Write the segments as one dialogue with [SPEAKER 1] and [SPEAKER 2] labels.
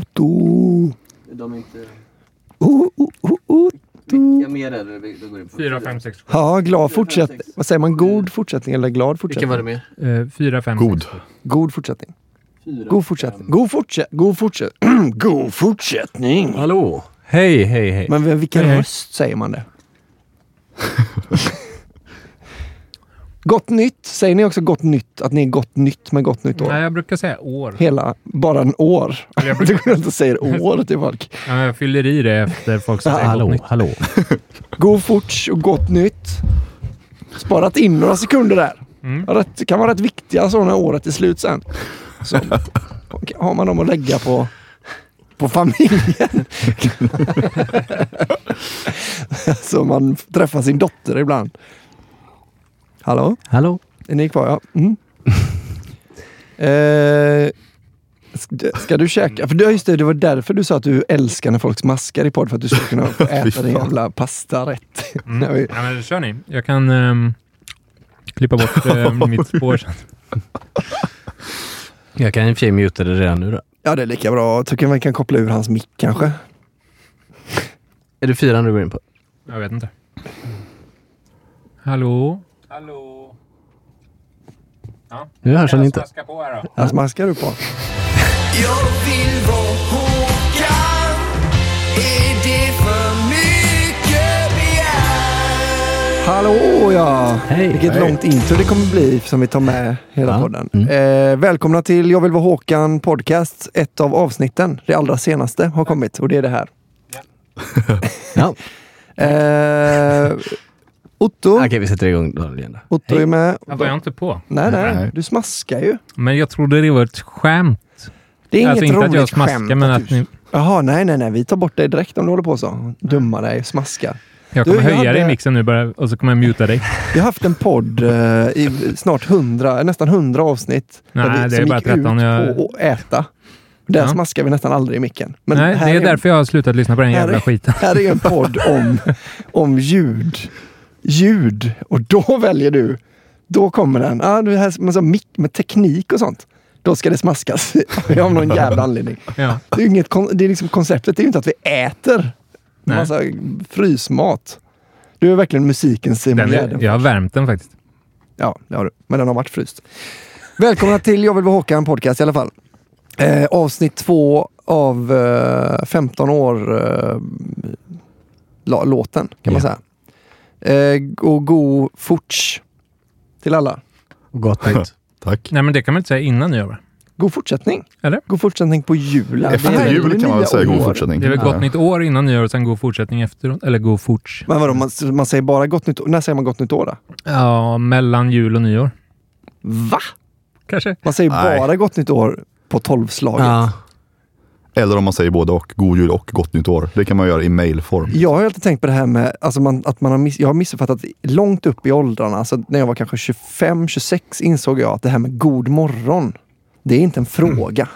[SPEAKER 1] Otto.
[SPEAKER 2] De är inte...
[SPEAKER 1] Oh, oh, oh, oh.
[SPEAKER 2] Vilka mer är det? Då går det på
[SPEAKER 3] 4, 5, 6, 7.
[SPEAKER 1] Ja, glad fortsättning. Vad säger man? God fortsättning eller glad fortsättning?
[SPEAKER 2] Vilka var det mer?
[SPEAKER 3] 4, 5,
[SPEAKER 4] God.
[SPEAKER 3] 6, 7.
[SPEAKER 1] God fortsättning.
[SPEAKER 2] Fyra,
[SPEAKER 1] God fortsättning. God fortsättning. God fortsättning. God fortsättning.
[SPEAKER 2] Hallå?
[SPEAKER 3] Hej, hej, hej.
[SPEAKER 1] Men vilken
[SPEAKER 3] hej.
[SPEAKER 1] röst säger man det? gott nytt. Säger ni också gott nytt? Att ni är gott nytt med gott nytt år?
[SPEAKER 3] Nej, jag brukar säga år.
[SPEAKER 1] Hela, bara en år.
[SPEAKER 3] Eller jag
[SPEAKER 1] Du
[SPEAKER 3] brukar-
[SPEAKER 1] går inte säger år till folk.
[SPEAKER 3] Ja, jag fyller i det efter folk som
[SPEAKER 1] Ja,
[SPEAKER 3] säger
[SPEAKER 1] hallå,
[SPEAKER 3] gott nytt.
[SPEAKER 2] hallå.
[SPEAKER 1] God forts och gott nytt. Sparat in några sekunder där.
[SPEAKER 3] Mm.
[SPEAKER 1] Det kan vara rätt viktiga så när året är slut sen. Så har man dem att lägga på, på familjen. så man träffar sin dotter ibland. Hallå?
[SPEAKER 2] Hallå?
[SPEAKER 1] Är ni kvar? Ja. Mm. eh, ska, ska du käka? För det, just det, det var därför du sa att du älskar när folk smaskar i podd. För att du skulle kunna äta din jävla pastarätt.
[SPEAKER 3] Mm. Ja, men kör ni. Jag kan ehm, klippa bort uh, mitt spår sen.
[SPEAKER 2] Jag kan i och för sig muta det redan nu då.
[SPEAKER 1] Ja, det är lika bra. Tycker man kan koppla ur hans mick kanske.
[SPEAKER 2] Är det fyran du går in på?
[SPEAKER 3] Jag vet inte. Hallå? Hallå? Ja.
[SPEAKER 2] Nu hörs han inte.
[SPEAKER 3] Smaska på här då.
[SPEAKER 1] Här smaskar du på.
[SPEAKER 5] Jag vill vara Håkan Är det för mycket begärt?
[SPEAKER 1] Hallå ja!
[SPEAKER 2] Hej.
[SPEAKER 1] Vilket
[SPEAKER 4] Hej.
[SPEAKER 1] långt intro det kommer bli som vi tar med hela
[SPEAKER 2] Ja.
[SPEAKER 1] podden.
[SPEAKER 2] Mm.
[SPEAKER 1] Eh, välkomna till Jag vill vara Håkan podcast. Ett av avsnitten, det allra senaste, har kommit och det är det här.
[SPEAKER 2] Ja.
[SPEAKER 1] Eh, Otto,
[SPEAKER 2] Okej, vi sätter igång då igen.
[SPEAKER 1] Otto är med.
[SPEAKER 3] Jag var jag inte på.
[SPEAKER 1] Nej, nej,
[SPEAKER 4] Nej.
[SPEAKER 1] du smaskar ju.
[SPEAKER 3] Men jag trodde det var ett skämt.
[SPEAKER 1] Det är inget
[SPEAKER 3] alltså inte
[SPEAKER 1] roligt
[SPEAKER 3] att jag smaskar,
[SPEAKER 1] skämt.
[SPEAKER 3] men
[SPEAKER 1] att
[SPEAKER 3] att
[SPEAKER 1] du...
[SPEAKER 3] ni,
[SPEAKER 1] Jaha, nej, nej, nej. Vi tar bort dig direkt om du håller på så. Dumma dig, smaska.
[SPEAKER 3] jag
[SPEAKER 1] Du,
[SPEAKER 3] kommer
[SPEAKER 1] jag
[SPEAKER 3] höja dig i
[SPEAKER 1] hade-
[SPEAKER 3] mixen nu bara och så kommer jag muta dig.
[SPEAKER 1] Vi har haft en podd eh, i snart hundra, nästan hundra avsnitt.
[SPEAKER 3] Nej,
[SPEAKER 1] vi,
[SPEAKER 3] det är
[SPEAKER 1] som
[SPEAKER 3] bara
[SPEAKER 1] gick
[SPEAKER 3] 13,
[SPEAKER 1] ut
[SPEAKER 3] jag-
[SPEAKER 1] på att äta. Där
[SPEAKER 3] Ja.
[SPEAKER 1] smaskar vi nästan aldrig i micken. Men
[SPEAKER 3] Nej, det är därför jag har slutat lyssna på den
[SPEAKER 1] här
[SPEAKER 3] jävla
[SPEAKER 1] är-
[SPEAKER 3] skiten.
[SPEAKER 1] Här är en podd om, om ljud. Ljud. Och då väljer du. Då kommer den. Ah, det här med, så med teknik och sånt. Då ska det smaskas. Av någon jävla anledning.
[SPEAKER 3] Ja.
[SPEAKER 1] Det är inget, det är liksom, konceptet är ju inte att vi äter
[SPEAKER 3] Nej.
[SPEAKER 1] massa frysmat. Du är verkligen musikens Simon Gärdenfors.
[SPEAKER 3] jag har värmt den faktiskt.
[SPEAKER 1] Ja, det har du. Men den har varit fryst. Välkomna till Jag vill vara Håkan podcast i alla fall. Eh, avsnitt två av eh, 15 år eh, låten kan man
[SPEAKER 2] Ja.
[SPEAKER 1] säga. Eh, och god forts till alla.
[SPEAKER 2] Och gott nytt.
[SPEAKER 4] Tack.
[SPEAKER 3] Nej, men det kan man inte säga innan nyår.
[SPEAKER 1] God fortsättning.
[SPEAKER 3] Eller?
[SPEAKER 1] God fortsättning på julen.
[SPEAKER 4] Efter
[SPEAKER 1] Det här är
[SPEAKER 4] jul kan man väl säga god
[SPEAKER 1] år.
[SPEAKER 4] fortsättning.
[SPEAKER 3] Det är väl
[SPEAKER 4] Ja.
[SPEAKER 3] gott nytt år innan nyår och sen god fortsättning efteråt. Eller god forts.
[SPEAKER 1] Men vadå, man, man säger bara gott nytt år. När säger man gott nytt år då?
[SPEAKER 3] Ja, mellan jul och nyår.
[SPEAKER 1] Va?
[SPEAKER 3] Kanske.
[SPEAKER 1] Man säger
[SPEAKER 4] Nej.
[SPEAKER 1] bara gott nytt år på tolvslaget.
[SPEAKER 2] Ja.
[SPEAKER 4] Eller om man säger både och. God jul och gott nytt år. Det kan man göra i mailform.
[SPEAKER 1] Jag har alltid tänkt på det här med alltså man, att man har, miss, jag har missuppfattat långt upp i åldrarna. Alltså när jag var kanske 25-26 insåg jag att det här med god morgon, det är inte en fråga.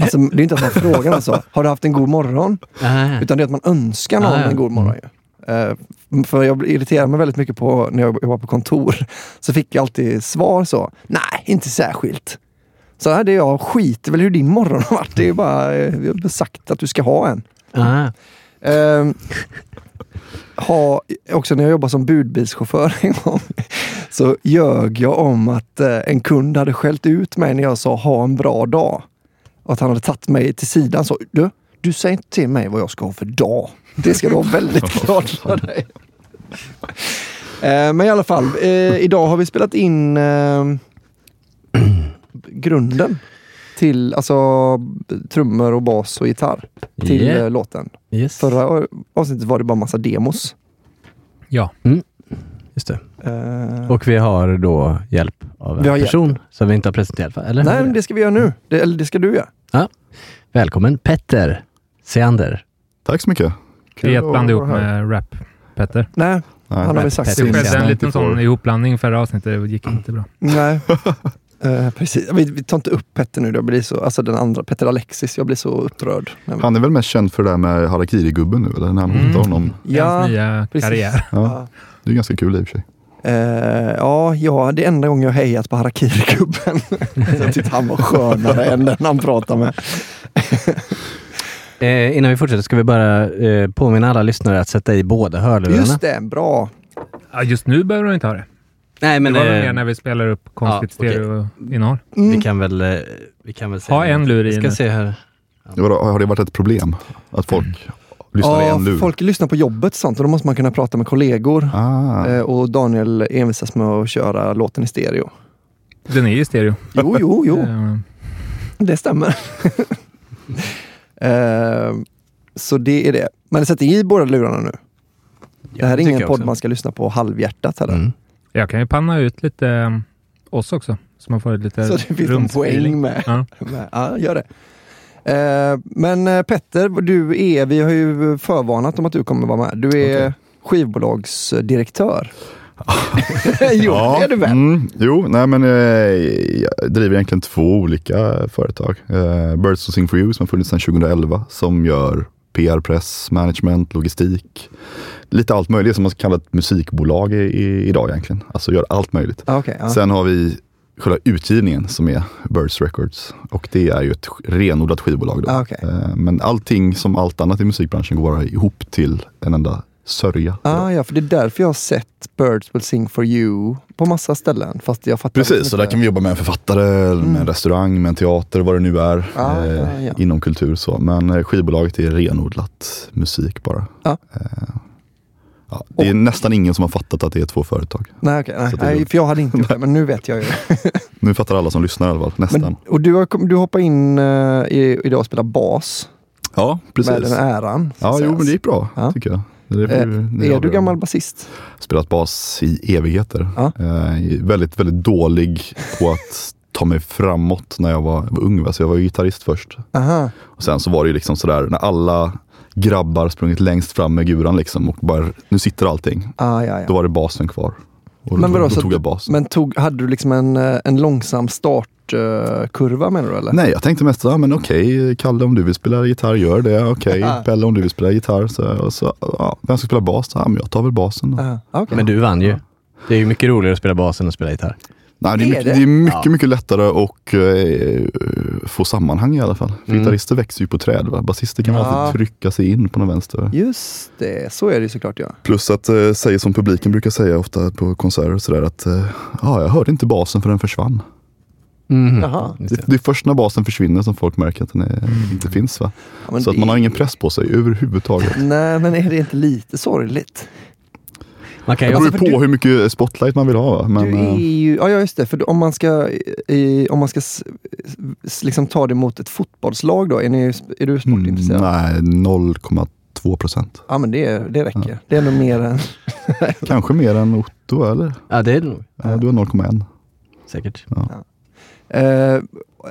[SPEAKER 1] Alltså, det är inte att man frågar någon så, har du haft en god morgon?
[SPEAKER 2] Äh.
[SPEAKER 1] Utan det är att man önskar någon
[SPEAKER 2] ja.
[SPEAKER 1] en god morgon. Ju. Eh, för jag irriterar mig väldigt mycket på när jag var på kontor. Så fick jag alltid svar så. Nej, inte särskilt. Så hade jag skiter väl hur din morgon har varit. Det är bara, eh, vi har sagt att du ska ha en.
[SPEAKER 2] Ah.
[SPEAKER 1] Ehm, ha, också när jag jobbade som budbilschaufför en gång så ljög jag om att eh, en kund hade skällt ut mig när jag sa ha en bra dag. Och att han hade tagit mig till sidan så du, du säger inte till mig vad jag ska ha för dag. Det ska du ha väldigt klart för dig. Eh, men i alla fall, eh, idag har vi spelat in eh, grunden till alltså trummor och bas och gitarr till
[SPEAKER 2] Yeah.
[SPEAKER 1] eh, låten.
[SPEAKER 2] Yes.
[SPEAKER 1] Förra avsnittet var det bara massa demos.
[SPEAKER 3] Ja.
[SPEAKER 2] Just det.
[SPEAKER 1] Eh,
[SPEAKER 2] Och vi har då hjälp av en
[SPEAKER 1] har hjälp.
[SPEAKER 2] person som vi inte har presenterat. Eller?
[SPEAKER 1] nej, det ska vi göra nu. Det, eller det ska du göra.
[SPEAKER 2] Välkommen Petter Seander.
[SPEAKER 4] Tack så mycket.
[SPEAKER 3] Det är ett
[SPEAKER 4] att
[SPEAKER 3] bland ihop med rap Petter.
[SPEAKER 1] Nej,
[SPEAKER 4] Nej,
[SPEAKER 1] han har väl sagt
[SPEAKER 3] Det
[SPEAKER 2] Precis.
[SPEAKER 3] skedde en
[SPEAKER 4] Ja.
[SPEAKER 3] liten sån ihopblandning förra avsnittet. Det gick inte bra.
[SPEAKER 1] Nej. Eh, precis. Vi, vi tar inte upp Petter nu. Jag blir så, alltså den andra, Petter Alexis. Jag blir så upprörd.
[SPEAKER 4] Han är väl mest känd för det där med Harakiri-gubben nu, eller? När han
[SPEAKER 3] Mm.
[SPEAKER 4] honom.
[SPEAKER 1] Ja,
[SPEAKER 3] Hans nya
[SPEAKER 1] precis.
[SPEAKER 3] karriär.
[SPEAKER 4] Ja, det är ganska kul i och för sig.
[SPEAKER 1] Eh, ja, ja, det är enda gången jag hejat på Harakiri-gubben. jag tyckte han var skönare än den han pratade med.
[SPEAKER 2] Eh, innan vi fortsätter ska vi bara eh, påminna alla lyssnare att sätta i båda hörlurarna.
[SPEAKER 1] Just det, bra.
[SPEAKER 3] Ja, just nu behöver du inte ha det.
[SPEAKER 2] Nej, men
[SPEAKER 3] det var väl
[SPEAKER 2] eh,
[SPEAKER 3] mer när vi spelar upp konstigt
[SPEAKER 2] ja,
[SPEAKER 3] stereoinnehåll.
[SPEAKER 1] Mm.
[SPEAKER 2] vi kan väl, eh, vi kan väl säga
[SPEAKER 3] Ha en lur i
[SPEAKER 2] Vi ska
[SPEAKER 3] nu.
[SPEAKER 2] se här.
[SPEAKER 4] Var, har det varit ett problem? Att folk lyssnar i
[SPEAKER 1] Ja,
[SPEAKER 4] en lur?
[SPEAKER 1] folk lyssnar på jobbet sånt och då måste man kunna prata med kollegor.
[SPEAKER 4] Ah.
[SPEAKER 1] Eh, och Daniel envisas med att köra låten i stereo.
[SPEAKER 3] Den är i stereo.
[SPEAKER 1] Jo, jo, jo. Det stämmer. Eh, så det är det. Men sätt i båda lurarna nu. det här är ingen podd
[SPEAKER 2] också.
[SPEAKER 1] man ska lyssna på halvhjärtat heller.
[SPEAKER 2] Mm.
[SPEAKER 3] Jag kan ju panna ut lite eh, oss också. Så man får lite
[SPEAKER 1] Så det finns en poäng
[SPEAKER 3] rumsfeeling.
[SPEAKER 1] med.
[SPEAKER 3] Ja.
[SPEAKER 1] med. Ja, gör det. Eh, men eh, Petter, du är, vi har ju förvarnat om att du kommer vara med. Du är
[SPEAKER 4] Okej.
[SPEAKER 1] skivbolagsdirektör. jo, det är du väl?
[SPEAKER 4] Mm, jo, nej men eh, jag driver egentligen två olika företag. Eh, Birds to Sing for You som har funnits sedan 2011 som gör PR, press, management, logistik. Lite allt möjligt som man kallar ett musikbolag i, i, idag egentligen. Alltså gör allt möjligt.
[SPEAKER 1] Ah, okej, ja.
[SPEAKER 4] Sen har vi själva utgivningen som är Birds Records och det är ju ett renodlat skivbolag. Då.
[SPEAKER 1] Ah, okej.
[SPEAKER 4] Eh, Men allting som allt annat i musikbranschen går bara ihop till en enda sörja.
[SPEAKER 1] Ah, ja, för det är därför jag har sett Birds will sing for you på massa ställen. Fast jag fattar
[SPEAKER 4] Precis, så där kan vi jobba med en författare, eller med en restaurang, med en teater, vad det nu är.
[SPEAKER 1] Ah,
[SPEAKER 4] eh,
[SPEAKER 1] ja, ja.
[SPEAKER 4] Inom kultur så. Men eh, skivbolaget är renodlat musik bara.
[SPEAKER 1] Ja.
[SPEAKER 4] Eh, ja, det är nästan ingen som har fattat att det är två företag.
[SPEAKER 1] Nej, okej, nej,
[SPEAKER 4] är
[SPEAKER 1] nej, för jag hade inte gjort det, men nu vet jag ju.
[SPEAKER 4] Nu fattar alla som lyssnar i alla fall, nästan.
[SPEAKER 1] Men, och du, har, du hoppar in uh, i, idag och spelar bas
[SPEAKER 4] ja,
[SPEAKER 1] med
[SPEAKER 4] precis.
[SPEAKER 1] den äran.
[SPEAKER 4] Ja, jo men det gick bra
[SPEAKER 1] Ja.
[SPEAKER 4] tycker jag. Det
[SPEAKER 1] Eh,
[SPEAKER 4] får- det
[SPEAKER 1] är du
[SPEAKER 4] avgörande.
[SPEAKER 1] gammal basist?
[SPEAKER 4] Spelat bas i evigheter.
[SPEAKER 1] Ja.
[SPEAKER 4] Eh, väldigt, väldigt dålig på att ta mig framåt när jag var, var ung. va. Så jag var ju gitarrist först.
[SPEAKER 1] Aha.
[SPEAKER 4] Och sen så var det ju liksom sådär när alla grabbar sprungit längst fram med guran liksom och bara, nu sitter allting.
[SPEAKER 1] Ah, ja, ja.
[SPEAKER 4] Då var det basen kvar. Och
[SPEAKER 1] Men
[SPEAKER 4] då,
[SPEAKER 1] vadå,
[SPEAKER 4] då tog jag basen.
[SPEAKER 1] Men tog, hade du liksom en, eh, en långsam startkurva menar du eller?
[SPEAKER 4] Nej, jag tänkte mest, ja, men okej, Kalle om du vill spela gitarr, gör det. Okej,
[SPEAKER 1] Ja.
[SPEAKER 4] Pelle om du vill spela gitarr. Så, och så, ja, vem ska spela bas? Ja, men jag tar väl basen då.
[SPEAKER 1] Aha, okej.
[SPEAKER 2] Men du vann ju. Det är ju mycket roligare att spela bas än att spela gitarr.
[SPEAKER 4] Nej, det är mycket,
[SPEAKER 1] det?
[SPEAKER 4] är mycket,
[SPEAKER 2] Ja.
[SPEAKER 4] mycket lättare att eh, få sammanhang i alla fall.
[SPEAKER 2] Mm.
[SPEAKER 4] Gitarrister växer ju på träd. Va? Basister kan
[SPEAKER 1] Ja.
[SPEAKER 4] alltid trycka sig in på någon vänster.
[SPEAKER 1] Just det, så är det såklart ja.
[SPEAKER 4] Plus att eh, säga som publiken brukar säga ofta på konserter och sådär att eh, ja, jag hörde inte basen för den försvann.
[SPEAKER 1] Jaha.
[SPEAKER 2] Just
[SPEAKER 4] Det,
[SPEAKER 2] det.
[SPEAKER 4] är först när basen försvinner som folk märker att den är, inte finns. Va?
[SPEAKER 1] ja
[SPEAKER 4] Så att man har ingen press på sig överhuvudtaget.
[SPEAKER 1] Nej, men är det inte lite sorgligt?
[SPEAKER 2] Man kan
[SPEAKER 4] Det beror ju på
[SPEAKER 1] du-
[SPEAKER 4] hur mycket spotlight man vill ha. Men,
[SPEAKER 1] du är
[SPEAKER 4] eh,
[SPEAKER 1] ju, ja, ja just det, för om man ska, i, om man ska s, liksom ta det mot ett fotbollslag då, är, ni, är du
[SPEAKER 4] mm,
[SPEAKER 1] sportintresserad?
[SPEAKER 4] nej, 0,2 procent.
[SPEAKER 1] Ja men det, det räcker. Det är nog mer än...
[SPEAKER 4] Kanske mer än Otto eller?
[SPEAKER 2] ja, det är det nog.
[SPEAKER 4] Ja, du har 0,1.
[SPEAKER 2] Säkert.
[SPEAKER 1] Eh,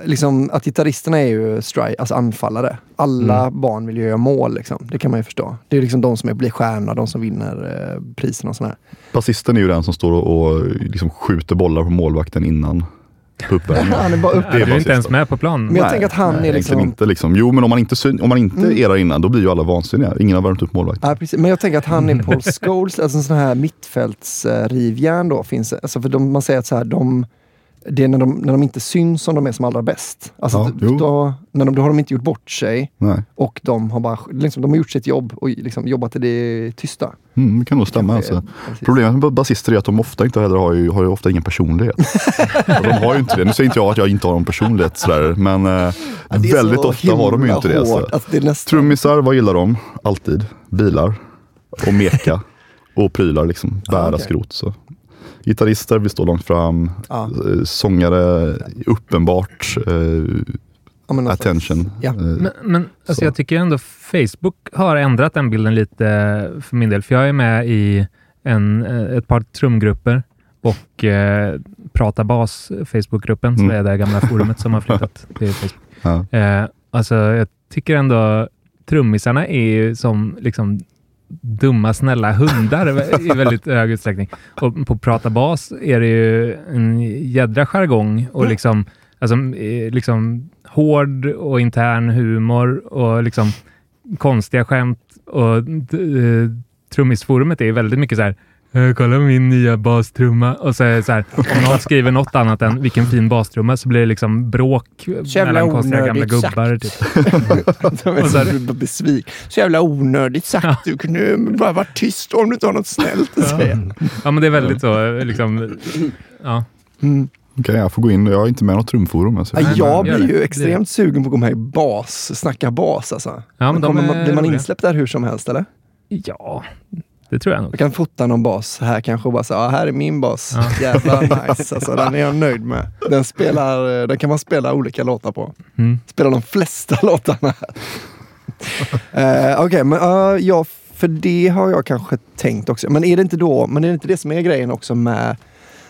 [SPEAKER 1] liksom att gitarristerna är ju strike, alltså anfallare. Alla
[SPEAKER 4] Mm.
[SPEAKER 1] barn vill ju göra mål liksom. Det kan man ju förstå. Det är liksom de som är, blir stjärna, de som vinner eh, priserna och sådär.
[SPEAKER 4] Basisten är ju den som står och, och liksom skjuter bollar på målvakten innan på uppvärmningen.
[SPEAKER 1] Han är bara upp.
[SPEAKER 4] Det
[SPEAKER 3] du
[SPEAKER 4] är
[SPEAKER 3] är inte ens med på plan.
[SPEAKER 1] Men jag tänker att han är
[SPEAKER 4] egentligen
[SPEAKER 1] liksom...
[SPEAKER 4] Inte, liksom. Jo, men om man inte, syn- om man inte
[SPEAKER 1] Mm.
[SPEAKER 4] erar innan, då blir ju alla vansinniga. Ingen har värmt upp målvakt.
[SPEAKER 1] Ja, precis. Men jag tänker att han är Paul Scholes, alltså en sån här mittfältsrivjärn då finns. Alltså för de, man säger att så här, de, det är när de, när de inte syns som de är som allra bäst. Alltså
[SPEAKER 4] Ja,
[SPEAKER 1] då, när de, då har de inte gjort bort sig
[SPEAKER 4] Nej.
[SPEAKER 1] och de har bara liksom, de har gjort sitt jobb och liksom jobbat i det tysta.
[SPEAKER 4] Mm, det kan nog stämma. Alltså. Problemet med basister är att de ofta inte heller har, ju, har ju ofta ingen personlighet. de har ju inte det. Nu säger inte jag att jag inte har någon personlighet sådär, men eh,
[SPEAKER 1] Ja,
[SPEAKER 4] väldigt ofta har de ju inte det. Alltså.
[SPEAKER 1] Alltså, det nästan,
[SPEAKER 4] Trummisar, vad gillar de? Alltid. Bilar och meka och prylar, liksom. bära
[SPEAKER 1] okej.
[SPEAKER 4] skrot. Så. Gitarrister vill stå långt fram.
[SPEAKER 1] Ja.
[SPEAKER 4] Eh, Sångare, uppenbart eh,
[SPEAKER 1] ja, slags-
[SPEAKER 4] attention.
[SPEAKER 1] Ja.
[SPEAKER 4] Eh,
[SPEAKER 3] Men, men alltså
[SPEAKER 4] Så.
[SPEAKER 3] jag tycker ändå Facebook har ändrat den bilden lite för min del. För jag är med i en, eh, ett par trumgrupper och eh, Prata Bas Facebookgruppen, som
[SPEAKER 4] Mm.
[SPEAKER 3] är det gamla forumet som har flyttat till Facebook.
[SPEAKER 4] ja.
[SPEAKER 3] Eh, alltså jag tycker ändå trummisarna är ju som liksom dumma, snälla hundar i väldigt hög utsträckning. Och på Prata Bas är det ju en jädra jargong och liksom, alltså, eh, liksom hård och intern humor och liksom konstiga skämt. Och eh, Trummisforumet är ju väldigt mycket så här Kolla min nya bastrumma. Och så är det så här, om någon skriver något annat än vilken fin bastrumma så blir det liksom bråk
[SPEAKER 1] jävla
[SPEAKER 3] mellan konstiga gamla gubbar. Typ.
[SPEAKER 1] De
[SPEAKER 3] så är
[SPEAKER 1] så jävla onödigt sagt. Du kunde bara vara tyst om du inte har något snällt att säga.
[SPEAKER 3] Ja, men det är väldigt så. Liksom, ja.
[SPEAKER 1] Mm.
[SPEAKER 4] Okej, jag får gå in. Jag är inte med i något trumforum. Alltså.
[SPEAKER 1] Ja, jag blir
[SPEAKER 3] det.
[SPEAKER 1] ju extremt sugen på att gå med i bas, snacka bas alltså.
[SPEAKER 3] Ja, men de
[SPEAKER 1] Kommer
[SPEAKER 3] är
[SPEAKER 1] man, blir man insläppt där hur som helst eller?
[SPEAKER 3] ja, det tror jag nog.
[SPEAKER 1] Jag kan fota någon bas här kanske och bara säga, ja här är min bas.
[SPEAKER 3] Ja.
[SPEAKER 1] Jävla nice alltså, den är jag nöjd med. Den, spelar, den kan man spela olika låtar på.
[SPEAKER 3] Mm.
[SPEAKER 1] Spela de flesta låtarna. uh, Okej, men uh, ja, för det har jag kanske tänkt också. Men är det inte då, men är det inte det som är grejen också med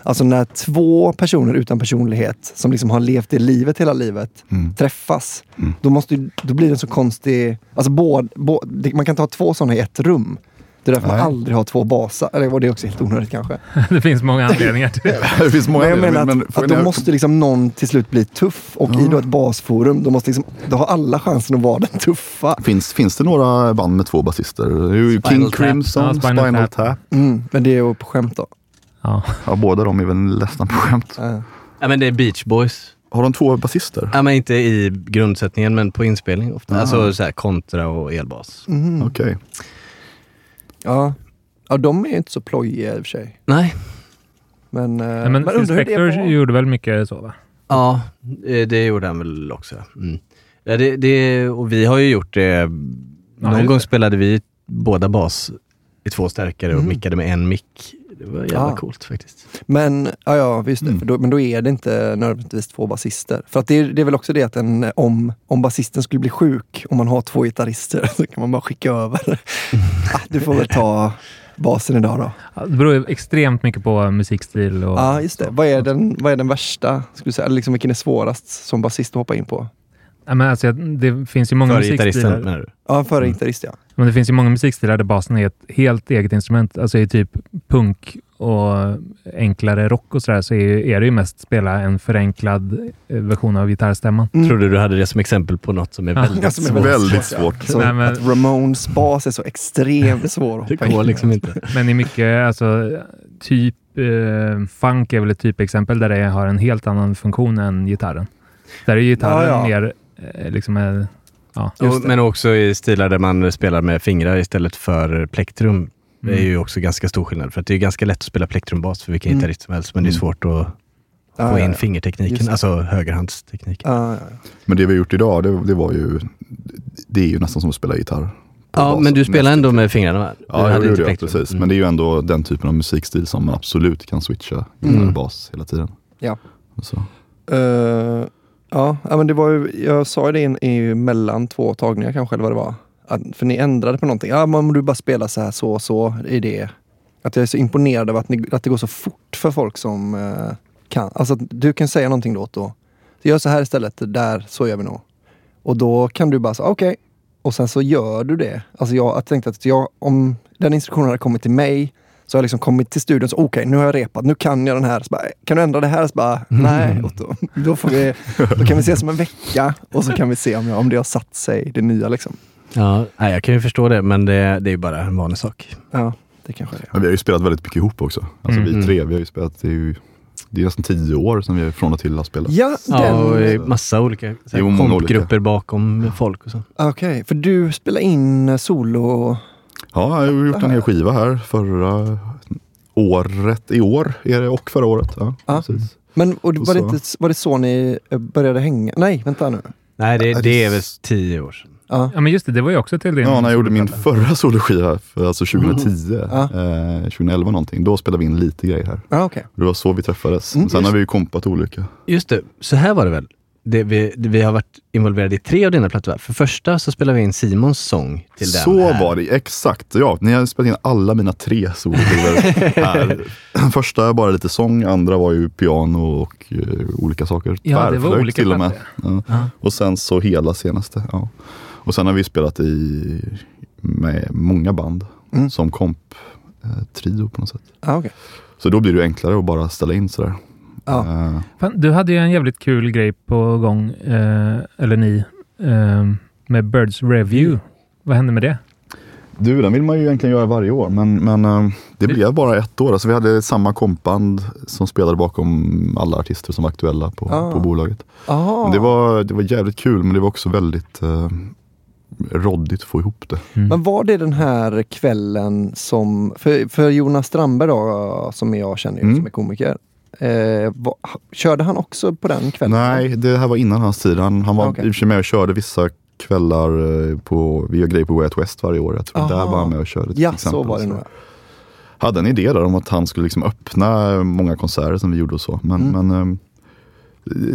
[SPEAKER 1] Alltså när två personer utan personlighet som liksom har levt det livet hela livet
[SPEAKER 4] Mm.
[SPEAKER 1] träffas.
[SPEAKER 4] Mm.
[SPEAKER 1] Då, måste, då blir det en så konstig... Alltså båd, båd, det- man kan inte ha två sådana i ett rum. Det är därför man
[SPEAKER 4] Nej.
[SPEAKER 1] aldrig har två basar. Eller var det också helt onödigt kanske?
[SPEAKER 3] Det finns många anledningar till det.
[SPEAKER 4] det finns många
[SPEAKER 1] Men jag menar
[SPEAKER 4] men-
[SPEAKER 1] att,
[SPEAKER 4] men
[SPEAKER 1] att då
[SPEAKER 4] är-
[SPEAKER 1] måste liksom någon till slut bli tuff. Och i
[SPEAKER 4] Ja.
[SPEAKER 1] då ett basforum, då, måste liksom, då har alla chansen att vara den tuffa.
[SPEAKER 4] Finns, finns det några band med två basister? King
[SPEAKER 2] Tap.
[SPEAKER 4] Crimson,
[SPEAKER 3] Ja,
[SPEAKER 4] Spinal,
[SPEAKER 3] Spinal
[SPEAKER 4] Tap.
[SPEAKER 3] Tap.
[SPEAKER 1] Mm, men det är ju på skämt då.
[SPEAKER 3] Ja.
[SPEAKER 4] Ja, båda de är väl nästan på skämt.
[SPEAKER 2] Ja, men det är Beach Boys.
[SPEAKER 4] Har de två basister?
[SPEAKER 2] Ja, men inte i grundsättningen, men på inspelning ofta.
[SPEAKER 4] Ah.
[SPEAKER 2] Alltså så här, kontra och elbas.
[SPEAKER 1] mhm.
[SPEAKER 4] Okej.
[SPEAKER 1] Ja. ja, de är ju inte så plojiga i och för sig.
[SPEAKER 2] Nej.
[SPEAKER 1] Men, uh,
[SPEAKER 3] Nej, men Phil
[SPEAKER 1] undrar hur det
[SPEAKER 3] Spector
[SPEAKER 1] var.
[SPEAKER 3] gjorde väl mycket så va?
[SPEAKER 2] Ja, eh, det gjorde han väl också. Mm. Ja, det, det, och vi har ju gjort det. Någon
[SPEAKER 3] just
[SPEAKER 2] gång
[SPEAKER 3] det.
[SPEAKER 2] spelade vi båda bas i två stärkare och
[SPEAKER 1] Mm.
[SPEAKER 2] mickade med en mick. Det var jävla
[SPEAKER 1] Ja.
[SPEAKER 2] coolt faktiskt.
[SPEAKER 1] Men, ja, ja visst det.
[SPEAKER 4] Mm.
[SPEAKER 1] För då, men då är det inte nödvändigtvis två basister. För att det, är, det är väl också det att en, om, om basisten skulle bli sjuk, om man har två gitarrister, så kan man bara skicka över. ah, du får väl ta basen idag då.
[SPEAKER 3] Ja, Det beror ju extremt mycket på musikstil. Och,
[SPEAKER 1] Ja, just det. Vad är den, vad är den värsta, skulle du säga? Eller liksom vilken är svårast som basist att hoppa in på?
[SPEAKER 3] Ja, men alltså, det finns ju många musikstilar.
[SPEAKER 2] menar du?
[SPEAKER 1] Ja, före
[SPEAKER 4] Mm.
[SPEAKER 1] gitarrist ja.
[SPEAKER 3] Men det finns ju många musikstilar där basen är ett helt eget instrument. Alltså i typ punk och enklare rock och sådär så är, det ju mest spela en förenklad eh, version av gitarrstämman.
[SPEAKER 1] Mm.
[SPEAKER 2] Trodde du hade det som exempel på något som är
[SPEAKER 3] Ja.
[SPEAKER 2] väldigt
[SPEAKER 1] Ja, som är
[SPEAKER 2] svårt.
[SPEAKER 4] Väldigt svårt.
[SPEAKER 1] Så
[SPEAKER 3] Nej, men-
[SPEAKER 1] att Ramones bas är så extremt svår att
[SPEAKER 2] Det
[SPEAKER 1] hoppa
[SPEAKER 2] går liksom inte.
[SPEAKER 3] Men i mycket, alltså typ eh, funk är väl ett typexempel där det har en helt annan funktion än gitarren. Där är gitarren
[SPEAKER 1] Ja, ja.
[SPEAKER 3] mer liksom eh, ja.
[SPEAKER 1] Det.
[SPEAKER 2] Men också i stilar där man spelar med fingrar istället för plektrum. Det är
[SPEAKER 3] Mm.
[SPEAKER 2] ju också ganska stor skillnad. För att det är ganska lätt att spela plektrumbas för vilken
[SPEAKER 1] Mm.
[SPEAKER 2] gitarrist som helst. Men det är
[SPEAKER 4] Mm.
[SPEAKER 2] svårt att
[SPEAKER 1] Ja,
[SPEAKER 2] få in
[SPEAKER 1] ja.
[SPEAKER 2] fingertekniken,
[SPEAKER 1] Just det.
[SPEAKER 2] alltså högerhandstekniken.
[SPEAKER 1] Ja, ja, ja.
[SPEAKER 4] Men det vi har gjort idag, det, det var ju, det är ju nästan som att spela gitarr.
[SPEAKER 2] Ja, men du spelar ändå med fingrarna va? Du
[SPEAKER 4] Ja,
[SPEAKER 2] hade
[SPEAKER 4] det
[SPEAKER 2] inte
[SPEAKER 4] gjorde jag
[SPEAKER 2] plektrum.
[SPEAKER 4] precis.
[SPEAKER 2] Mm.
[SPEAKER 4] Men det är ju ändå den typen av musikstil som man absolut kan switcha gitarr
[SPEAKER 1] Mm.
[SPEAKER 4] och bas hela tiden.
[SPEAKER 1] Ja.
[SPEAKER 4] Så.
[SPEAKER 1] Eh, ja, men det var ju, jag sa ju det in, i mellan två tagningar kanske, eller vad det var. Att, för ni ändrade på någonting. Ja, men du bara spelar så här, så och så, i det. Att jag är så imponerad av att, ni, att det går så fort för folk som eh, kan. Alltså att du kan säga någonting då. då. Gör så här istället, där, så gör vi nog. Och då kan du bara säga okej. Och sen så gör du det. Alltså jag, jag tänkte att jag, om den instruktionen hade kommit till mig så har jag liksom kommit till studion, så okej nu har jag repat, nu kan jag den här. Så bara, kan du ändra det här? Så bara, nej, Otto. Då, får vi, då kan vi ses om en vecka och så kan vi se om, jag, om det har satt sig, det nya liksom.
[SPEAKER 2] Ja, nej, jag kan ju förstå det, men det, det är ju bara en vanlig sak.
[SPEAKER 1] Ja, det kanske det är.
[SPEAKER 4] Men vi har ju spelat väldigt mycket ihop också. Alltså
[SPEAKER 2] Mm.
[SPEAKER 4] vi tre, vi har ju spelat, det är ju det är nästan tio år som vi från och till har spelat.
[SPEAKER 1] Ja,
[SPEAKER 2] Ja, och det är
[SPEAKER 1] den...
[SPEAKER 2] massa olika kompgrupper bakom folk och så.
[SPEAKER 1] Okej, för du spelar in solo...
[SPEAKER 4] Ja, jag har gjort en hel skiva här förra året, i år är det, och förra året. Ja,
[SPEAKER 1] Ja.
[SPEAKER 4] precis.
[SPEAKER 1] Men och var, det
[SPEAKER 4] så-
[SPEAKER 1] inte, var det så ni eh, började hänga? Nej, vänta nu.
[SPEAKER 2] Nej, det,
[SPEAKER 4] det-
[SPEAKER 2] är väl tio år sedan.
[SPEAKER 1] Ja.
[SPEAKER 3] Ja, men just det. Det var ju också till din...
[SPEAKER 4] Ja, när jag gjorde min förra soloskiva, för alltså 2010,
[SPEAKER 1] Ja.
[SPEAKER 4] eh, 2011 någonting, då spelade vi in lite grejer här.
[SPEAKER 1] Ja, okej.
[SPEAKER 4] Det var så vi träffades.
[SPEAKER 1] Mm,
[SPEAKER 4] Sen
[SPEAKER 1] just-
[SPEAKER 4] har vi ju kompat olika.
[SPEAKER 2] Just det, så här var det väl. Det, vi, det, vi har varit involverade i tre av dina plattor. För första så spelade vi in Simons sång till den.
[SPEAKER 4] Så var det, exakt. Ja, ni har spelat in alla mina tre soloskivor här. Första bara lite sång, andra var ju piano och eh, olika saker.
[SPEAKER 3] Ja, det var
[SPEAKER 4] Tvärflöjt
[SPEAKER 3] olika
[SPEAKER 4] till och med. Ja. Och sen så hela senaste. Ja. Och sen har vi spelat i med många band
[SPEAKER 1] Mm.
[SPEAKER 4] som komp eh, trio på något sätt.
[SPEAKER 1] Ja, okej.
[SPEAKER 4] Så då blir det enklare att bara ställa in sådär.
[SPEAKER 1] Ja.
[SPEAKER 4] Eh,
[SPEAKER 3] Fan, du hade ju en jävligt kul grej på gång, eh, eller ni, eh, med Birds Review. Vad hände med det?
[SPEAKER 4] Du, den vill man ju egentligen göra varje år, men, men eh, det blev bara ett år. Alltså, vi hade samma kompband som spelade bakom alla artister som var aktuella på,
[SPEAKER 1] Ah.
[SPEAKER 4] på bolaget.
[SPEAKER 1] Aha.
[SPEAKER 4] Men det, var, det var jävligt kul, men det var också väldigt eh, råddigt att få ihop det.
[SPEAKER 1] Men var det den här kvällen som, för, för Jonas Strandberg då, som jag känner ju,
[SPEAKER 4] Mm.
[SPEAKER 1] som är komiker. Eh, var, körde han också på den kvällen?
[SPEAKER 4] Nej, det här var innan hans tid. Han, han var i och för sig med och körde vissa kvällar eh, på, vi gör grejer på Way Out West varje år. Jag tror där var han med och körde till
[SPEAKER 1] Ja,
[SPEAKER 4] exempel.
[SPEAKER 1] så var det nog.
[SPEAKER 4] hade en idé där om att han skulle liksom öppna många konserter som vi gjorde och så. Men,
[SPEAKER 1] Mm.
[SPEAKER 4] men ehm,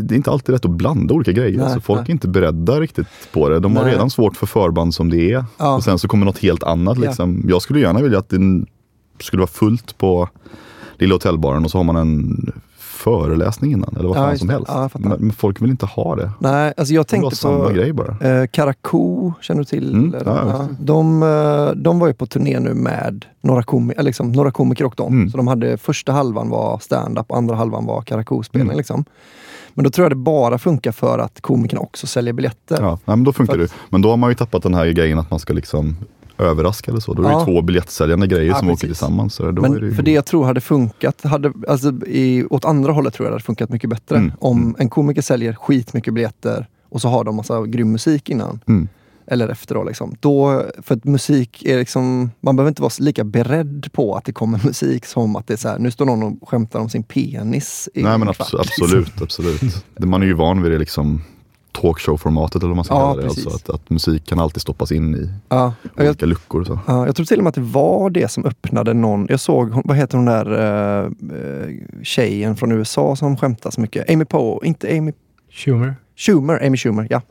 [SPEAKER 4] det är inte alltid rätt att blanda olika grejer.
[SPEAKER 1] Nej,
[SPEAKER 4] så folk
[SPEAKER 1] nej.
[SPEAKER 4] är inte beredda riktigt på det. De har
[SPEAKER 1] Nej.
[SPEAKER 4] redan svårt för förband som det är.
[SPEAKER 1] Ja.
[SPEAKER 4] Och sen så kommer något helt annat.
[SPEAKER 1] Ja.
[SPEAKER 4] Liksom. Jag skulle gärna vilja att det skulle vara fullt på Lilla Hotellbaren och så har man en föreläsning innan. Eller vad
[SPEAKER 1] Ja,
[SPEAKER 4] fan
[SPEAKER 1] just
[SPEAKER 4] som helst.
[SPEAKER 1] Ja,
[SPEAKER 4] men, folk vill inte ha det.
[SPEAKER 1] Nej, alltså jag tänkte
[SPEAKER 4] samma
[SPEAKER 1] på
[SPEAKER 4] grej bara.
[SPEAKER 1] eh, Karakou, känner du till?
[SPEAKER 4] Mm, ja,
[SPEAKER 1] ja, de, eh, de var ju på turné nu med några, komi eller liksom, några komiker och dem.
[SPEAKER 4] Mm.
[SPEAKER 1] Så de hade, första halvan var stand-up och andra halvan var Karakou-spelning.
[SPEAKER 4] Mm.
[SPEAKER 1] Liksom. Men då tror jag det bara funkar för att komikerna också säljer biljetter.
[SPEAKER 4] Ja, nej, men då funkar
[SPEAKER 1] För
[SPEAKER 4] det. Men då har man ju tappat den här grejen att man ska liksom överraska eller så. Då är det
[SPEAKER 1] Ja.
[SPEAKER 4] två biljettsäljande grejer
[SPEAKER 1] Ja,
[SPEAKER 4] som åker
[SPEAKER 1] precis.
[SPEAKER 4] tillsammans. Så då
[SPEAKER 1] Men
[SPEAKER 4] är det ju...
[SPEAKER 1] för det jag tror hade funkat, hade, alltså, i, åt andra hållet tror jag det hade funkat mycket bättre.
[SPEAKER 4] Mm.
[SPEAKER 1] Om en komiker säljer skitmycket biljetter och så har de massa grym musik innan.
[SPEAKER 4] Mm.
[SPEAKER 1] Eller efter då liksom. då. För att musik är liksom, man behöver inte vara lika beredd på att det kommer musik som att det är så här, nu står någon och skämtar om sin penis. i
[SPEAKER 4] Nej
[SPEAKER 1] en
[SPEAKER 4] men
[SPEAKER 1] kvart,
[SPEAKER 4] abs-
[SPEAKER 1] liksom.
[SPEAKER 4] absolut, absolut. Man är ju van vid det liksom talkshow-formatet eller vad man ska
[SPEAKER 1] Ja,
[SPEAKER 4] kalla det. Alltså att, att musik kan alltid stoppas in i
[SPEAKER 1] Ja, och jag,
[SPEAKER 4] olika luckor. och Så.
[SPEAKER 1] ja, jag tror till och med att det var det som öppnade någon, jag såg, hon- vad heter hon där uh, uh, tjejen från USA som skämtar så mycket? Amy Poe, inte Amy
[SPEAKER 2] Schumer.
[SPEAKER 1] Schumer, Amy Schumer, ja.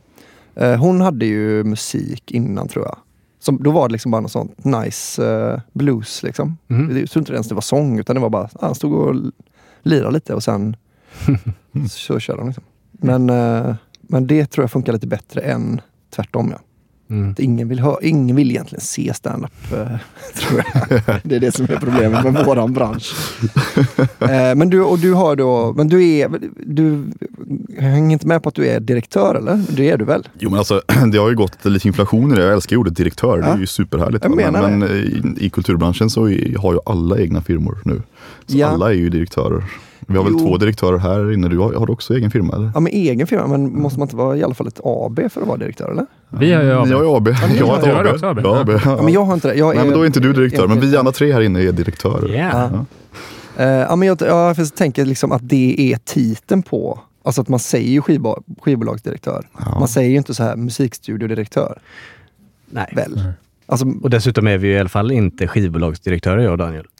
[SPEAKER 1] Eh, hon hade ju musik innan tror jag. Som, då var det liksom bara något sånt nice eh, blues liksom.
[SPEAKER 2] Mhm.
[SPEAKER 1] Jag tror inte ens det var sång utan det var bara, han stod och lirade lite och sen så körde han liksom. Men, eh, men det tror jag funkar lite bättre än tvärtom ja.
[SPEAKER 2] Mm.
[SPEAKER 1] Ingen, vill hö- ingen vill egentligen se stand-up, eh, tror jag. Det är det som är problemet med våran bransch. Eh, men du, och du har då, men du är, du hänger inte med på att du är direktör eller? Det är du väl?
[SPEAKER 4] Jo men alltså det har ju gått lite inflation i det. Jag älskar ordet direktör. Det är ju superhärligt.
[SPEAKER 1] Jag menar
[SPEAKER 4] men men i, i kulturbranschen så har ju alla egna firmor nu. Så
[SPEAKER 1] Ja.
[SPEAKER 4] alla är ju direktörer. Vi har väl
[SPEAKER 1] Jo.
[SPEAKER 4] två direktörer här inne. Du har, har du också egen firma eller?
[SPEAKER 1] Ja, med egen firma, men måste man inte vara i alla fall ett AB för att vara direktör eller?
[SPEAKER 3] Vi har ju
[SPEAKER 4] Ni har ju AB.
[SPEAKER 1] ni
[SPEAKER 4] Jag
[SPEAKER 1] har-
[SPEAKER 4] har ett
[SPEAKER 3] har
[SPEAKER 4] AB.
[SPEAKER 3] också AB.
[SPEAKER 4] Ja, AB.
[SPEAKER 1] Ja, men jag har inte det. Jag
[SPEAKER 4] Nej men då är inte du direktör. Men vi andra tre här inne är direktörer.
[SPEAKER 2] Yeah.
[SPEAKER 1] Ja. Eh, ja, men jag, ja, jag tänker liksom att det är titeln på, alltså att man säger ju skivbo- skivbolagsdirektör.
[SPEAKER 4] Ja.
[SPEAKER 1] Man säger ju inte så här musikstudiodirektör,
[SPEAKER 2] Nej.
[SPEAKER 1] väl? Alltså,
[SPEAKER 2] Och dessutom är vi ju i alla fall inte skivbolagsdirektörer jag och Daniel.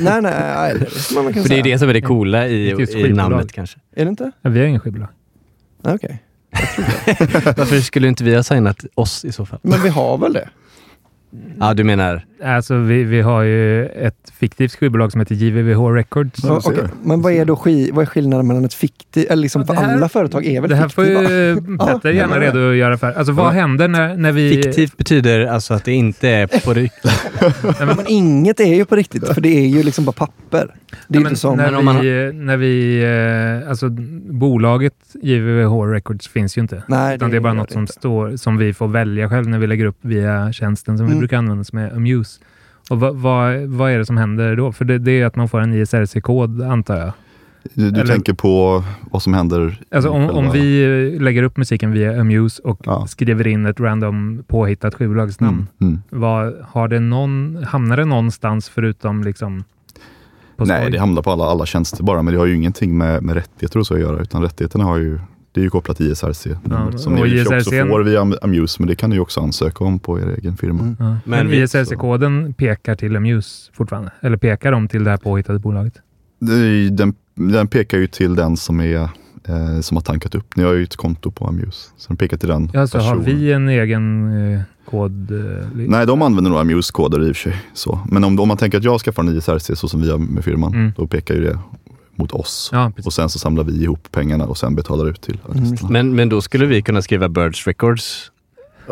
[SPEAKER 1] Nej, nej, man kunna
[SPEAKER 2] För det är det som är det coola i,
[SPEAKER 3] Det
[SPEAKER 2] i namnet kanske.
[SPEAKER 1] Är det inte?
[SPEAKER 3] Ja, Vi har ingen skivbolag.
[SPEAKER 1] Nej, Okej.
[SPEAKER 2] Varför skulle inte vi ha signat oss i så fall?
[SPEAKER 1] Men vi har väl det?
[SPEAKER 2] Ja, du menar?
[SPEAKER 3] Alltså, vi, vi har ju ett fiktivt skivbolag som heter JVVH Records.
[SPEAKER 1] Ja, okej. Men vad är då ski, vad är skillnaden mellan ett fiktivt, eller liksom för
[SPEAKER 3] det här-
[SPEAKER 1] alla företag är väl
[SPEAKER 3] Det här får
[SPEAKER 1] fiktiva?
[SPEAKER 3] ju Petter gärna redogöra för. Alltså vad
[SPEAKER 2] Ja.
[SPEAKER 3] händer när, när vi...
[SPEAKER 2] Fiktivt betyder alltså att det inte är på riktigt.
[SPEAKER 1] Men inget är ju på riktigt, för det är ju liksom bara papper. Det är
[SPEAKER 3] Ja,
[SPEAKER 1] inte som...
[SPEAKER 3] när,
[SPEAKER 2] men man
[SPEAKER 3] vi, när vi... eh, Alltså bolaget JVVH Records finns ju inte.
[SPEAKER 1] Nej,
[SPEAKER 3] utan det är bara något
[SPEAKER 1] det
[SPEAKER 3] som
[SPEAKER 1] inte.
[SPEAKER 3] står, som vi får välja själv när vi lägger upp via tjänsten som vi
[SPEAKER 1] Mm.
[SPEAKER 3] brukar använda som är Amuse. Och vad, vad, vad är det som händer då? För det, det är att man får en ISRC-kod antar jag.
[SPEAKER 4] Du, du
[SPEAKER 3] Eller-
[SPEAKER 4] tänker på vad som händer?
[SPEAKER 3] Alltså om, om vi lägger upp musiken via Amuse och
[SPEAKER 4] Ja.
[SPEAKER 3] skriver in ett random påhittat skivbolagsnamn.
[SPEAKER 4] Mm, mm.
[SPEAKER 3] Vad, har det någon, hamnar det någonstans förutom liksom
[SPEAKER 4] Nej, det hamnar på alla, alla tjänster bara, men det har ju ingenting med, med rättigheter och så att göra, utan rättigheterna har ju, det är ju kopplat till ISRC.
[SPEAKER 3] Ja,
[SPEAKER 4] som
[SPEAKER 3] och
[SPEAKER 4] i och för sig också
[SPEAKER 3] ISRC
[SPEAKER 4] får via Am- Amuse, men det kan ni ju också ansöka om på er egen firma.
[SPEAKER 1] Mm.
[SPEAKER 3] Ja. Men, ISRC-koden pekar till Amuse fortfarande? Eller pekar de till det här påhittade bolaget?
[SPEAKER 4] Den, den pekar ju till den som, är, eh, som har tankat upp. Ni har ju ett konto på Amuse, så den pekar till den
[SPEAKER 3] Ja, så har vi en egen eh, kod? Eh,
[SPEAKER 4] Nej, de använder nog Amuse-koder i och för sig. Så. Men om, om man tänker att jag skaffar en ISRC så som vi har med firman,
[SPEAKER 3] Mm.
[SPEAKER 4] då pekar ju det mot oss.
[SPEAKER 3] Ja.
[SPEAKER 4] Och sen så samlar vi ihop pengarna och sen betalar ut till artisterna.
[SPEAKER 2] Men, men då skulle vi kunna skriva Birds Records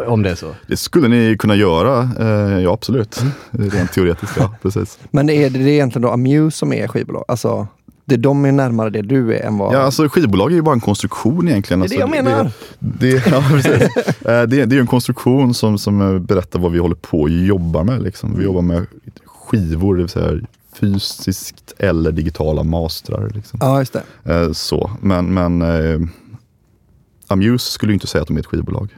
[SPEAKER 2] om det är så.
[SPEAKER 4] Det skulle ni kunna göra, eh, ja absolut.
[SPEAKER 3] Mm.
[SPEAKER 4] Rent teoretiskt, ja precis.
[SPEAKER 1] Men är det, det är egentligen då Amuse som är skivbolag? Alltså, det, de är närmare det du är än vad...
[SPEAKER 4] Ja, alltså skivbolag är ju bara en konstruktion egentligen.
[SPEAKER 1] det är det
[SPEAKER 4] alltså,
[SPEAKER 1] jag menar.
[SPEAKER 4] Det, det, ja, precis. Eh, det, det är ju en konstruktion som, som eh, berättar vad vi håller på och jobbar med. Liksom. Vi jobbar med skivor, det vill säga fysiskt eller digitala mastrar. Liksom.
[SPEAKER 1] Ja, just det.
[SPEAKER 4] Eh, så. Men, men eh, Amuse skulle ju inte säga att de är ett skivbolag.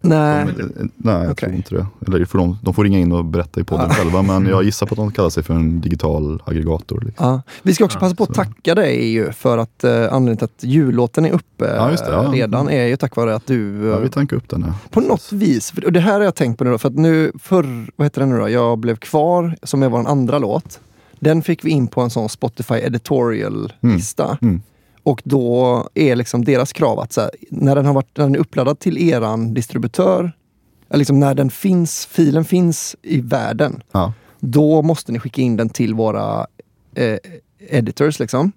[SPEAKER 1] Nej.
[SPEAKER 4] De, eh, nej, jag
[SPEAKER 1] Okej.
[SPEAKER 4] tror inte det. Eller får de, de får ringa in och berätta i podden
[SPEAKER 1] Ja.
[SPEAKER 4] själva, men jag gissar på att de kallar sig för en digital aggregator. Liksom.
[SPEAKER 1] Ja. Vi ska också passa på att tacka dig ju för att eh, anledningen till att jullåten är uppe
[SPEAKER 4] Ja, just det, ja.
[SPEAKER 1] redan är ju tack vare att du
[SPEAKER 4] Ja,
[SPEAKER 1] eh,
[SPEAKER 4] vi tankar upp den här.
[SPEAKER 1] på något vis, för- och det här har jag tänkt på nu då, för att nu förr, vad heter den nu då, Jag blev kvar, som är vår andra låt. Den fick vi in på en sån Spotify editorial-lista.
[SPEAKER 4] Mm.
[SPEAKER 1] Och då är liksom deras krav att så här, när, den har varit, när den är uppladdad till eran distributör, liksom när den finns, filen finns i världen,
[SPEAKER 4] Ja.
[SPEAKER 1] då måste ni skicka in den till våra eh, editors. Liksom.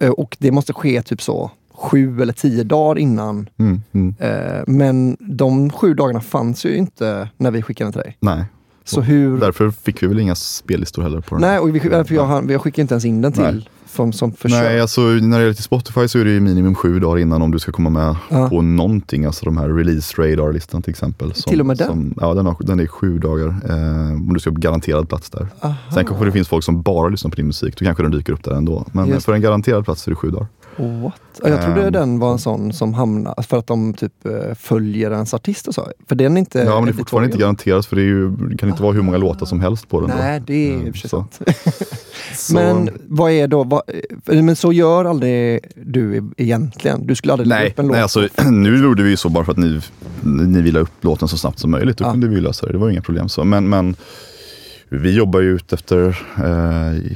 [SPEAKER 1] Eh, och det måste ske typ så sju eller tio dagar innan.
[SPEAKER 4] Mm, mm.
[SPEAKER 1] Eh, men de sju dagarna fanns ju inte när vi skickade den till dig.
[SPEAKER 4] Nej,
[SPEAKER 1] Så hur...
[SPEAKER 4] därför fick vi väl inga spellistor heller på den.
[SPEAKER 1] Nej, och vi, för jag, har- vi skickar inte ens in den till
[SPEAKER 4] Nej.
[SPEAKER 1] som, som.
[SPEAKER 4] Nej, alltså när det gäller till Spotify så är det ju minimum sju dagar innan om du ska komma med
[SPEAKER 1] Ja.
[SPEAKER 4] på någonting. Alltså de här release radar-listan till exempel. Som,
[SPEAKER 1] Till och med den?
[SPEAKER 4] Som, ja, den, har, den är sju dagar. Eh, om du ska ha garanterad plats där.
[SPEAKER 1] Aha.
[SPEAKER 4] Sen kanske det finns folk som bara lyssnar på din musik. Då kanske den dyker upp där ändå. Men
[SPEAKER 1] Just
[SPEAKER 4] för en garanterad plats är det sju dagar.
[SPEAKER 1] What? Ja, Jag trodde
[SPEAKER 4] Ehm.
[SPEAKER 1] den var en sån som hamnar för att de typ eh, följer ens artist och så. För den är inte
[SPEAKER 4] Ja, men det är fortfarande inte garanterat för det, ju, det kan inte vara hur många låtar som helst på den. då.
[SPEAKER 1] Nej, det är sig
[SPEAKER 4] så. Så-
[SPEAKER 1] Men vad är då, vad, eh, men så gör aldrig du egentligen? Du skulle aldrig lägga upp en låt?
[SPEAKER 4] nej alltså, nu gjorde vi ju så bara för att ni, ni ville ha upp låten så snabbt som möjligt. Då
[SPEAKER 1] Ja.
[SPEAKER 4] kunde vi lösa det, det var inga problem. Så. Men, men vi jobbar ju ut efter eh,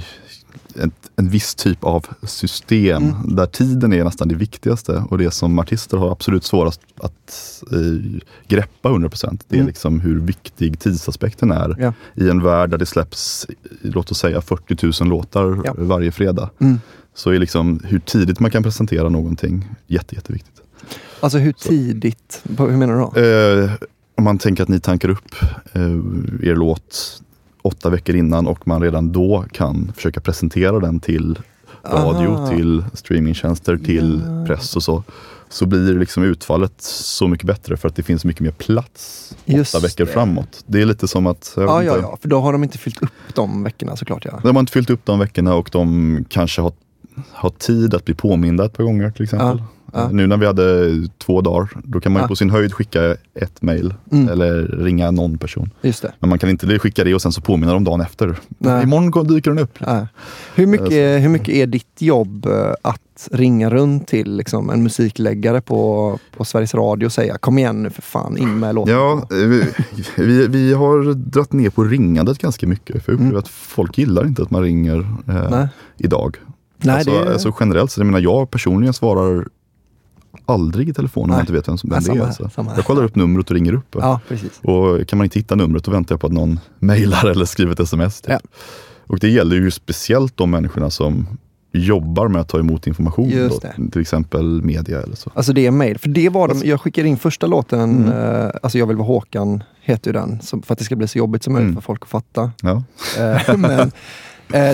[SPEAKER 4] ett, en viss typ av system
[SPEAKER 1] Mm.
[SPEAKER 4] där tiden är nästan det viktigaste och det som artister har absolut svårast att eh, greppa 100%. Det är
[SPEAKER 1] Mm.
[SPEAKER 4] liksom hur viktig tidsaspekten är
[SPEAKER 1] Ja.
[SPEAKER 4] i en värld där det släpps, låt oss säga 40 000 låtar
[SPEAKER 1] Ja.
[SPEAKER 4] varje fredag.
[SPEAKER 1] Mm.
[SPEAKER 4] Så är liksom hur tidigt man kan presentera någonting jätte, jätteviktigt.
[SPEAKER 1] Alltså hur tidigt? På- Hur menar du då?
[SPEAKER 4] Eh, om man tänker att ni tankar upp eh, er låt åtta veckor innan och man redan då kan försöka presentera den till radio,
[SPEAKER 1] Aha.
[SPEAKER 4] till streamingtjänster, till press och så. Så blir liksom utfallet så mycket bättre för att det finns mycket mer plats
[SPEAKER 1] Just
[SPEAKER 4] åtta veckor
[SPEAKER 1] det.
[SPEAKER 4] framåt. Det är lite som att...
[SPEAKER 1] Ja, ja, ja, för då har de inte fyllt upp de veckorna såklart. Ja.
[SPEAKER 4] De har inte fyllt upp de veckorna och de kanske har, har tid att bli påminda ett par gånger till exempel.
[SPEAKER 1] Ja, ja.
[SPEAKER 4] Nu när vi hade två dagar, då kan man
[SPEAKER 1] Ja.
[SPEAKER 4] på sin höjd skicka ett mail
[SPEAKER 1] Mm.
[SPEAKER 4] eller ringa någon person.
[SPEAKER 1] Just det.
[SPEAKER 4] Men man kan inte skicka det och sen så påminna dem dagen efter.
[SPEAKER 1] Nej.
[SPEAKER 4] Imorgon dyker den upp.
[SPEAKER 1] Ja. Hur, mycket, hur mycket är ditt jobb eh, att ringa runt till liksom, en musikläggare på, på Sveriges Radio och säga kom igen nu för fan, in med låten?
[SPEAKER 4] Ja, eh, vi, vi, vi har dratt ner på ringandet ganska mycket. För jag upplever
[SPEAKER 1] Mm.
[SPEAKER 4] att folk gillar inte att man ringer eh,
[SPEAKER 1] Nej.
[SPEAKER 4] idag.
[SPEAKER 1] Nej,
[SPEAKER 4] alltså,
[SPEAKER 1] det
[SPEAKER 4] alltså generellt, så jag menar jag personligen svarar aldrig i telefon om jag inte vet vem, som, vem
[SPEAKER 1] Ja,
[SPEAKER 4] det är. Alltså. Jag kollar upp numret och ringer upp.
[SPEAKER 1] Ja.
[SPEAKER 4] Och kan man inte hitta numret då väntar jag på att någon mejlar eller skriver ett sms. Typ.
[SPEAKER 1] Ja.
[SPEAKER 4] Och det gäller ju speciellt de människorna som jobbar med att ta emot information. Då, till exempel media eller så.
[SPEAKER 1] Alltså det är mail. För det var de, jag skickade in första låten,
[SPEAKER 4] Mm.
[SPEAKER 1] eh, alltså Jag vill vara Håkan, heter ju den, för att det ska bli så jobbigt som möjligt
[SPEAKER 4] Mm.
[SPEAKER 1] för folk att fatta.
[SPEAKER 4] Ja.
[SPEAKER 1] Eh, men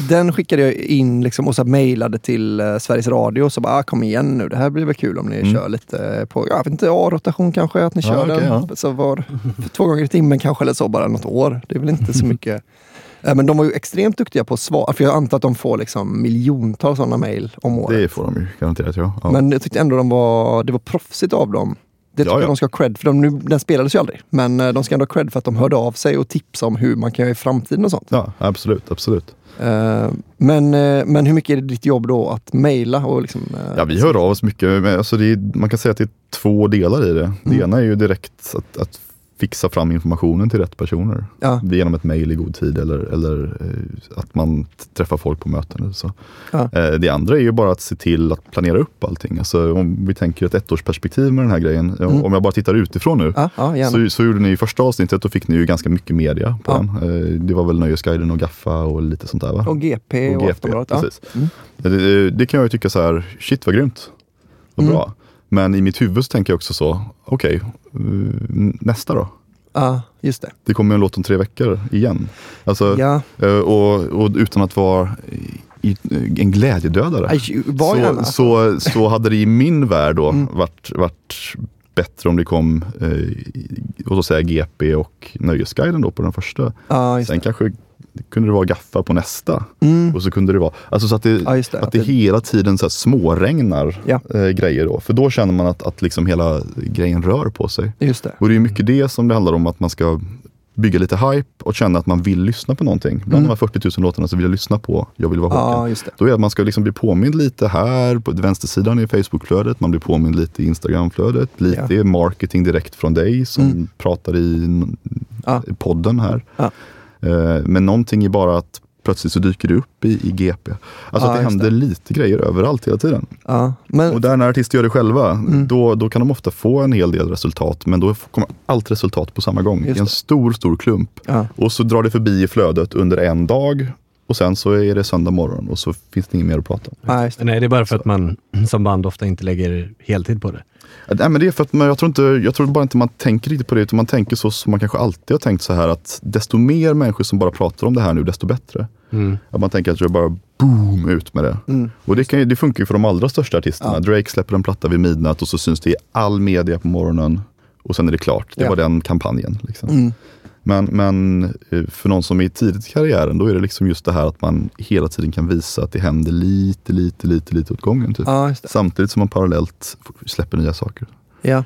[SPEAKER 1] den skickade jag in liksom, och så mejlade till eh, Sveriges Radio och så bara, ah, kom igen nu, det här blir väl kul om ni
[SPEAKER 4] Mm.
[SPEAKER 1] kör lite på, jag vet inte, A-rotation kanske, att ni
[SPEAKER 4] Ja,
[SPEAKER 1] kör
[SPEAKER 4] okej,
[SPEAKER 1] den.
[SPEAKER 4] ja.
[SPEAKER 1] Så var, två gånger i timmen kanske, eller så, bara något år. Det är väl inte så mycket. Eh, Men de var ju extremt duktiga på att svara, för jag antar att de får liksom miljontals sådana mejl om året.
[SPEAKER 4] Det får de ju garanterat. Ja. Ja.
[SPEAKER 1] Men jag tyckte ändå de var, det var proffsigt av dem. Det tycker
[SPEAKER 4] Ja, ja.
[SPEAKER 1] de ska ha cred för. De, nu, den spelades ju aldrig, men eh, de ska ändå ha cred för att de hörde av sig och tipsade om hur man kan göra i framtiden och sånt.
[SPEAKER 4] ja, absolut. absolut.
[SPEAKER 1] Eh, men, eh, men hur mycket är det ditt jobb då att mejla? Och liksom, eh,
[SPEAKER 4] Ja, vi hör av oss mycket. Alltså är, man kan säga att det är två delar i det. Det
[SPEAKER 1] Mm.
[SPEAKER 4] ena är ju direkt att, att fixa fram informationen till rätt personer.
[SPEAKER 1] Ja.
[SPEAKER 4] Genom ett mejl i god tid eller, eller eh, att man träffar folk på möten. Eller så.
[SPEAKER 1] Ja.
[SPEAKER 4] Eh, det andra är ju bara att se till att planera upp allting. Alltså, om vi tänker ett ettårsperspektiv med den här grejen.
[SPEAKER 1] Mm.
[SPEAKER 4] Om jag bara tittar utifrån nu.
[SPEAKER 1] Ja.
[SPEAKER 4] Så, så gjorde ni i första avsnittet, då fick ni ju ganska mycket media på den. Eh, Det var väl Nöjesguiden och Gaffa och lite sånt där va?
[SPEAKER 1] och GP och, Aftonbladet. Ja.
[SPEAKER 4] precis.
[SPEAKER 1] Mm.
[SPEAKER 4] Det, det kan jag ju tycka så här, shit vad grymt. Vad
[SPEAKER 1] Mm.
[SPEAKER 4] bra. Men i mitt huvud så tänker jag också så, okej, eh, nästa då?
[SPEAKER 1] ja, just det.
[SPEAKER 4] Det kommer en låt om tre veckor igen. Alltså,
[SPEAKER 1] Ja.
[SPEAKER 4] eh, och, och utan att vara i, en glädjedödare.
[SPEAKER 1] Aj, var gärna.
[SPEAKER 4] så, så, så hade det i min värld då
[SPEAKER 1] Mm.
[SPEAKER 4] varit, varit bättre om det kom, eh, låt oss säga GP och Nöjesguiden då på den första.
[SPEAKER 1] just
[SPEAKER 4] Sen kanske kunde det vara Gaffa på nästa.
[SPEAKER 1] Mm.
[SPEAKER 4] Och så kunde det vara, alltså så att det,
[SPEAKER 1] Ja, det.
[SPEAKER 4] att det hela tiden så här småregnar
[SPEAKER 1] Ja.
[SPEAKER 4] eh, grejer då. För då känner man att, att liksom hela grejen rör på sig.
[SPEAKER 1] Just det.
[SPEAKER 4] Och det är mycket det som det handlar om, att man ska bygga lite hype och känna att man vill lyssna på någonting. Bland
[SPEAKER 1] Mm.
[SPEAKER 4] de här 40 000 låtarna så vill jag lyssna på Jag vill vara Håkan.
[SPEAKER 1] Ja.
[SPEAKER 4] Då är det att man ska liksom bli påmind lite här på vänstersidan i Facebookflödet, man blir påmind lite i Instagramflödet, lite
[SPEAKER 1] Ja.
[SPEAKER 4] marketing direkt från dig som
[SPEAKER 1] Mm.
[SPEAKER 4] pratar i
[SPEAKER 1] Ja.
[SPEAKER 4] podden här.
[SPEAKER 1] Ja.
[SPEAKER 4] Eh, Men någonting är bara att plötsligt så dyker det upp i, i GP. Alltså
[SPEAKER 1] Ja,
[SPEAKER 4] att det händer lite grejer överallt hela tiden.
[SPEAKER 1] Ja. Men,
[SPEAKER 4] Och där när artister gör det själva,
[SPEAKER 1] Mm.
[SPEAKER 4] då, då kan de ofta få en hel del resultat, men då kommer allt resultat på samma gång.
[SPEAKER 1] Just
[SPEAKER 4] I en
[SPEAKER 1] det.
[SPEAKER 4] stor, stor klump.
[SPEAKER 1] ja.
[SPEAKER 4] Och så drar det förbi i flödet under en dag och sen så är det söndag morgon och så finns det inget mer att prata om.
[SPEAKER 1] Ja, just det.
[SPEAKER 2] Nej, det är bara för att man som band ofta inte lägger heltid på det.
[SPEAKER 4] Nej, men det är för att man, jag, tror inte, jag tror bara inte man tänker riktigt på det, utan man tänker så som man kanske alltid har tänkt så här att desto mer människor som bara pratar om det här nu, desto bättre. Att man tänker att jag bara boom ut med det.
[SPEAKER 1] Mm.
[SPEAKER 4] Och det, kan, det funkar ju för de allra största artisterna.
[SPEAKER 1] Ja.
[SPEAKER 4] Drake släpper en platta vid midnatt och så syns det i all media på morgonen. Och sen är det klart. Det
[SPEAKER 1] Ja.
[SPEAKER 4] var den kampanjen. Liksom.
[SPEAKER 1] Mm.
[SPEAKER 4] Men, men eh, för någon som är tidigt i karriären, då är det liksom just det här att man hela tiden kan visa att det händer lite, lite, lite, lite åt gången. Typ.
[SPEAKER 1] Ja.
[SPEAKER 4] Samtidigt som man parallellt släpper nya saker.
[SPEAKER 1] Ja.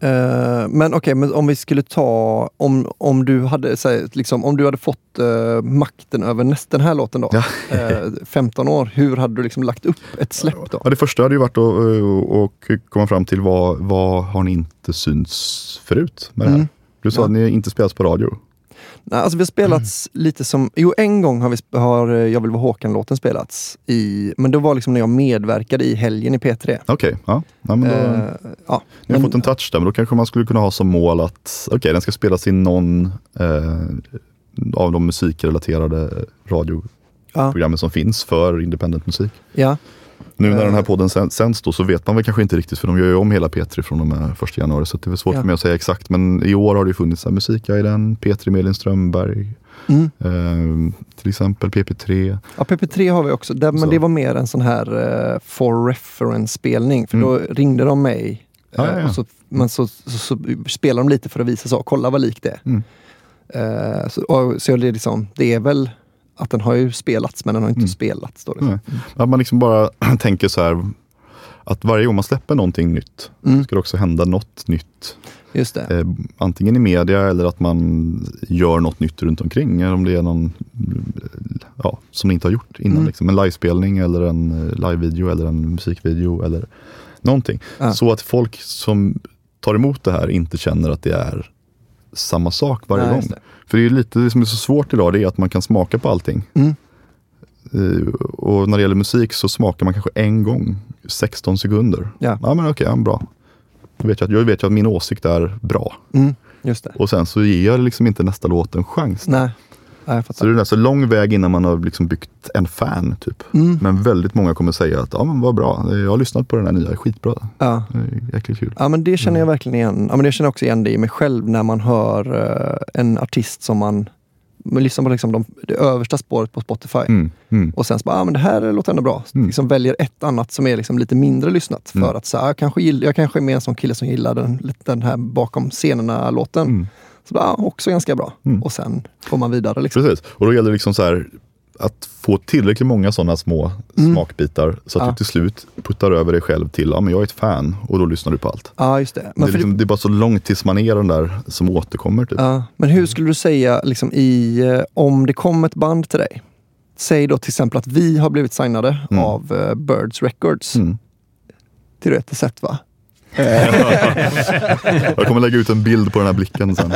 [SPEAKER 1] Eh, men okej, men om vi skulle ta, om, om, du, hade, säg, liksom, om du hade fått eh, makten över näst, den här låten då,
[SPEAKER 4] Ja.
[SPEAKER 1] eh, 15 år, hur hade du liksom lagt upp ett släpp då?
[SPEAKER 4] Ja, det första hade ju varit att och, och komma fram till vad, vad har ni inte synts förut med det här?
[SPEAKER 1] Mm.
[SPEAKER 4] Du sa
[SPEAKER 1] Ja.
[SPEAKER 4] att ni inte spelats på radio.
[SPEAKER 1] Nej, alltså vi har spelats lite som, jo en gång har, vi, har eh, Jag vill vara Håkan-låten spelats, i, men det var liksom när jag medverkade i helgen i P3.
[SPEAKER 4] Okej, ja. ja men då,
[SPEAKER 1] Eh, ja,
[SPEAKER 4] ni har
[SPEAKER 1] men-
[SPEAKER 4] fått en touch där, men då kanske man skulle kunna ha som mål att okej, den ska spelas i någon eh, av de musikrelaterade radioprogrammen
[SPEAKER 1] ja,
[SPEAKER 4] som finns för independent musik.
[SPEAKER 1] ja,
[SPEAKER 4] Nu när
[SPEAKER 1] Eh.
[SPEAKER 4] den här podden sen- sänds då så vet man väl kanske inte riktigt för de gör ju om hela P3 från och med 1 januari så det är väl svårt
[SPEAKER 1] Ja.
[SPEAKER 4] för mig att säga exakt men i år har det funnits så här Musikguiden, P3 Melin Strömberg,
[SPEAKER 1] mm.
[SPEAKER 4] eh, till exempel PP3.
[SPEAKER 1] ja, PP3 har vi också, där, men
[SPEAKER 4] Så.
[SPEAKER 1] det var mer en sån här uh, for reference-spelning, för då ringde de mig
[SPEAKER 4] Mm. Ja,
[SPEAKER 1] eh,
[SPEAKER 4] ja, ja.
[SPEAKER 1] och så, men så, så, så spelade de lite för att visa så, kolla vad likt det är.
[SPEAKER 4] Mm.
[SPEAKER 1] Eh, så, och, så det, liksom, det är väl att den har ju spelats men den har inte
[SPEAKER 4] Mm.
[SPEAKER 1] spelats. Då,
[SPEAKER 4] Nej. Att man liksom bara tänker så här att varje gång man släpper någonting nytt
[SPEAKER 1] Mm,
[SPEAKER 4] ska det också hända något nytt.
[SPEAKER 1] just det.
[SPEAKER 4] Eh, antingen i media eller att man gör något nytt runt omkring. Eller om det är någon ja, som ni inte har gjort innan.
[SPEAKER 1] Mm.
[SPEAKER 4] Liksom. En livespelning eller en eh, livevideo eller en musikvideo eller någonting.
[SPEAKER 1] Ja.
[SPEAKER 4] Så att folk som tar emot det här inte känner att det är samma sak varje
[SPEAKER 1] Nej,
[SPEAKER 4] gång.
[SPEAKER 1] det.
[SPEAKER 4] För det är lite det som är så svårt idag, det är att man kan smaka på allting.
[SPEAKER 1] Mm.
[SPEAKER 4] eh, och när det gäller musik så smakar man kanske en gång 16 sekunder.
[SPEAKER 1] Ja.
[SPEAKER 4] ja men okej, ja, bra. Jag vet, att, jag vet ju att min åsikt är bra.
[SPEAKER 1] Mm, just det.
[SPEAKER 4] Och sen så ger jag liksom inte nästa låt en chans.
[SPEAKER 1] Nej, ja, jag
[SPEAKER 4] Så det är så lång väg innan man har liksom byggt en fan. typ.
[SPEAKER 1] Mm.
[SPEAKER 4] Men väldigt många kommer säga att ja, men vad bra, jag har lyssnat på den här nya, skitbra.
[SPEAKER 1] Ja.
[SPEAKER 4] Jäkligt kul.
[SPEAKER 1] Ja men det känner jag verkligen igen. Ja, men det känner jag också igen det i mig själv när man hör eh, en artist som man, man lyssnar på liksom de, det översta spåret på Spotify.
[SPEAKER 4] Mm, mm.
[SPEAKER 1] Och sen så bara, ah, men det här låter ändå bra.
[SPEAKER 4] Mm.
[SPEAKER 1] Liksom väljer ett annat som är liksom lite mindre lyssnat. För
[SPEAKER 4] Mm.
[SPEAKER 1] att så, jag, kanske gill, jag kanske är med en sån kille som gillar den, den här bakom scenerna-låten. Så bara, ah, också ganska bra.
[SPEAKER 4] Mm.
[SPEAKER 1] Och sen går man vidare. Liksom.
[SPEAKER 4] Precis, och då gäller det liksom så här att få tillräckligt många sådana små
[SPEAKER 1] Mm.
[SPEAKER 4] smakbitar så att
[SPEAKER 1] Ja.
[SPEAKER 4] du till slut puttar över dig själv till, ja men jag är ett fan och då lyssnar du på allt.
[SPEAKER 1] Ja, just det.
[SPEAKER 4] Det
[SPEAKER 1] Men,
[SPEAKER 4] är,
[SPEAKER 1] för,
[SPEAKER 4] liksom, det är bara så långt tills man är den där som återkommer. Typ.
[SPEAKER 1] ja, men hur skulle du säga liksom, i, eh, om det kom ett band till dig? Säg då till exempel att vi har blivit signade
[SPEAKER 4] Mm.
[SPEAKER 1] av eh, Birds Records.
[SPEAKER 4] Mm.
[SPEAKER 1] Till rätt sätt va?
[SPEAKER 4] Jag kommer lägga ut en bild på den här blicken sen.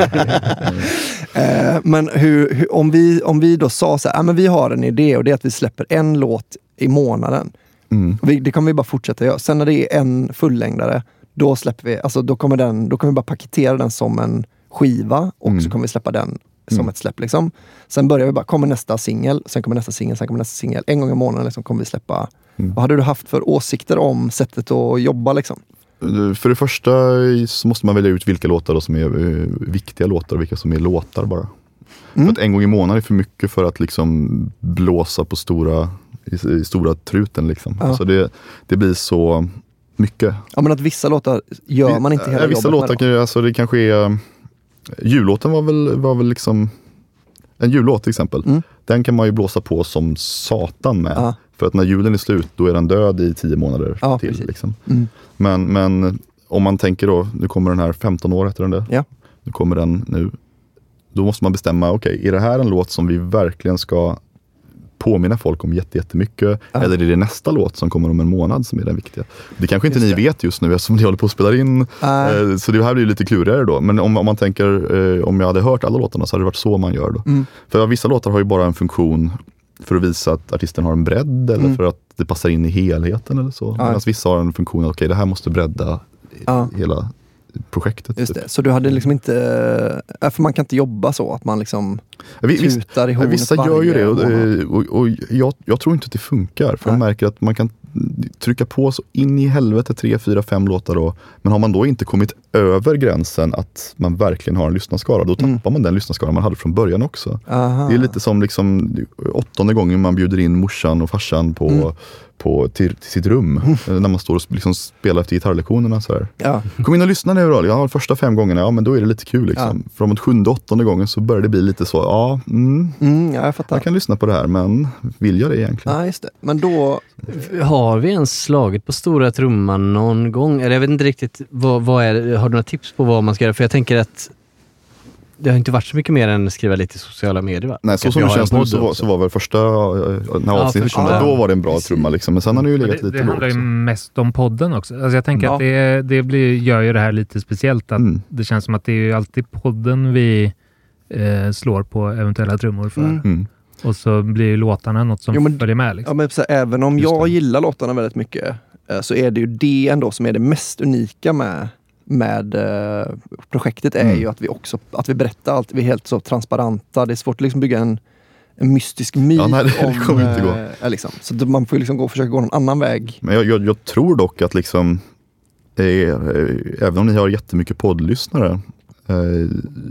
[SPEAKER 1] Eh, men hur, hur, om, vi, om vi då sa så här, ah, men vi har en idé och det är att vi släpper en låt i månaden.
[SPEAKER 4] Mm.
[SPEAKER 1] Vi, det kommer vi bara fortsätta göra. Sen när det är en fullängdare, då släpper vi, alltså då kommer, den, då kommer vi bara paketera den som en skiva och
[SPEAKER 4] Mm.
[SPEAKER 1] så kommer vi släppa den som
[SPEAKER 4] Mm.
[SPEAKER 1] ett släpp. Liksom. Sen börjar vi bara, kommer nästa singel, sen kommer nästa singel, sen kommer nästa singel. En gång i månaden liksom kommer vi släppa.
[SPEAKER 4] Mm.
[SPEAKER 1] Vad hade du haft för åsikter om sättet att jobba? Liksom?
[SPEAKER 4] För det första så måste man välja ut vilka låtar som är eh, viktiga låtar och vilka som är låtar bara.
[SPEAKER 1] Mm.
[SPEAKER 4] För att en gång i månaden är för mycket för att liksom blåsa på stora, i, i stora truten. Liksom.
[SPEAKER 1] Ja.
[SPEAKER 4] Så det, det blir så mycket.
[SPEAKER 1] Ja, men att vissa låtar gör man inte hela
[SPEAKER 4] Vissa
[SPEAKER 1] jobbet
[SPEAKER 4] låtar
[SPEAKER 1] med.
[SPEAKER 4] kan alltså det kanske är, jullåten var väl, var väl liksom, en jullåt till exempel.
[SPEAKER 1] Mm.
[SPEAKER 4] Den kan man ju blåsa på som satan med.
[SPEAKER 1] Ja.
[SPEAKER 4] För att när julen är slut, då är den död i tio månader
[SPEAKER 1] Ja,
[SPEAKER 4] till. Liksom.
[SPEAKER 1] Mm.
[SPEAKER 4] Men, men om man tänker då, nu kommer den här 15 år efter den där.
[SPEAKER 1] Ja.
[SPEAKER 4] Nu kommer den nu. Då måste man bestämma, okej, är det här en låt som vi verkligen ska påminna folk om jätte- jättemycket?
[SPEAKER 1] Ja.
[SPEAKER 4] Eller är det nästa låt som kommer om en månad som är den viktiga? Det kanske inte
[SPEAKER 1] Just
[SPEAKER 4] ni
[SPEAKER 1] det.
[SPEAKER 4] vet just nu eftersom ni håller på att spela in. Eh, Så det här blir lite klurigare då. Men om, om man tänker, eh, om jag hade hört alla låtarna så hade det varit så man gör då.
[SPEAKER 1] Mm.
[SPEAKER 4] För vissa låtar har ju bara en funktion för att visa att artisten har en bredd eller
[SPEAKER 1] Mm.
[SPEAKER 4] för att det passar in i helheten eller så.
[SPEAKER 1] Ja.
[SPEAKER 4] Medan vissa har en funktion att okej, det här måste bredda
[SPEAKER 1] Ja.
[SPEAKER 4] hela projektet.
[SPEAKER 1] Just
[SPEAKER 4] typ.
[SPEAKER 1] det. Så du hade liksom inte, äh, för man kan inte jobba så att man liksom
[SPEAKER 4] vi-
[SPEAKER 1] tutar i hornet
[SPEAKER 4] Vissa gör ju det och, eh, och, och jag, jag tror inte att det funkar. För jag
[SPEAKER 1] Nej.
[SPEAKER 4] märker att man kan trycka på så in i helvete tre, fyra, fem låtar då. Men har man då inte kommit över gränsen att man verkligen har en lyssnarskara, då tappar
[SPEAKER 1] Mm.
[SPEAKER 4] man den lyssnarskara man hade från början också.
[SPEAKER 1] Aha.
[SPEAKER 4] Det är lite som liksom åttonde gången man bjuder in morsan och farsan på,
[SPEAKER 1] Mm.
[SPEAKER 4] På, till, till sitt rum. När man står och liksom spelar efter gitarrlektionerna. Så här.
[SPEAKER 1] Ja.
[SPEAKER 4] Kom in och lyssna nu då. Ja, första fem gångerna, ja men då är det lite kul. Liksom. Framåt sjunde, åttonde gången så börjar det bli lite så, ja, mm,
[SPEAKER 1] Mm, ja, jag fattar.
[SPEAKER 4] jag kan lyssna på det här, men vill jag det egentligen?
[SPEAKER 1] Ja, just det. Men då,
[SPEAKER 2] Har vi ens slagit på stora trumman någon gång? Eller jag vet inte riktigt, vad, vad är har du några tips på vad man ska göra? För jag tänker att det har inte varit så mycket mer än att skriva lite i sociala medier va?
[SPEAKER 4] Nej, så som det känns nu så var, så var väl första, eh, när
[SPEAKER 2] Ja,
[SPEAKER 4] avsnittet kom,
[SPEAKER 2] första.
[SPEAKER 4] då var det en bra trumma liksom. Men sen har det ju
[SPEAKER 3] Men
[SPEAKER 4] legat
[SPEAKER 3] det,
[SPEAKER 4] lite
[SPEAKER 3] det handlar ju mest om podden också. Alltså jag tänker
[SPEAKER 1] Ja.
[SPEAKER 3] att det, det blir, gör ju det här lite speciellt. Att
[SPEAKER 4] Mm.
[SPEAKER 3] Det känns som att det är ju alltid podden vi eh, slår på eventuella trummor för.
[SPEAKER 1] Mm.
[SPEAKER 4] Mm.
[SPEAKER 3] Och så blir ju låtarna något som
[SPEAKER 1] Jo, men-
[SPEAKER 3] följer med.
[SPEAKER 1] ja,
[SPEAKER 3] Liksom.
[SPEAKER 1] men så här, även om
[SPEAKER 4] Just
[SPEAKER 1] jag
[SPEAKER 4] det.
[SPEAKER 1] gillar låtarna väldigt mycket eh, så är det ju det ändå som är det mest unika med, med eh, projektet är
[SPEAKER 4] Mm.
[SPEAKER 1] ju att vi också att vi berättar allt. Vi är helt så transparenta. Det är svårt att liksom bygga en, en mystisk myt
[SPEAKER 4] Ja, nej, det
[SPEAKER 1] om...
[SPEAKER 4] kommer inte gå.
[SPEAKER 1] eh, liksom. Så det- man får liksom gå, försöka gå någon annan väg.
[SPEAKER 4] Men jag, jag, jag tror dock att liksom, eh, eh, även om ni har jättemycket poddlyssnare eh,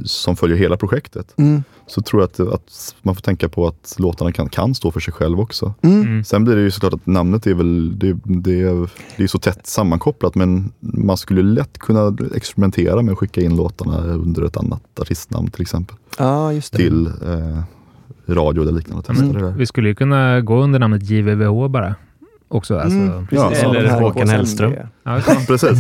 [SPEAKER 4] som följer hela projektet,
[SPEAKER 1] Mm.
[SPEAKER 4] så tror jag att, att man får tänka på att låtarna kan, kan stå för sig själv också.
[SPEAKER 1] Mm.
[SPEAKER 3] Mm.
[SPEAKER 4] Sen blir det ju såklart att namnet är väl, det, det, det är så tätt sammankopplat men man skulle lätt kunna experimentera med att skicka in låtarna under ett annat artistnamn till exempel.
[SPEAKER 1] Det.
[SPEAKER 4] Till eh, radio eller liknande
[SPEAKER 1] Mm.
[SPEAKER 3] Vi skulle ju kunna gå under namnet JVVH bara. Också. Alltså,
[SPEAKER 1] Mm, precis.
[SPEAKER 4] Ja.
[SPEAKER 2] Eller Håkan. Hellström.
[SPEAKER 3] Ja.
[SPEAKER 4] Precis.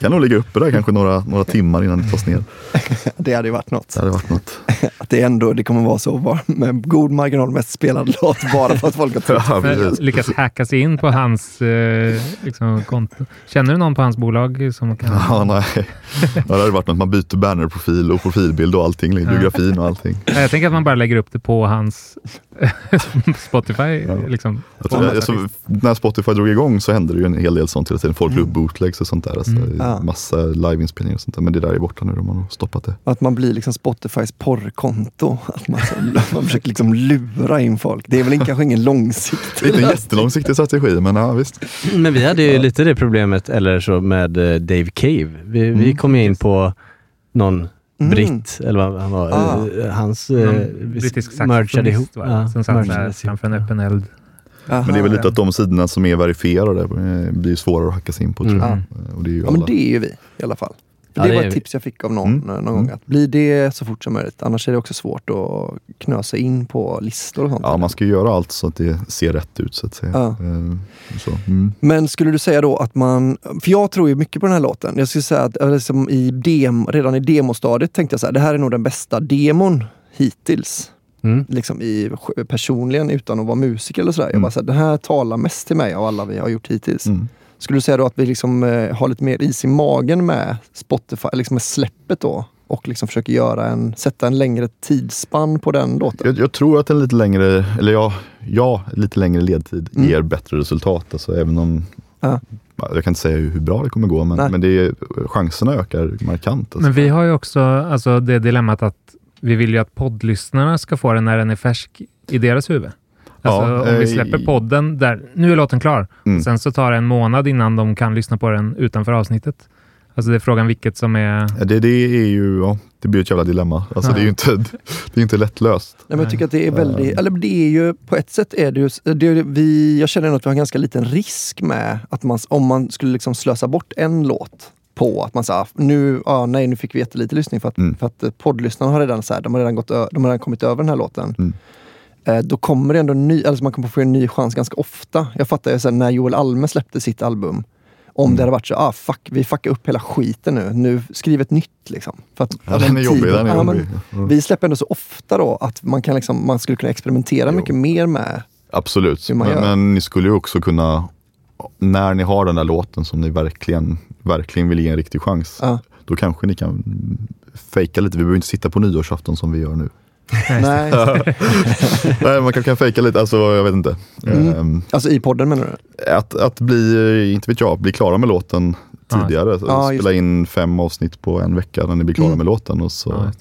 [SPEAKER 4] Kan nog ligga uppe där kanske några, några timmar innan det tas ner.
[SPEAKER 1] Det hade ju varit något.
[SPEAKER 4] Det hade varit något.
[SPEAKER 1] Att det ändå det kommer vara så med god marginal mest spelad låt bara för att folk har trott.
[SPEAKER 4] Ja,
[SPEAKER 3] lyckas hacka sig in på hans eh, liksom, konto. Känner du någon på hans bolag som kan...
[SPEAKER 4] Ja, nej. Ja, det hade varit något. Man byter bannerprofil och profilbild och allting. Biografin och allting.
[SPEAKER 3] Ja, Jag tänker att man bara lägger upp det på hans Spotify. Liksom.
[SPEAKER 4] Jag tror, alltså, när Spotify drog igång så hände det ju en hel del sånt hela tiden. Folk upp bootlegs och sånt där. Alltså,
[SPEAKER 3] Mm.
[SPEAKER 1] Ja.
[SPEAKER 4] Massa liveinspelningar och sånt där. Men det där är borta nu. De har stoppat det.
[SPEAKER 1] Att man blir liksom Spotifys porrkonto. Att man, man försöker liksom lura in folk. Det är väl kanske ingen långsiktig
[SPEAKER 4] Inte en jättelångsiktig strategi, men ja, visst.
[SPEAKER 2] Men vi hade ju lite det problemet, eller så med eh, Dave Cave. Vi, vi kom ju in på någon
[SPEAKER 1] Mm.
[SPEAKER 2] britt, eller vad han var.
[SPEAKER 1] Ah.
[SPEAKER 2] eh, Hans...
[SPEAKER 3] Någon
[SPEAKER 2] eh,
[SPEAKER 3] brittisk
[SPEAKER 2] mergade ihop.
[SPEAKER 3] saxofonist va? som satt framför en öppen eld.
[SPEAKER 1] Aha,
[SPEAKER 4] Men det är väl
[SPEAKER 1] ja.
[SPEAKER 4] lite att de sidorna som är verifierade eh, blir svårare att hacka sig in på.
[SPEAKER 3] Mm.
[SPEAKER 4] Eh, Och det är ju
[SPEAKER 1] Ja, men
[SPEAKER 4] alla.
[SPEAKER 1] det är ju vi i alla fall. För
[SPEAKER 2] Ja,
[SPEAKER 1] det
[SPEAKER 2] det
[SPEAKER 1] var ett tips jag fick av någon
[SPEAKER 4] Mm.
[SPEAKER 1] eh, någon gång. Att bli det så fort som möjligt. Annars är det också svårt att knö sig in på listor och sånt.
[SPEAKER 4] Ja, man ska ju göra allt så att det ser rätt ut så att säga.
[SPEAKER 1] Ja.
[SPEAKER 4] Så. Mm.
[SPEAKER 1] Men skulle du säga då att man, för jag tror ju mycket på den här låten. Jag skulle säga att eller som i dem, redan i demostadiet tänkte jag så här, det här är nog den bästa demon hittills.
[SPEAKER 2] Mm.
[SPEAKER 1] Liksom i, personligen utan att vara musiker eller sådär. Jag
[SPEAKER 4] Mm.
[SPEAKER 1] bara så här, den här talar mest till mig av alla vi har gjort hittills.
[SPEAKER 4] Mm.
[SPEAKER 1] Skulle du säga då att vi liksom eh, har lite mer is i magen med Spotify, liksom med släppet då? Och liksom försöker göra en, sätta en längre tidsspann på den låten?
[SPEAKER 4] Jag, jag tror att en lite längre, eller ja, ja lite längre ledtid
[SPEAKER 1] Mm.
[SPEAKER 4] ger bättre resultat. Alltså, även om,
[SPEAKER 1] Ja.
[SPEAKER 4] Jag kan inte säga hur bra det kommer gå,
[SPEAKER 1] Nej.
[SPEAKER 4] men, men det är, chanserna ökar markant. Alltså.
[SPEAKER 3] Men vi har ju också alltså, det dilemmat att vi vill ju att poddlyssnarna ska få den när den är färsk i deras huvud. Alltså,
[SPEAKER 4] Ja,
[SPEAKER 3] om vi
[SPEAKER 4] eh,
[SPEAKER 3] släpper podden där, nu är låten klar.
[SPEAKER 4] Mm.
[SPEAKER 3] Sen så tar det en månad innan de kan lyssna på den utanför avsnittet. Alltså det är frågan vilket som är...
[SPEAKER 4] Ja, Det, det är ju, ja, det blir ett jävla dilemma. Alltså,
[SPEAKER 3] Ja.
[SPEAKER 4] det är ju inte, det är inte lättlöst.
[SPEAKER 1] Nej, men jag tycker att det är väldigt, eller det är ju på ett sätt är det ju, det är, vi, jag känner nog att vi har en ganska liten risk med att man, om man skulle liksom slösa bort en låt på att man säger nu, ah, nej nu fick vi jättelite lyssning för att,
[SPEAKER 4] Mm.
[SPEAKER 1] för att eh, poddlyssnarna har redan, så här, de har redan, gått, de har redan kommit över den här låten.
[SPEAKER 4] Mm.
[SPEAKER 1] Eh, då kommer det ändå en ny, alltså man kommer få en ny chans ganska ofta. Jag fattar ju sen när Joel Alme släppte sitt album. Om
[SPEAKER 4] Mm.
[SPEAKER 1] det hade varit så, ah fuck, vi fuckar upp hela skiten nu. Nu skriv ett nytt liksom. För att,
[SPEAKER 4] Ja, den är jobbig. Den är
[SPEAKER 1] ja, men,
[SPEAKER 4] jobbig. Ja.
[SPEAKER 1] vi släpper ändå så ofta då att man, kan liksom, man skulle kunna experimentera
[SPEAKER 4] Jo.
[SPEAKER 1] mycket mer med.
[SPEAKER 4] Absolut, men, men ni skulle ju också kunna, när ni har den där låten som ni verkligen, verkligen vill ge en riktig chans,
[SPEAKER 1] Ja.
[SPEAKER 4] då kanske ni kan fejka lite. Vi behöver inte sitta på nyårsafton som vi gör nu.
[SPEAKER 1] Nej.
[SPEAKER 4] Nej, man kan, kan fejka lite, alltså jag vet inte.
[SPEAKER 1] Mm.
[SPEAKER 4] Ehm,
[SPEAKER 1] Alltså i podden menar du?
[SPEAKER 4] att, att bli, inte vet jag, bli klara med låten tidigare.
[SPEAKER 1] Just
[SPEAKER 4] spela in fem avsnitt på en vecka när ni blir klara
[SPEAKER 1] Mm.
[SPEAKER 4] med låten. Och så, men,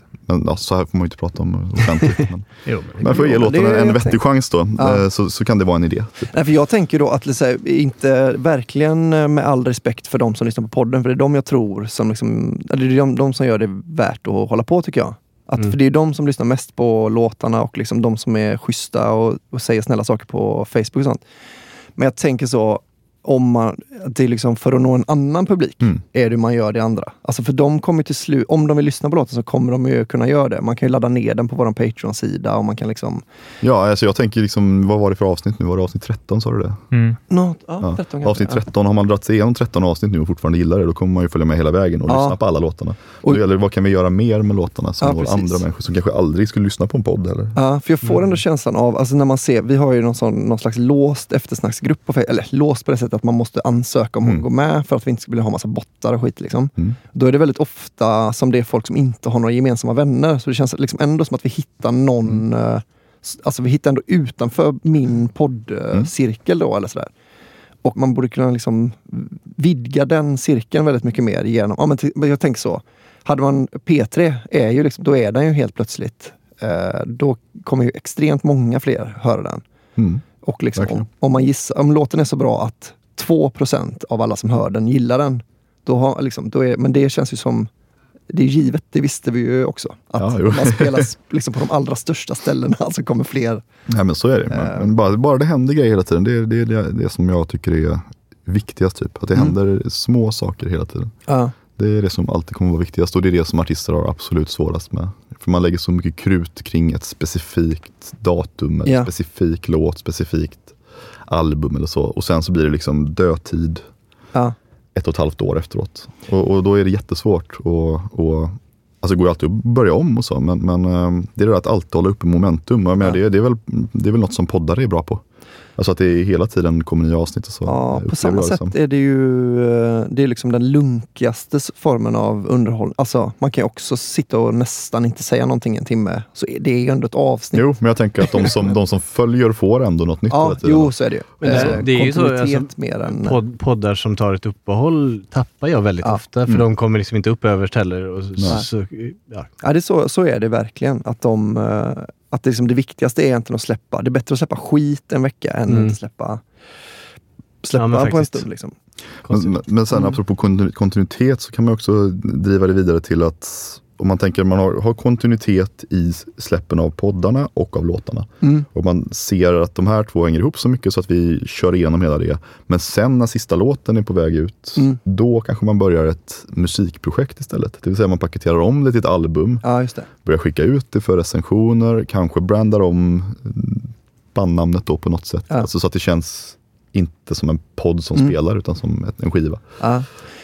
[SPEAKER 4] ja, så här får man ju inte prata om offentligt. Men,
[SPEAKER 3] Jo, men
[SPEAKER 4] men för att ge låten
[SPEAKER 1] är
[SPEAKER 4] en, vettig chans då,
[SPEAKER 1] Ja.
[SPEAKER 4] eh, så, så kan det vara en idé. Typ.
[SPEAKER 1] Nej, för jag tänker då att här, inte verkligen eh, med all respekt för de som lyssnar på podden, för det är de jag tror som liksom, eller det är de, de som gör det värt att hålla på tycker jag. Att,
[SPEAKER 2] Mm.
[SPEAKER 1] För det är de som lyssnar mest på låtarna och liksom de som är schyssta och, och säger snälla saker på Facebook och sånt. Men jag tänker så, om man, det är liksom för att nå en annan publik
[SPEAKER 4] Mm.
[SPEAKER 1] är det man gör det andra. Alltså för de kommer till slut, om de vill lyssna på låten så kommer de ju kunna göra det. Man kan ju ladda ner den på vår Patreon-sida och man kan liksom...
[SPEAKER 4] Ja, alltså jag tänker liksom, vad var det för avsnitt nu? Var det avsnitt 13 sa du det?
[SPEAKER 3] Mm.
[SPEAKER 1] Nå, ja,
[SPEAKER 4] Ja.
[SPEAKER 1] 13 kanske.
[SPEAKER 4] Avsnitt
[SPEAKER 1] Ja.
[SPEAKER 4] 13, har man dragit sig igenom 13 avsnitt nu och fortfarande gillar det, då kommer man ju följa med hela vägen och
[SPEAKER 1] Ja.
[SPEAKER 4] lyssna på alla låtarna. Och då gäller det, vad kan vi göra mer med låtarna som
[SPEAKER 1] Ja,
[SPEAKER 4] andra människor som kanske aldrig skulle lyssna på en podd heller?
[SPEAKER 1] Ja, för jag får ändå känslan av, alltså när man ser, vi har ju någon, sån, någon slags låst eftersnacksgrupp på eller låst på det sättet att man måste ansöka om
[SPEAKER 4] Mm.
[SPEAKER 1] att gå med för att vi inte skulle ha massa bottar och skit. Liksom.
[SPEAKER 4] Mm.
[SPEAKER 1] Då är det väldigt ofta som det är folk som inte har några gemensamma vänner. Så det känns liksom ändå som att vi hittar någon,
[SPEAKER 4] Mm.
[SPEAKER 1] eh, alltså vi hittar ändå utanför min poddcirkel då eller sådär. Och man borde kunna liksom vidga den cirkeln väldigt mycket mer genom, ja men jag tänker så, hade man P3, är ju liksom, då är den ju helt plötsligt, eh, då kommer ju extremt många fler höra den.
[SPEAKER 4] Mm.
[SPEAKER 1] Och liksom, om, om, man gissar, om låten är så bra att 2% av alla som hör den gillar den, då har, liksom, då är, men det känns ju som det är givet, det visste vi ju också. Att
[SPEAKER 4] Ja,
[SPEAKER 1] man spelas liksom på de allra största ställena så kommer fler.
[SPEAKER 4] Nej men så är det. Men,
[SPEAKER 1] Eh.
[SPEAKER 4] men bara, bara det händer grejer hela tiden. Det är det, det, det som jag tycker är viktigast. Typ. Att det
[SPEAKER 1] Mm.
[SPEAKER 4] händer små saker hela tiden.
[SPEAKER 1] Ja,
[SPEAKER 4] Det är det som alltid kommer vara viktigast och det är det som artister har absolut svårast med. För man lägger så mycket krut kring ett specifikt datum, eller
[SPEAKER 1] Ja.
[SPEAKER 4] specifik låt, specifikt album eller så. Och sen så blir det liksom dödtid
[SPEAKER 1] ja,
[SPEAKER 4] ett och ett halvt år efteråt. Och, och då är det jättesvårt. Och, och, alltså det går ju alltid att börja om och så, men, men eh, det är det där att alltid hålla uppe momentum. Jag menar,
[SPEAKER 1] Ja.
[SPEAKER 4] det, det, är väl, det är väl något som poddare är bra på. Alltså att det är hela tiden kommer nya avsnitt och så.
[SPEAKER 1] Ja, på samma sätt
[SPEAKER 4] som.
[SPEAKER 1] är det ju eh, det är liksom den lunkigaste formen av underhållning. Alltså, man kan ju också sitta och nästan inte säga någonting en timme. Så det är ju ändå ett avsnitt.
[SPEAKER 4] Jo, men jag tänker att de som, de som följer får ändå något nytt
[SPEAKER 1] ja,
[SPEAKER 4] hela tiden.
[SPEAKER 1] jo, så är det ju.
[SPEAKER 2] Men det-
[SPEAKER 1] Eh,
[SPEAKER 2] det är ju så, alltså,
[SPEAKER 1] mer än...
[SPEAKER 2] Podd, poddar som tar ett uppehåll tappar jag väldigt
[SPEAKER 1] Ja.
[SPEAKER 2] ofta, för
[SPEAKER 4] Mm.
[SPEAKER 2] de kommer liksom inte upp överst heller. Och så,
[SPEAKER 4] Nej.
[SPEAKER 2] så, ja.
[SPEAKER 1] Ja, det är så, så är det verkligen. Att, de, eh, att det, liksom, det viktigaste är egentligen att släppa. Det är bättre att släppa skit en vecka än
[SPEAKER 2] Mm.
[SPEAKER 1] att släppa, släppa
[SPEAKER 2] Ja,
[SPEAKER 1] på en stund. Liksom.
[SPEAKER 4] Men, men sen
[SPEAKER 1] Mm.
[SPEAKER 4] apropå kontinu- kontinuitet så kan man också driva det vidare till att om man tänker man har, har kontinuitet i släppen av poddarna och av låtarna.
[SPEAKER 1] Mm.
[SPEAKER 4] Och man ser att de här två hänger ihop så mycket så att vi kör igenom hela det. Men sen när sista låten är på väg ut,
[SPEAKER 1] Mm.
[SPEAKER 4] då kanske man börjar ett musikprojekt istället. Det vill säga man paketerar om det till ett album,
[SPEAKER 1] Ja,
[SPEAKER 4] börjar skicka ut det för recensioner, kanske brandar om bandnamnet då på något sätt.
[SPEAKER 1] Ja.
[SPEAKER 4] Alltså så att det känns inte som en podd som
[SPEAKER 1] Mm.
[SPEAKER 4] spelar utan som ett- en skiva.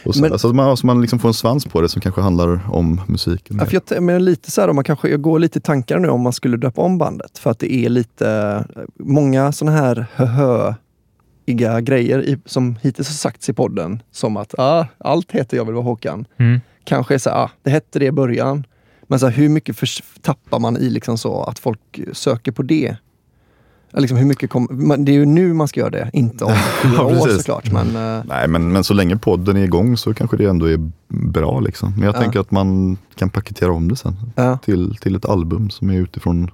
[SPEAKER 4] Och så,
[SPEAKER 1] Men-
[SPEAKER 4] alltså att man, så man liksom får en svans på det som kanske handlar om musiken.
[SPEAKER 1] Ja, för jag, men lite så här, om man kanske, jag går lite i tankar nu om man skulle döpa om bandet. För att det är lite, många sådana här höhöiga grejer i, som hittills har sagts i podden. Som att ah, allt heter Jag vill vara Håkan.
[SPEAKER 3] Mm.
[SPEAKER 1] Kanske är så här, ah, det hette det i början. Men så här, hur mycket förs- tappar man i liksom så att folk söker på det? Ja, Liksom hur mycket kom, det är ju nu man ska göra det, inte om fyra
[SPEAKER 4] Ja,
[SPEAKER 1] år såklart. Men, eh,
[SPEAKER 4] Nej, men, men så länge podden är igång så kanske det ändå är bra. Liksom. Men jag
[SPEAKER 1] Ja.
[SPEAKER 4] tänker att man kan paketera om det sen
[SPEAKER 1] ja.
[SPEAKER 4] till, till ett album som är utifrån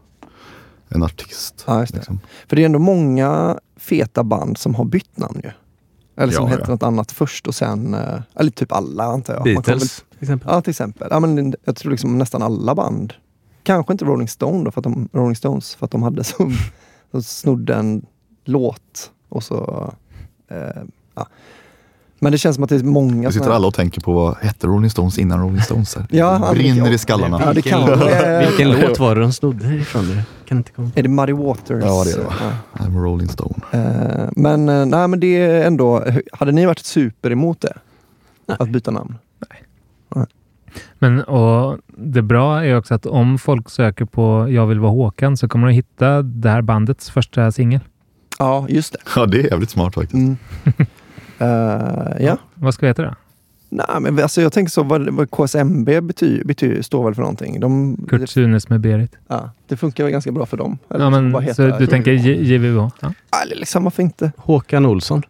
[SPEAKER 4] en artist.
[SPEAKER 1] Ja, det.
[SPEAKER 4] liksom.
[SPEAKER 1] För det är ändå många feta band som har bytt namn ju. Eller som
[SPEAKER 4] Ja,
[SPEAKER 1] hette
[SPEAKER 4] ja.
[SPEAKER 1] något annat först och sen, eh, eller typ alla antar jag.
[SPEAKER 2] Beatles till exempel.
[SPEAKER 1] Väl, ja, till exempel. Ja, men jag tror liksom nästan alla band. Kanske inte Rolling Stone då, för att de, Rolling Stones, för att de hade som, de snodde en låt och så, eh, ja. Men det känns som att det är många
[SPEAKER 4] Vi sitter alla och tänker på vad hette Rolling Stones innan Rolling Stones? Här.
[SPEAKER 1] Ja,
[SPEAKER 4] brinner i skallarna.
[SPEAKER 1] Ja, det
[SPEAKER 2] Vilken, vilken låt var det de snodde ifrån? Det kan inte komma.
[SPEAKER 1] Är det Muddy Waters?
[SPEAKER 4] Ja, det är det, va?
[SPEAKER 1] Ja.
[SPEAKER 4] I'm a Rolling Stone.
[SPEAKER 1] Eh, men, eh, nej, men det är ändå, hade ni varit super emot det?
[SPEAKER 2] Nej.
[SPEAKER 1] Att byta namn?
[SPEAKER 3] Men och det bra är också att om folk söker på Jag vill vara Håkan så kommer de hitta det här bandets första singel.
[SPEAKER 1] Ja, just det.
[SPEAKER 4] Ja, det är jävligt smart faktiskt.
[SPEAKER 1] Mm. Eh, ja.
[SPEAKER 3] Vad ska vi heta då?
[SPEAKER 1] Nej, men alltså jag tänker så, vad, vad KSMB betyder, betyder, står väl för någonting? De,
[SPEAKER 3] Kurt Sunes med Berit.
[SPEAKER 1] ja, det funkar väl ganska bra för dem?
[SPEAKER 3] Ja,
[SPEAKER 1] bara
[SPEAKER 3] men, så du tänker JVH? Ja.
[SPEAKER 1] Ja, Eller liksom, varför inte?
[SPEAKER 2] Håkan Olsson.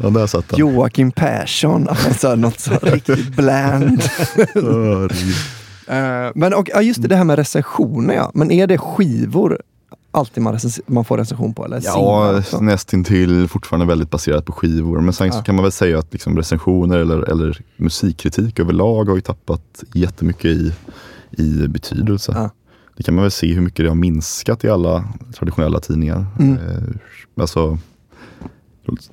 [SPEAKER 4] Ja, där satt den.
[SPEAKER 1] Joakim Persson, alltså något så riktigt bland. Eh, men och, just det, här med recensioner ja. Men är det skivor alltid man, recens- man får recension på? Eller
[SPEAKER 4] Ja, nästintill fortfarande väldigt baserat på skivor. Men sen
[SPEAKER 1] Ja.
[SPEAKER 4] kan man väl säga att liksom recensioner eller, eller musikkritik överlag har ju tappat jättemycket i, i betydelse.
[SPEAKER 1] Ja.
[SPEAKER 4] Det kan man väl se hur mycket det har minskat i alla traditionella tidningar.
[SPEAKER 1] Mm.
[SPEAKER 4] Eh, alltså,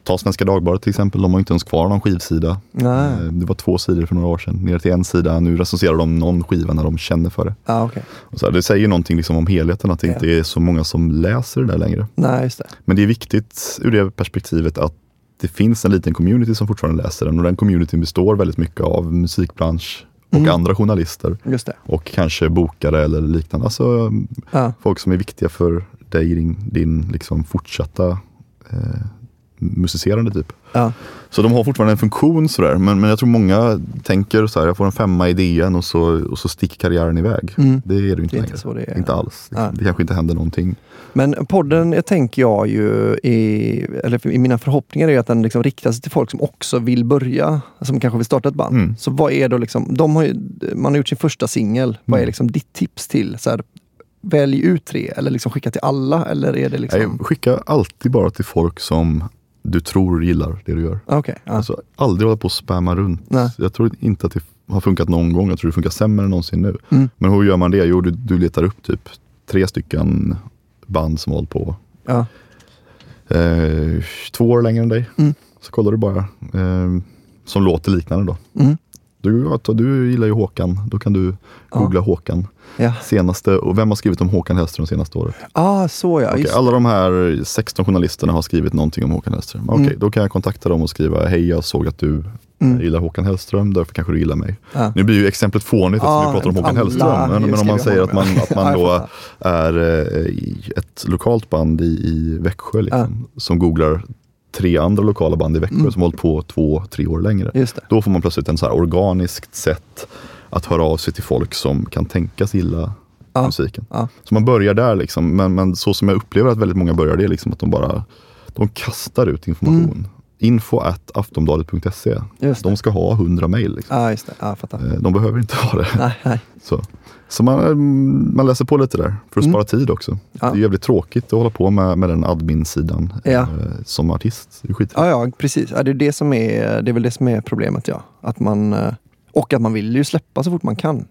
[SPEAKER 4] ta Svenska Dagbladet till exempel, de har inte ens kvar någon skivsida.
[SPEAKER 1] Nej.
[SPEAKER 4] Eh, Det var två sidor för några år sedan, ner till en sida. Nu recenserar de någon skiva när de känner för det.
[SPEAKER 1] Ja, okej.
[SPEAKER 4] Och så här, det säger någonting liksom om helheten, att det
[SPEAKER 1] Ja.
[SPEAKER 4] inte är så många som läser det där längre.
[SPEAKER 1] Nej, just det.
[SPEAKER 4] Men det är viktigt ur det perspektivet att det finns en liten community som fortfarande läser den och den communityn består väldigt mycket av musikbransch och
[SPEAKER 1] Mm.
[SPEAKER 4] andra journalister
[SPEAKER 1] Just det.
[SPEAKER 4] och kanske bokare eller liknande. Alltså
[SPEAKER 1] Ja.
[SPEAKER 4] folk som är viktiga för dig din, din liksom fortsatta eh, musicerande typ.
[SPEAKER 1] Ja.
[SPEAKER 4] Så de har fortfarande en funktion sådär. Men, men jag tror många tänker så här, jag får en femma i DN och så, och så sticker karriären iväg.
[SPEAKER 1] Mm.
[SPEAKER 4] Det är det ju inte
[SPEAKER 1] Det är
[SPEAKER 4] längre.
[SPEAKER 1] inte så det är.
[SPEAKER 4] Inte alls.
[SPEAKER 1] Ja.
[SPEAKER 4] det kanske inte händer någonting.
[SPEAKER 1] Men podden jag tänker jag ju, i, eller i mina förhoppningar är att den liksom riktar sig till folk som också vill börja, som kanske vill starta ett band.
[SPEAKER 4] Mm.
[SPEAKER 1] Så vad är då liksom, de har ju, man har gjort sin första singel. Vad är
[SPEAKER 4] Mm.
[SPEAKER 1] liksom ditt tips till? Så här, välj ut tre eller liksom skicka till alla eller är det liksom...
[SPEAKER 4] Nej, skicka alltid bara till folk som du tror gillar det du gör.
[SPEAKER 1] Okej, ja.
[SPEAKER 4] Alltså, aldrig hålla på och spamma runt.
[SPEAKER 1] Nej.
[SPEAKER 4] Jag tror inte att det har funkat någon gång. Jag tror det funkar sämre än någonsin nu.
[SPEAKER 1] Mm.
[SPEAKER 4] Men hur gör man det? Jo, du, du letar upp typ tre stycken band som har hållit på
[SPEAKER 1] ja.
[SPEAKER 4] eh, två år längre än dig.
[SPEAKER 1] Mm.
[SPEAKER 4] Så kollar du bara eh, som låter liknande då.
[SPEAKER 1] Mm.
[SPEAKER 4] Du, ja, du gillar ju Håkan, då kan du googla Håkan.
[SPEAKER 1] Ja.
[SPEAKER 4] Senaste, och vem har skrivit om Håkan Hellström senaste året?
[SPEAKER 1] Ah, så ja. Just.
[SPEAKER 4] alla de här 16 journalisterna har skrivit någonting om Håkan Hellström. Okej,
[SPEAKER 1] Mm.
[SPEAKER 4] då kan jag kontakta dem och skriva, hej jag såg att du
[SPEAKER 1] Mm.
[SPEAKER 4] gillar Håkan Hellström, därför kanske du gillar mig.
[SPEAKER 1] Ja.
[SPEAKER 4] Nu blir ju exemplet fånigt eftersom
[SPEAKER 1] Ja,
[SPEAKER 4] vi pratar om Håkan Hellström. Men, men om man säger att man,
[SPEAKER 1] ja.
[SPEAKER 4] att man
[SPEAKER 1] Ja,
[SPEAKER 4] då är eh, ett lokalt band i, i Växjö liksom, som googlar tre andra lokala band i Växjö
[SPEAKER 1] Mm.
[SPEAKER 4] som hållit på två, tre år längre.
[SPEAKER 1] Just det.
[SPEAKER 4] Då får man plötsligt en så här organiskt sätt att höra av sig till folk som kan tänkas gilla
[SPEAKER 1] Ja.
[SPEAKER 4] musiken.
[SPEAKER 1] Ja.
[SPEAKER 4] Så man börjar där liksom. Men, men så som jag upplever att väldigt många börjar det är liksom att de bara de kastar ut information.
[SPEAKER 1] Mm.
[SPEAKER 4] Info at aftonbladet.se. De ska ha 100 mejl. Liksom.
[SPEAKER 1] Ja.
[SPEAKER 4] Eh, De behöver inte ha det.
[SPEAKER 1] Nej, nej.
[SPEAKER 4] Så, så man, eh, man läser på lite där för att
[SPEAKER 1] Mm.
[SPEAKER 4] spara tid också.
[SPEAKER 1] Ja.
[SPEAKER 4] Det är jävligt tråkigt att hålla på med, med den admin-sidan
[SPEAKER 1] Ja.
[SPEAKER 4] eh, som artist. Det är skit.
[SPEAKER 1] Ja, ja, precis. Ja, det, är det, som är, det är väl det som är problemet, ja. Att man, eh, och att man vill ju släppa så fort man kan.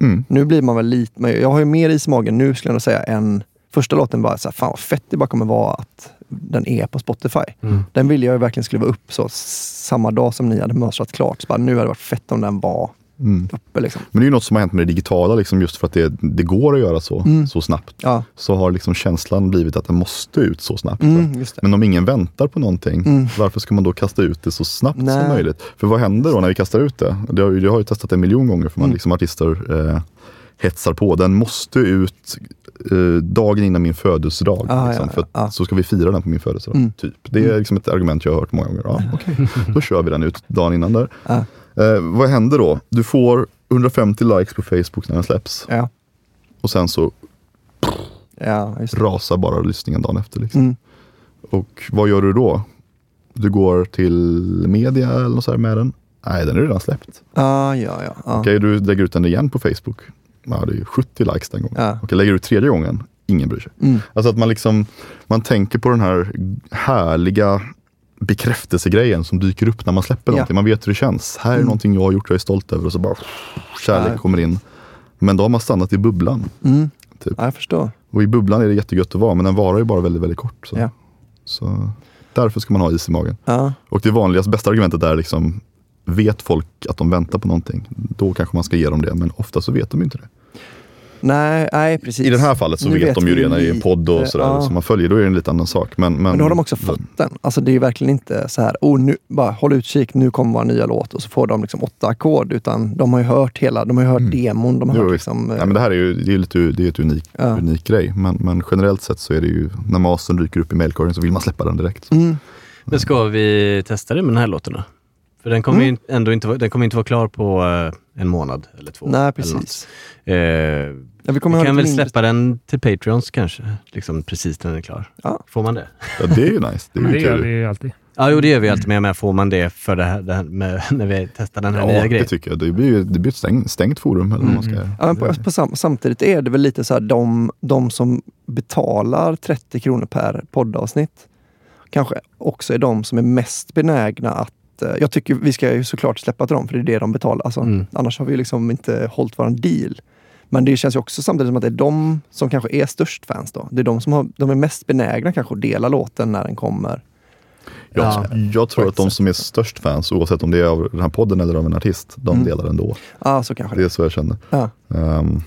[SPEAKER 4] Mm.
[SPEAKER 1] Nu blir man väl lite, men jag har ju mer is i magen nu skulle jag nog säga än första låten bara så här, fan vad fett det bara kommer vara att den är på Spotify.
[SPEAKER 2] Mm.
[SPEAKER 1] Den ville jag ju verkligen skriva upp så samma dag som ni hade mönstrat klart. Så bara, nu hade det varit fett om den var
[SPEAKER 4] Mm.
[SPEAKER 1] uppe liksom.
[SPEAKER 4] Men det är ju något som har hänt med det digitala, liksom, just för att det, det går att göra så,
[SPEAKER 1] Mm.
[SPEAKER 4] så snabbt.
[SPEAKER 1] Ja,
[SPEAKER 4] Så har liksom känslan blivit att den måste ut så snabbt.
[SPEAKER 1] mm.
[SPEAKER 4] Men om ingen väntar på någonting,
[SPEAKER 1] Mm.
[SPEAKER 4] varför ska man då kasta ut det så snabbt
[SPEAKER 1] Nej.
[SPEAKER 4] som möjligt? För vad händer då när vi kastar ut det? Det har, jag har ju testat det en miljon gånger, för man
[SPEAKER 1] Mm.
[SPEAKER 4] liksom artister eh, hetsar på. Den måste ut eh, dagen innan min födelsedag.
[SPEAKER 1] Ah,
[SPEAKER 4] liksom,
[SPEAKER 1] ja,
[SPEAKER 4] för
[SPEAKER 1] ja, ja.
[SPEAKER 4] så ska vi fira den på min födelsedag.
[SPEAKER 1] Mm.
[SPEAKER 4] Typ. Det är liksom ett argument jag har hört många gånger. Ja, okej. Då kör vi den ut dagen innan där. Eh, vad händer då? Du får 150 likes på Facebook när den släpps.
[SPEAKER 1] Ja,
[SPEAKER 4] Och sen så
[SPEAKER 1] ja
[SPEAKER 4] rasar bara lyssningen dagen efter. Liksom.
[SPEAKER 1] Mm.
[SPEAKER 4] Och vad gör du då? Du går till media eller något så här med den? Nej, den är redan släppt.
[SPEAKER 1] Ah, ja, ja. ja.
[SPEAKER 4] Okej, du lägger ut den igen på Facebook. Ja, det är ju 70 likes den gången.
[SPEAKER 1] Ja.
[SPEAKER 4] Okej, lägger du ut tredje gången? Ingen bryr sig.
[SPEAKER 1] Mm.
[SPEAKER 4] Alltså att man liksom, man tänker på den här härliga bekräftelsegrejen som dyker upp när man släpper
[SPEAKER 1] Ja.
[SPEAKER 4] någonting. Man vet hur det känns. Här är
[SPEAKER 1] Mm.
[SPEAKER 4] någonting jag har gjort, jag är stolt över och så bara kärlek
[SPEAKER 1] Ja.
[SPEAKER 4] kommer in. Men då har man stannat i bubblan.
[SPEAKER 1] Mm.
[SPEAKER 4] Typ.
[SPEAKER 1] Ja, jag förstår.
[SPEAKER 4] Och i bubblan är det jättegött att vara, men den varar ju bara väldigt, väldigt kort. Så,
[SPEAKER 1] Ja.
[SPEAKER 4] så därför ska man ha is i magen.
[SPEAKER 1] Ja.
[SPEAKER 4] Och det vanligaste, bästa argumentet är liksom, vet folk att de väntar på någonting, då kanske man ska ge dem det. Men ofta så vet de inte det.
[SPEAKER 1] Nej, nej, precis.
[SPEAKER 4] I det här fallet så
[SPEAKER 1] Nu
[SPEAKER 4] vet, de ju det är en podd och sådär.
[SPEAKER 1] ja.
[SPEAKER 4] Så man följer, då är det en lite annan sak. Men, men,
[SPEAKER 1] Men då har de också fått den. Alltså det är ju verkligen inte så här, oh, nu, bara håll utkik, nu kommer vår nya låt och så får de liksom åtta ackord. Utan de har ju hört hela, de har ju hört demon, de har
[SPEAKER 4] Mm. Jo,
[SPEAKER 1] hört liksom...
[SPEAKER 4] Nej, men det här är ju det är lite, det är ett unik,
[SPEAKER 1] Ja.
[SPEAKER 4] unik grej. Men, men generellt sett så är det ju, när mastern dyker upp i mailkorgen så vill man släppa den direkt.
[SPEAKER 1] Mm.
[SPEAKER 2] Men ska vi testa det med den här låten då? För den kommer
[SPEAKER 1] Mm.
[SPEAKER 2] ju ändå inte, den kommer inte vara klar på eh, en månad eller två.
[SPEAKER 1] Nej, precis.
[SPEAKER 2] Eh,
[SPEAKER 1] Ja, vi
[SPEAKER 2] vi kan väl
[SPEAKER 1] mindre-
[SPEAKER 2] släppa den till Patreons kanske, liksom precis när den är klar.
[SPEAKER 1] Ja.
[SPEAKER 2] Får man det?
[SPEAKER 4] Ja, det är ju nice. Det är ju
[SPEAKER 3] det gör vi ju alltid.
[SPEAKER 2] Ja, jo det gör vi alltid med, men får man det för det här, det här med, när vi testar den här
[SPEAKER 4] Ja,
[SPEAKER 2] nya
[SPEAKER 4] det
[SPEAKER 2] grejen?
[SPEAKER 4] tycker jag. Det blir ju det blir ett stängt, stängt forum. Eller vad man ska
[SPEAKER 1] Mm. Ja, men på, på sam, samtidigt är det väl lite så här, de, de som betalar 30 kronor per poddavsnitt kanske också är de som är mest benägna att eh, jag tycker vi ska ju såklart släppa till dem, för det är det de betalar. Alltså,
[SPEAKER 2] Mm.
[SPEAKER 1] Annars har vi liksom inte hållit våran deal. Men det känns ju också samtidigt som att det är de som kanske är störst fans då. Det är de som har, de är mest benägna kanske att dela låten när den kommer.
[SPEAKER 4] Ja, jag tror att de som är störst fans, oavsett om det är av den här podden eller av en artist, de
[SPEAKER 1] Mm.
[SPEAKER 4] delar ändå.
[SPEAKER 1] Ja, så kanske
[SPEAKER 4] Det
[SPEAKER 1] det
[SPEAKER 4] är så jag känner.
[SPEAKER 1] Ja.
[SPEAKER 4] Ehm,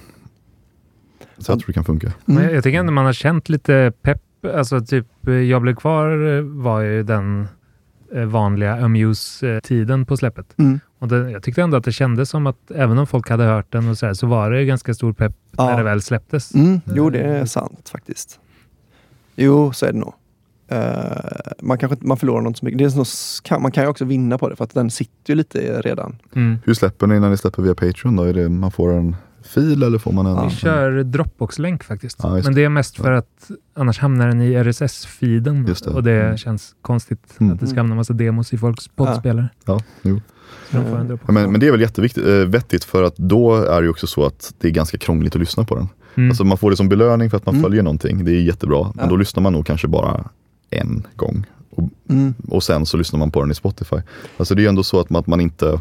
[SPEAKER 4] så jag tror det kan funka.
[SPEAKER 3] Men
[SPEAKER 1] Mm.
[SPEAKER 3] jag, jag tycker ändå man har känt lite pepp. Alltså typ, eh, Jag blev kvar eh, var ju den vanliga Amuse-tiden på släppet.
[SPEAKER 1] Mm.
[SPEAKER 3] Och det, jag tyckte ändå att det kändes som att även om folk hade hört den och så, här, så var det ganska stor pepp
[SPEAKER 1] Ja.
[SPEAKER 3] när det väl släpptes.
[SPEAKER 1] Mm, jo, det är sant faktiskt. Jo, så är det nog. Eh, man, kanske, man förlorar något så mycket. Det är så, man kan ju också vinna på det för att den sitter ju lite redan.
[SPEAKER 3] Mm.
[SPEAKER 4] Hur släpper ni när ni släpper via Patreon? Då? Är det, man får en fil eller får man en...
[SPEAKER 3] Vi kör Dropbox-länk faktiskt.
[SPEAKER 4] Ja,
[SPEAKER 3] Men det är mest för att annars hamnar den i RSS-feeden och det
[SPEAKER 4] Mm.
[SPEAKER 3] känns konstigt
[SPEAKER 4] Mm.
[SPEAKER 3] att det ska hamna massa demos i folks poddspelare.
[SPEAKER 4] Ja, jo.
[SPEAKER 3] De
[SPEAKER 1] Mm.
[SPEAKER 4] Ja, Men, men det är väl jätteviktigt, eh, vettigt för att då är det också så att det är ganska krångligt att lyssna på den.
[SPEAKER 3] Mm.
[SPEAKER 4] Alltså man får det som belöning för att man
[SPEAKER 1] Mm.
[SPEAKER 4] följer någonting. Det är jättebra. Men då lyssnar man nog kanske bara en gång. Och,
[SPEAKER 1] Mm.
[SPEAKER 4] och sen så lyssnar man på den i Spotify. Alltså det är ju ändå så att man, att man inte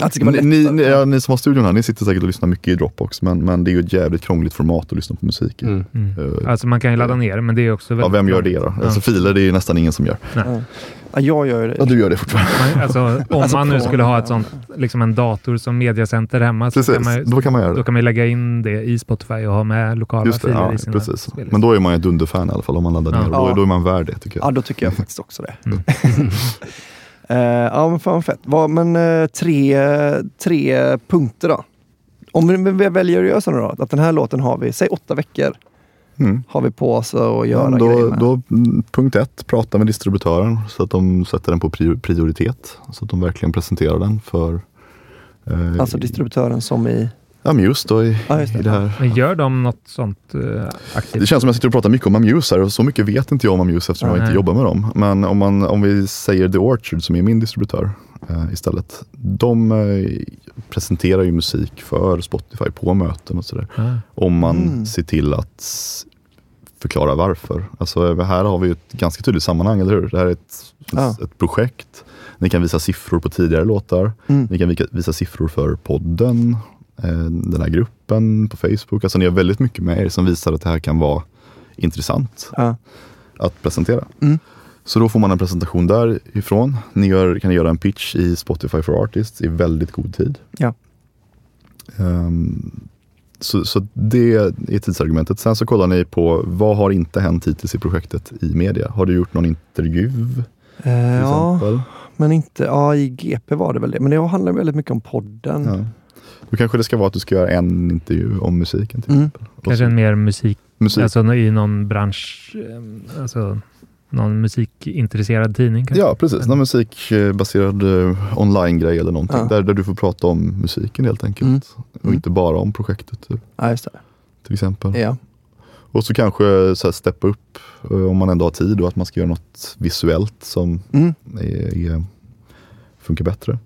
[SPEAKER 1] Att det ska vara
[SPEAKER 4] ni, ni, ja, ni som har studion här, ni sitter säkert och lyssnar mycket i Dropbox, men, men det är ju ett jävligt krångligt format att lyssna på musik i.
[SPEAKER 2] Mm.
[SPEAKER 3] Mm.
[SPEAKER 4] Eh,
[SPEAKER 3] Alltså man kan ju ladda ner det, men det är också
[SPEAKER 4] ja,
[SPEAKER 3] väldigt
[SPEAKER 4] vem gör det då?
[SPEAKER 3] krångligt.
[SPEAKER 4] Alltså filer, det är ju nästan ingen som gör.
[SPEAKER 1] Ja. Ja, jag gör det.
[SPEAKER 4] Ja, du gör det fortfarande.
[SPEAKER 3] Man, alltså, om
[SPEAKER 1] Alltså,
[SPEAKER 3] man nu skulle ha ett sånt, liksom en dator som mediacenter hemma, så
[SPEAKER 4] Precis,
[SPEAKER 3] kan man,
[SPEAKER 4] då kan man göra
[SPEAKER 3] då
[SPEAKER 4] det.
[SPEAKER 3] kan man lägga in det i Spotify och ha med lokala
[SPEAKER 4] Just det,
[SPEAKER 3] filer
[SPEAKER 4] ja,
[SPEAKER 3] i sina
[SPEAKER 4] precis.
[SPEAKER 3] spellistor.
[SPEAKER 4] Men då är man ju ett dunderfan i alla fall om man laddar
[SPEAKER 3] Ja.
[SPEAKER 4] ner. Då,
[SPEAKER 1] Ja.
[SPEAKER 4] då är man värd det tycker jag.
[SPEAKER 1] Ja, då tycker jag faktiskt också det.
[SPEAKER 3] Mm.
[SPEAKER 1] Eh, ja, men fan fett. Vad, men eh, tre, tre punkter då. Om vi, vi väljer att göra så nu då, att den här låten har vi, säg åtta veckor,
[SPEAKER 4] Mm.
[SPEAKER 1] har vi på oss att göra grejer
[SPEAKER 4] då,
[SPEAKER 1] med.
[SPEAKER 4] då, punkt ett, prata med distributören så att de sätter den på prior- prioritet. Så att de verkligen presenterar den för eh,
[SPEAKER 1] Alltså distributören som i...
[SPEAKER 4] Amuse då i,
[SPEAKER 1] Ja, just det.
[SPEAKER 4] i det här.
[SPEAKER 3] Men gör de något sånt uh, aktivt?
[SPEAKER 4] Det känns som att jag sitter och pratar mycket om Amuse här och så mycket vet inte jag om Amuse eftersom jag
[SPEAKER 3] Nej.
[SPEAKER 4] inte jobbar med dem. Men om, man, om vi säger The Orchard som är min distributör eh, istället. De eh, presenterar ju musik för Spotify på möten och sådär.
[SPEAKER 3] Ja.
[SPEAKER 4] Om man
[SPEAKER 1] Mm.
[SPEAKER 4] ser till att förklara varför. Alltså här har vi ju ett ganska tydligt sammanhang, eller hur? Det här är ett,
[SPEAKER 1] Ja.
[SPEAKER 4] ett projekt. Ni kan visa siffror på tidigare låtar.
[SPEAKER 1] Mm.
[SPEAKER 4] Ni kan visa siffror för podden, den här gruppen på Facebook. Alltså ni har väldigt mycket med er som visar att det här kan vara intressant
[SPEAKER 1] Ja.
[SPEAKER 4] att presentera.
[SPEAKER 1] Mm.
[SPEAKER 4] Så då får man en presentation därifrån. Ni gör, kan göra en pitch i Spotify for Artists i väldigt god tid.
[SPEAKER 1] Ja.
[SPEAKER 4] Ehm, så, så det är tidsargumentet. Sen så kollar ni på vad har inte hänt hittills i projektet i media? Har du gjort någon intervju
[SPEAKER 1] Eh, ja,
[SPEAKER 4] exempel?
[SPEAKER 1] men inte... Ja, i GP var det väl det. Men det handlar väldigt mycket om podden.
[SPEAKER 4] Ja. Då kanske det ska vara att du ska göra en intervju om musiken till
[SPEAKER 1] Mm.
[SPEAKER 3] Kanske en mer musik,
[SPEAKER 4] musik.
[SPEAKER 3] alltså i någon bransch, eh, alltså någon musikintresserad tidning kanske?
[SPEAKER 4] Ja, precis. Någon musikbaserad eh, online-grej eller någonting.
[SPEAKER 1] Ja.
[SPEAKER 4] Där, där du får prata om musiken helt enkelt.
[SPEAKER 1] Mm.
[SPEAKER 4] Och
[SPEAKER 1] Mm.
[SPEAKER 4] inte bara om projektet typ,
[SPEAKER 1] Ja, just det.
[SPEAKER 4] till exempel.
[SPEAKER 1] Ja.
[SPEAKER 4] Och så kanske så här, steppa upp eh, om man ändå har tid och att man ska göra något visuellt som
[SPEAKER 1] Mm.
[SPEAKER 4] är, är, funkar bättre.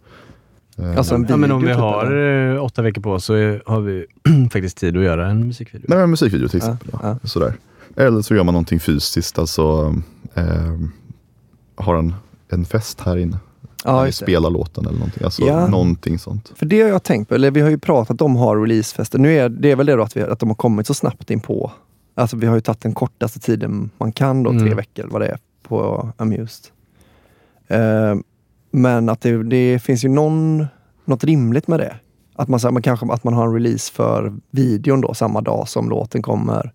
[SPEAKER 4] Eh,
[SPEAKER 1] Alltså en
[SPEAKER 2] Ja, men om vi
[SPEAKER 1] video typ,
[SPEAKER 2] har
[SPEAKER 1] eller?
[SPEAKER 2] eh, åtta veckor på oss så är- har vi faktiskt tid att göra en musikvideo.
[SPEAKER 4] Nej, men musikvideo till exempel. Ja,
[SPEAKER 1] ja.
[SPEAKER 4] Sådär. Eller så gör man någonting fysiskt, alltså eh, har en, en fest här inne.
[SPEAKER 1] Ja,
[SPEAKER 4] Där ni spelar låten eller någonting. Alltså
[SPEAKER 1] Ja.
[SPEAKER 4] någonting sånt.
[SPEAKER 1] För det har jag tänkt på, eller vi har ju pratat om att ha releasefester. Nu är det är väl det då att, vi, att de har kommit så snabbt in på. Alltså vi har ju tagit den kortaste tiden man kan då, tre
[SPEAKER 2] Mm.
[SPEAKER 1] veckor eller vad det är, på Amused. Eh, men att det, det finns ju någon, något rimligt med det. Att man, så man kanske att man har en release för videon då samma dag som låten kommer.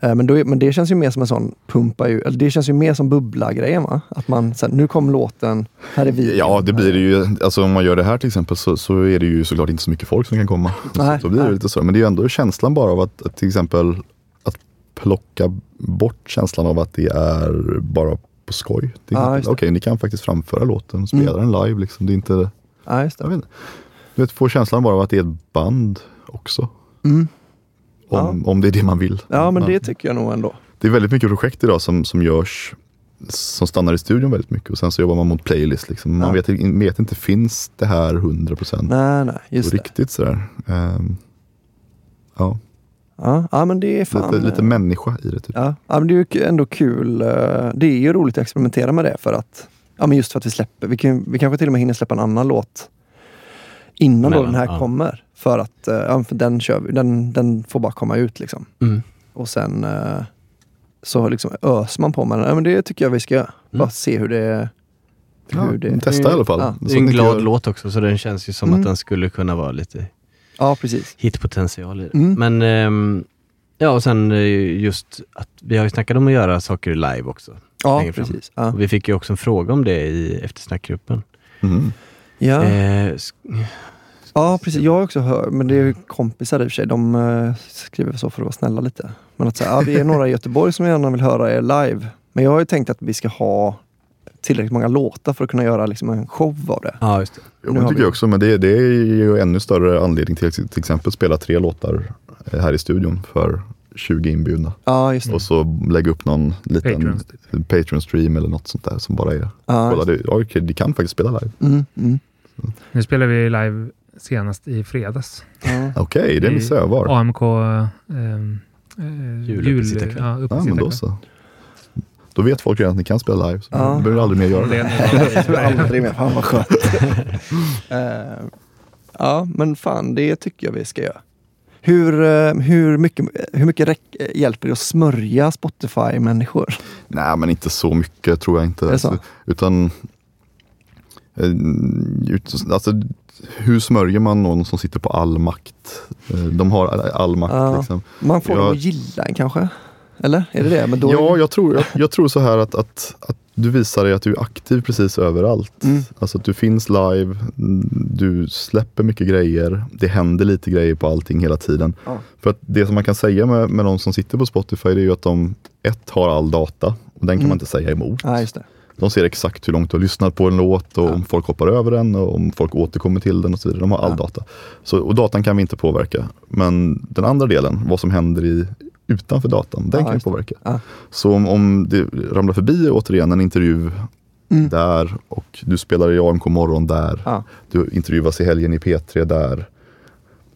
[SPEAKER 1] Eh, men, då men det känns ju mer som en sån pumpa ju, eller det känns ju mer som bubbla-grejen va? Att man, så här, nu kom låten, här är videon.
[SPEAKER 4] Ja, det blir det ju. Alltså om man gör det här till exempel så, så är det ju såklart inte så mycket folk som kan komma.
[SPEAKER 1] Nej,
[SPEAKER 4] så blir det
[SPEAKER 1] nej.
[SPEAKER 4] lite så. Men det är ju ändå känslan bara av att, att till exempel att plocka bort känslan av att det är bara på skoj.
[SPEAKER 1] Ja, det.
[SPEAKER 4] Okej, ni kan faktiskt framföra låten och spela den live. Liksom. Det är inte,
[SPEAKER 1] Ja, just
[SPEAKER 4] jag
[SPEAKER 1] det.
[SPEAKER 4] Du vet, få känslan bara av att det är ett band också.
[SPEAKER 1] Mm.
[SPEAKER 4] Om, om det är det man vill.
[SPEAKER 1] Ja, men det tycker jag nog ändå.
[SPEAKER 4] Det är väldigt mycket projekt idag som, som görs som stannar i studion väldigt mycket och sen så jobbar man mot playlist. Liksom. Man
[SPEAKER 1] Ja.
[SPEAKER 4] vet, vet inte, finns det här 100%
[SPEAKER 1] Nej, nej, just
[SPEAKER 4] på riktigt sådär? Ehm, ja,
[SPEAKER 1] Ja, ja, men det är fan...
[SPEAKER 4] lite, lite
[SPEAKER 1] eh,
[SPEAKER 4] människa i det. Typ.
[SPEAKER 1] Ja, ja, men det är ju ändå kul. eh, Det är ju roligt att experimentera med det för att, ja men just för att vi släpper, vi, kan, vi kanske till och med hinner släppa en annan låt innan då
[SPEAKER 2] Mellan,
[SPEAKER 1] den här
[SPEAKER 2] ja.
[SPEAKER 1] kommer. För att, eh, ja, för den kör vi, den, den får bara komma ut liksom.
[SPEAKER 2] Mm.
[SPEAKER 1] Och sen så liksom öser man på med den. Ja, men det tycker jag vi ska göra. Bara se hur det...
[SPEAKER 4] Ja,
[SPEAKER 1] hur det
[SPEAKER 4] testa i alla fall.
[SPEAKER 1] Ja,
[SPEAKER 2] Det är en glad
[SPEAKER 4] kan-
[SPEAKER 2] låt också så den känns ju som
[SPEAKER 1] Mm.
[SPEAKER 2] att den skulle kunna vara lite
[SPEAKER 1] ja precis.
[SPEAKER 2] hitpotential i det.
[SPEAKER 1] Mm.
[SPEAKER 2] Men ehm, ja, och sen eh, just att vi har ju snackat om att göra saker live också.
[SPEAKER 1] Ja, precis. Ja.
[SPEAKER 2] Och vi fick ju också en fråga om det i eftersnackgruppen.
[SPEAKER 4] Mhm.
[SPEAKER 1] Ja.
[SPEAKER 2] Eh,
[SPEAKER 1] Ja, precis. Jag har också hört, men det är ju kompisar i och för sig. De eh, skriver så för att vara snälla lite. Men att säga, ja, vi är några i Göteborg som gärna vill höra er live. Men jag har ju tänkt att vi ska ha tillräckligt många låtar för att kunna göra liksom en show av det.
[SPEAKER 2] ja, just det.
[SPEAKER 4] Jo,
[SPEAKER 1] har
[SPEAKER 4] tycker
[SPEAKER 1] vi-
[SPEAKER 4] jag också, men det, det är ju ännu större anledning till att till exempel spela tre låtar eh, här i studion för 20 inbjudna.
[SPEAKER 1] Ja, just det.
[SPEAKER 4] Och så lägga upp någon liten. Patreon-stream eller något sånt där som bara är,
[SPEAKER 1] Ja,
[SPEAKER 4] kolla, det, ja, okej, de kan faktiskt spela live.
[SPEAKER 1] Mm, mm.
[SPEAKER 3] Nu spelar vi live senast i fredags.
[SPEAKER 1] Ja.
[SPEAKER 4] Okej, det
[SPEAKER 3] I
[SPEAKER 4] missade jag. Var?
[SPEAKER 3] AMK ehm, eh,
[SPEAKER 2] Juluppesittarkväll.
[SPEAKER 3] Ja,
[SPEAKER 4] Ja, men då så. Då vet folk redan att ni kan spela live. Så
[SPEAKER 1] Ja.
[SPEAKER 4] Då behöver ni aldrig mer göra
[SPEAKER 3] Det
[SPEAKER 1] Aldrig mer. Fan vad skönt. Eh, ja, men fan det tycker jag vi ska göra. Hur, eh, hur mycket, hur mycket räck, hjälper det att smörja Spotify-människor?
[SPEAKER 4] Nej, men inte så mycket tror jag inte.
[SPEAKER 1] Är det så?
[SPEAKER 4] Alltså, utan, eh, alltså, hur smörjer man någon som sitter på all makt? De har all- makt.
[SPEAKER 1] Ja.
[SPEAKER 4] Liksom.
[SPEAKER 1] Man får
[SPEAKER 4] Ja.
[SPEAKER 1] dem att gilla en kanske? Eller? Är det det? Men då
[SPEAKER 4] Ja, jag tror, jag, jag tror så här att, att, att du visar dig att du är aktiv precis överallt.
[SPEAKER 1] Mm.
[SPEAKER 4] Alltså att du finns live, mm, du släpper mycket grejer, det händer lite grejer på allting hela tiden.
[SPEAKER 1] Ja.
[SPEAKER 4] För att det som man kan säga med, med de som sitter på Spotify, det är ju att de ett har all data och den kan
[SPEAKER 1] Mm.
[SPEAKER 4] man inte säga emot.
[SPEAKER 1] Ja, just det.
[SPEAKER 4] De ser exakt hur långt du har lyssnat på en låt och om folk hoppar över den och om folk återkommer till den och så vidare. De har all
[SPEAKER 1] Ja.
[SPEAKER 4] data. Så, och datan kan vi inte påverka. Men den andra delen, vad som händer i, utanför datan, den
[SPEAKER 1] Ja,
[SPEAKER 4] kan
[SPEAKER 1] det.
[SPEAKER 4] påverka.
[SPEAKER 1] Ja.
[SPEAKER 4] Så om, om det ramlar förbi återigen en intervju
[SPEAKER 1] Mm.
[SPEAKER 4] där och du spelar i AMK morgon där.
[SPEAKER 1] Ja.
[SPEAKER 4] Du intervjuas i helgen i P3 där.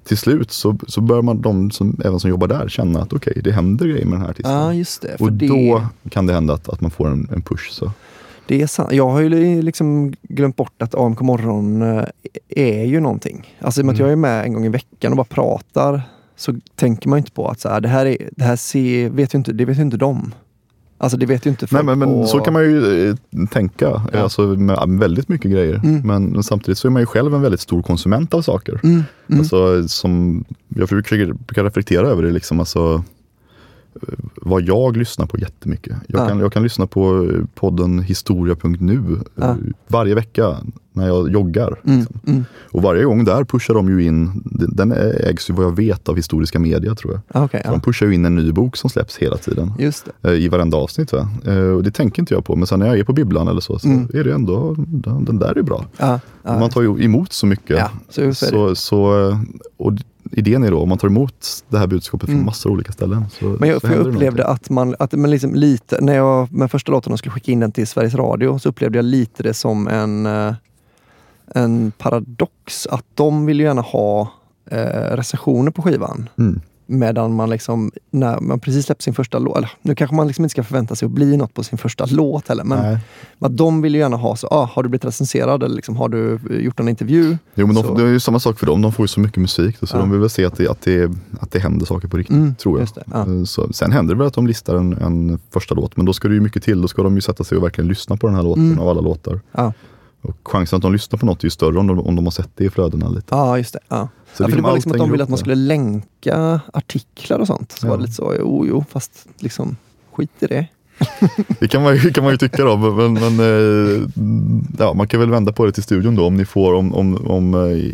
[SPEAKER 4] Till slut så, så bör man, de som, även som jobbar där, känna att okej, det händer grejer med den här artisten.
[SPEAKER 1] det.
[SPEAKER 4] Och
[SPEAKER 1] det,
[SPEAKER 4] då kan det hända att, att man får en, en push. Så.
[SPEAKER 1] det är sant. Jag har ju li- liksom glömt bort att AMK morgon eh, är ju någonting. Alltså i och med att
[SPEAKER 4] Mm.
[SPEAKER 1] jag är med en gång i veckan och bara pratar så tänker man inte på att så här, det här, är, det här ser, vet ju inte, det vet ju inte de. Alltså det vet ju inte
[SPEAKER 4] Nej,
[SPEAKER 1] folk
[SPEAKER 4] men, men
[SPEAKER 1] på-
[SPEAKER 4] så kan man ju eh, tänka,
[SPEAKER 1] Ja.
[SPEAKER 4] alltså med väldigt mycket grejer.
[SPEAKER 1] Mm.
[SPEAKER 4] Men, men samtidigt så är man ju själv en väldigt stor konsument av saker.
[SPEAKER 1] Mm, mm.
[SPEAKER 4] Alltså, som, jag försöker, brukar reflektera över det, liksom, alltså, vad jag lyssnar på jättemycket. Jag,
[SPEAKER 1] Ja.
[SPEAKER 4] kan, jag kan lyssna på eh, podden historia.nu eh,
[SPEAKER 1] Ja.
[SPEAKER 4] varje vecka när jag joggar.
[SPEAKER 1] Mm,
[SPEAKER 4] Liksom.
[SPEAKER 1] mm.
[SPEAKER 4] Och varje gång där pushar de ju in, den ägs ju vad jag vet av historiska media tror jag.
[SPEAKER 1] Ah,
[SPEAKER 4] Så
[SPEAKER 1] ja.
[SPEAKER 4] De pushar ju in en ny bok som släpps hela tiden
[SPEAKER 1] just det.
[SPEAKER 4] eh, i varenda avsnitt. Va? Och det tänker inte jag på, men sen när jag är på bibblan eller så, så
[SPEAKER 1] Mm.
[SPEAKER 4] är det ändå, den, den där är bra. Man tar ju emot så mycket.
[SPEAKER 1] så, så
[SPEAKER 4] så, och idén är då, om man tar emot det här budskapet från
[SPEAKER 1] Mm.
[SPEAKER 4] massor av olika ställen. Så,
[SPEAKER 1] Men jag, jag upplevde att man, att man liksom lite, när jag med första låten skulle skicka in den till Sveriges Radio så upplevde jag lite det som en, eh, en paradox. Att de vill ju gärna ha eh, recensioner på skivan.
[SPEAKER 4] Mm.
[SPEAKER 1] Medan man liksom, när man precis släppt sin första låt, nu kanske man liksom inte ska förvänta sig att bli något på sin första låt heller. Men
[SPEAKER 4] Nej.
[SPEAKER 1] att de vill ju gärna ha så, ah, har du blivit recenserad eller liksom, har du gjort en intervju?
[SPEAKER 4] Jo, men de, det är ju samma sak för dem, de får ju så mycket musik. Så
[SPEAKER 1] Ja.
[SPEAKER 4] de vill väl se att det, att, det, att det händer saker på riktigt,
[SPEAKER 1] Mm,
[SPEAKER 4] tror jag.
[SPEAKER 1] det, ja.
[SPEAKER 4] Eh, Så, sen händer det väl att de listar en, en första låt, men då ska det ju mycket till. Då ska de ju sätta sig och verkligen lyssna på den här låten
[SPEAKER 1] Mm.
[SPEAKER 4] av alla låtar.
[SPEAKER 1] Ja,
[SPEAKER 4] Och chansen att de lyssnar på något är ju större om de, om de har sett det i flödena lite.
[SPEAKER 1] ja just det. Ja.
[SPEAKER 4] Så
[SPEAKER 1] ja, för det var liksom att de ville att man skulle länka artiklar och sånt. Så
[SPEAKER 4] Ja.
[SPEAKER 1] var det lite så, jo, jo, fast liksom skit i det.
[SPEAKER 4] Det kan man, ju- kan man ju tycka då, men, men eh, ja, man kan väl vända på det till studion då. Om ni får, om, om, om eh,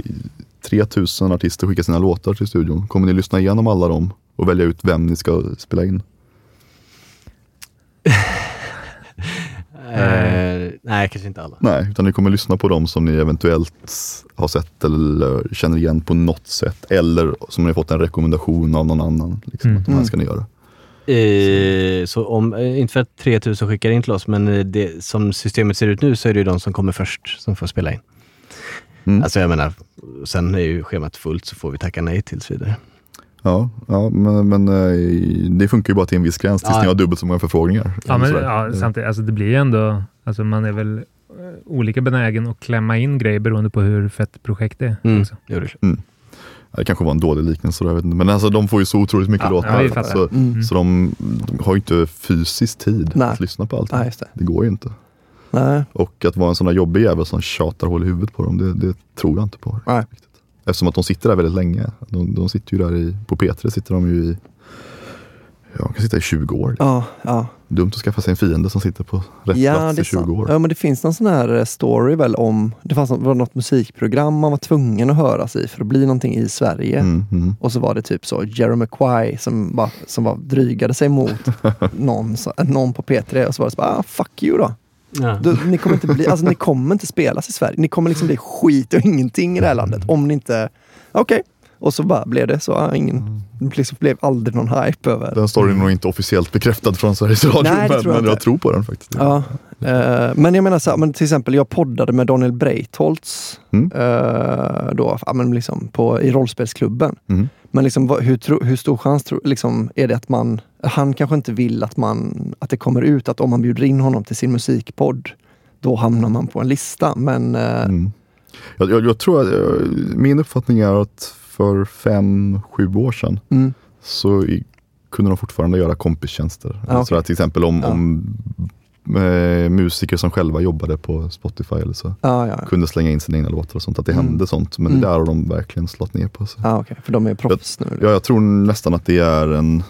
[SPEAKER 4] 3000 artister skickar sina låtar till studion, kommer ni lyssna igenom alla dem och välja ut vem ni ska spela in?
[SPEAKER 2] Eh, nej, kanske inte alla.
[SPEAKER 4] Nej, utan ni kommer lyssna på dem som ni eventuellt har sett eller känner igen på något sätt. Eller som ni har fått en rekommendation av någon annan. Liksom,
[SPEAKER 3] Mm.
[SPEAKER 4] att de här ska ni göra.
[SPEAKER 2] Eh, så om, eh, inte för att 3000 skickar in till oss, men eh, det, som systemet ser ut nu så är det ju de som kommer först som får spela in.
[SPEAKER 4] Mm.
[SPEAKER 2] Alltså jag menar, sen är ju schemat fullt så får vi tacka nej tills vidare.
[SPEAKER 4] Ja, ja men, men eh, det funkar ju bara till en viss gräns tills
[SPEAKER 2] Ja.
[SPEAKER 4] ni har dubbelt så många förfrågningar.
[SPEAKER 3] Ja, men, ja, samtidigt, alltså det blir ju ändå, alltså man är väl eh, olika benägen att klämma in grejer beroende på hur fett projekt det är.
[SPEAKER 2] Mm.
[SPEAKER 3] också.
[SPEAKER 2] Jo, det är klart.
[SPEAKER 4] Ja, Det kanske var en dålig liknelse, då, jag vet inte. men alltså, de får ju så otroligt mycket
[SPEAKER 3] Ja,
[SPEAKER 4] låtar.
[SPEAKER 3] ja,
[SPEAKER 4] så,
[SPEAKER 1] Mm.
[SPEAKER 4] så de, de har ju inte fysisk tid
[SPEAKER 1] Nej.
[SPEAKER 4] att lyssna på allt.
[SPEAKER 1] Nej, just det.
[SPEAKER 4] Det går ju inte.
[SPEAKER 1] Nej,
[SPEAKER 4] Och att vara en sån där jobbig jävel som tjatar hål i huvudet på dem, det, det tror jag inte på.
[SPEAKER 1] Nej.
[SPEAKER 4] riktigt. Eftersom att de sitter där väldigt länge. De, de sitter ju där i, på P3 sitter de ju i, ja, de kan sitta i 20 år.
[SPEAKER 1] ja, ja.
[SPEAKER 4] Dumt att skaffa sig en fiende som sitter på rätt
[SPEAKER 1] Ja,
[SPEAKER 4] plats
[SPEAKER 1] det
[SPEAKER 4] i
[SPEAKER 1] är
[SPEAKER 4] 20
[SPEAKER 1] sant.
[SPEAKER 4] år.
[SPEAKER 1] Ja, men det finns någon sån här eh, story väl om, det fanns något, var något musikprogram man var tvungen att höras i för att bli någonting i Sverige.
[SPEAKER 4] Mm, mm.
[SPEAKER 1] Och så var det typ så Jeremy Quay som, bara, som var, drygade sig mot någon, så- någon på P3 och så var det så bara, ah, fuck you då.
[SPEAKER 2] Ja.
[SPEAKER 1] du ni, kommer inte bli, alltså, ni kommer inte spelas i Sverige. Ni kommer liksom bli skit och ingenting i det här landet om ni inte, okej, Och så bara blev det så. Ja, ingen, det liksom blev aldrig någon hype över.
[SPEAKER 4] Den storyn är nog inte officiellt bekräftad från Sveriges Radio,
[SPEAKER 1] Nej,
[SPEAKER 4] men,
[SPEAKER 1] jag
[SPEAKER 4] men jag tror på den faktiskt.
[SPEAKER 1] Ja, eh, men jag menar så här, men till exempel jag poddade med Daniel Breitholtz
[SPEAKER 4] Mm.
[SPEAKER 1] eh, då, ja, men liksom på, i rollspelsklubben.
[SPEAKER 4] Mm.
[SPEAKER 1] Men liksom, vad- hur, tro, hur stor chans tro, liksom, är det att man, han kanske inte vill att, man, att det kommer ut att om man bjuder in honom till sin musikpodd, då hamnar man på en lista. Men eh,
[SPEAKER 4] Mm. Jag, jag, jag tror att, min uppfattning är att för fem, sju år sedan
[SPEAKER 1] mm,
[SPEAKER 4] så i, kunde de fortfarande göra kompistjänster.
[SPEAKER 1] Okej.
[SPEAKER 4] att till exempel om,
[SPEAKER 1] Ja.
[SPEAKER 4] om eh, musiker som själva jobbade på Spotify eller så
[SPEAKER 1] ja, ja, ja.
[SPEAKER 4] kunde slänga in sina egna låtar och sånt. Att det
[SPEAKER 1] Mm.
[SPEAKER 4] hände sånt. Men
[SPEAKER 1] Mm.
[SPEAKER 4] det där har de verkligen slått ner på. Så.
[SPEAKER 1] ja okej, för de är proffs nu.
[SPEAKER 4] Ja, jag tror nästan att det är en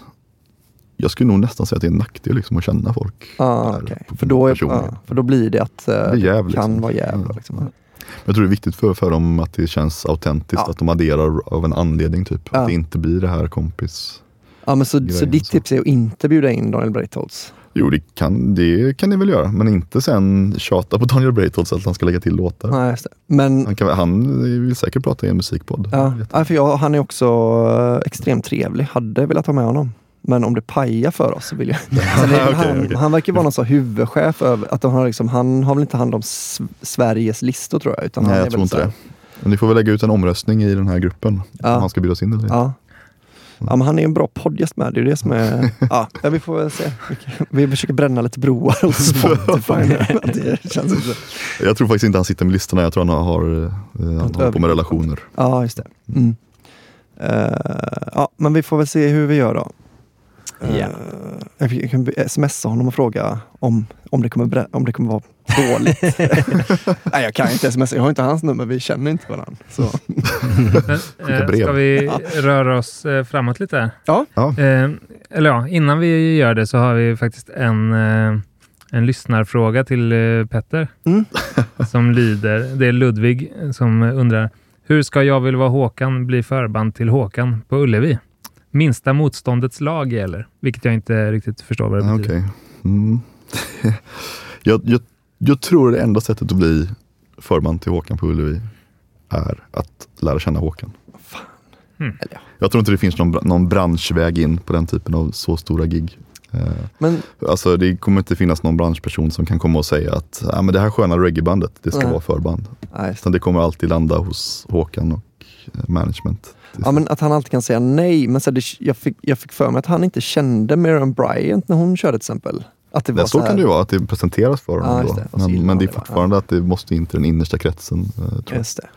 [SPEAKER 4] jag skulle nog nästan säga att det är en nackdel liksom, att känna folk.
[SPEAKER 1] Okej.
[SPEAKER 4] på-
[SPEAKER 1] för, då är, ja, för då blir det att eh,
[SPEAKER 4] blir jäv,
[SPEAKER 1] det kan
[SPEAKER 4] liksom.
[SPEAKER 1] vara jävla. Liksom.
[SPEAKER 4] Jag tror det är viktigt för, för dem att det känns autentiskt,
[SPEAKER 1] Ja.
[SPEAKER 4] att de adderar av en anledning. typ.
[SPEAKER 1] Ja.
[SPEAKER 4] Att det inte blir det här kompis.
[SPEAKER 1] Ja, men så, så ditt
[SPEAKER 4] så.
[SPEAKER 1] tips är att inte bjuda in Daniel Breitholtz?
[SPEAKER 4] Jo, det kan, det kan ni väl göra, men inte sen tjata på Daniel Breitholtz att han ska lägga till låtar.
[SPEAKER 1] Nej, just det. Men
[SPEAKER 4] Han, kan, han vill säkert prata i en musikpodd.
[SPEAKER 1] Ja, ja, för jag, han är också eh, extremt trevlig. Hade velat ha med honom. Men om det pajar för oss så vill jag inte.
[SPEAKER 4] Okej,
[SPEAKER 1] han,
[SPEAKER 4] okej.
[SPEAKER 1] han verkar vara någon sån huvudchef. Över, att de har liksom, han har väl inte hand om Sveriges listor tror jag. Utan
[SPEAKER 4] Nej,
[SPEAKER 1] han
[SPEAKER 4] jag tror inte det. Men ni får väl lägga ut en omröstning i den här gruppen.
[SPEAKER 1] Ja.
[SPEAKER 4] Om han ska bjudas in eller inte.
[SPEAKER 1] Ja. ja, men han är en bra poddgäst med. Det är det som är... ja, vi får väl se. Vi försöker bränna lite broar hos Spotify. det känns inte.
[SPEAKER 4] Jag tror faktiskt inte han sitter med listorna. Jag tror han har, eh, han håller på med relationer.
[SPEAKER 1] Ja, just det. Mm. Eh, ja, men vi får väl se hur vi gör då. Eh,
[SPEAKER 2] Ja.
[SPEAKER 1] jag kan smsa honom och fråga om, om, det kommer, om det kommer vara dåligt. Nej, jag kan inte smsa. Jag har inte hans nummer. Vi känner inte varandra. Så.
[SPEAKER 3] Men, eh, ska vi röra oss eh, framåt lite?
[SPEAKER 1] Ja.
[SPEAKER 4] Ja.
[SPEAKER 3] Eh, eller ja, innan vi gör det så har vi faktiskt en, eh, en lyssnarfråga till eh, Petter.
[SPEAKER 1] Mm.
[SPEAKER 3] som lyder, det är Ludvig som undrar, hur ska Jag vill vara Håkan bli förband till Håkan på Ullevi? Minsta motståndets lag gäller, vilket jag inte riktigt förstår vad det betyder.
[SPEAKER 4] Okej. Mm. jag, jag, jag tror det enda sättet att bli förband till Håkan på Ullevi är att lära känna Håkan.
[SPEAKER 3] Mm.
[SPEAKER 1] Eller ja.
[SPEAKER 4] Jag tror inte det finns någon, någon branschväg in på den typen av så stora gig. Eh,
[SPEAKER 1] Men
[SPEAKER 4] Alltså det kommer inte finnas någon branschperson som kan komma och säga att ah, men det här sköna reggaebandet, det ska
[SPEAKER 1] Nej.
[SPEAKER 4] vara förband.
[SPEAKER 1] nej.
[SPEAKER 4] Utan det kommer alltid landa hos Håkan och eh, management.
[SPEAKER 1] Ja, men att han alltid kan säga nej. Men så det, jag, fick, jag fick för mig att han inte kände Miriam Bryant när hon körde till exempel. Att det var
[SPEAKER 4] Ja, så
[SPEAKER 1] här-
[SPEAKER 4] kan det ju vara, att det presenteras för honom.
[SPEAKER 1] Ja, det. Så
[SPEAKER 4] Men, men det är
[SPEAKER 1] det,
[SPEAKER 4] fortfarande att det måste in till den innersta kretsen. eh, tror jag.
[SPEAKER 1] Just det.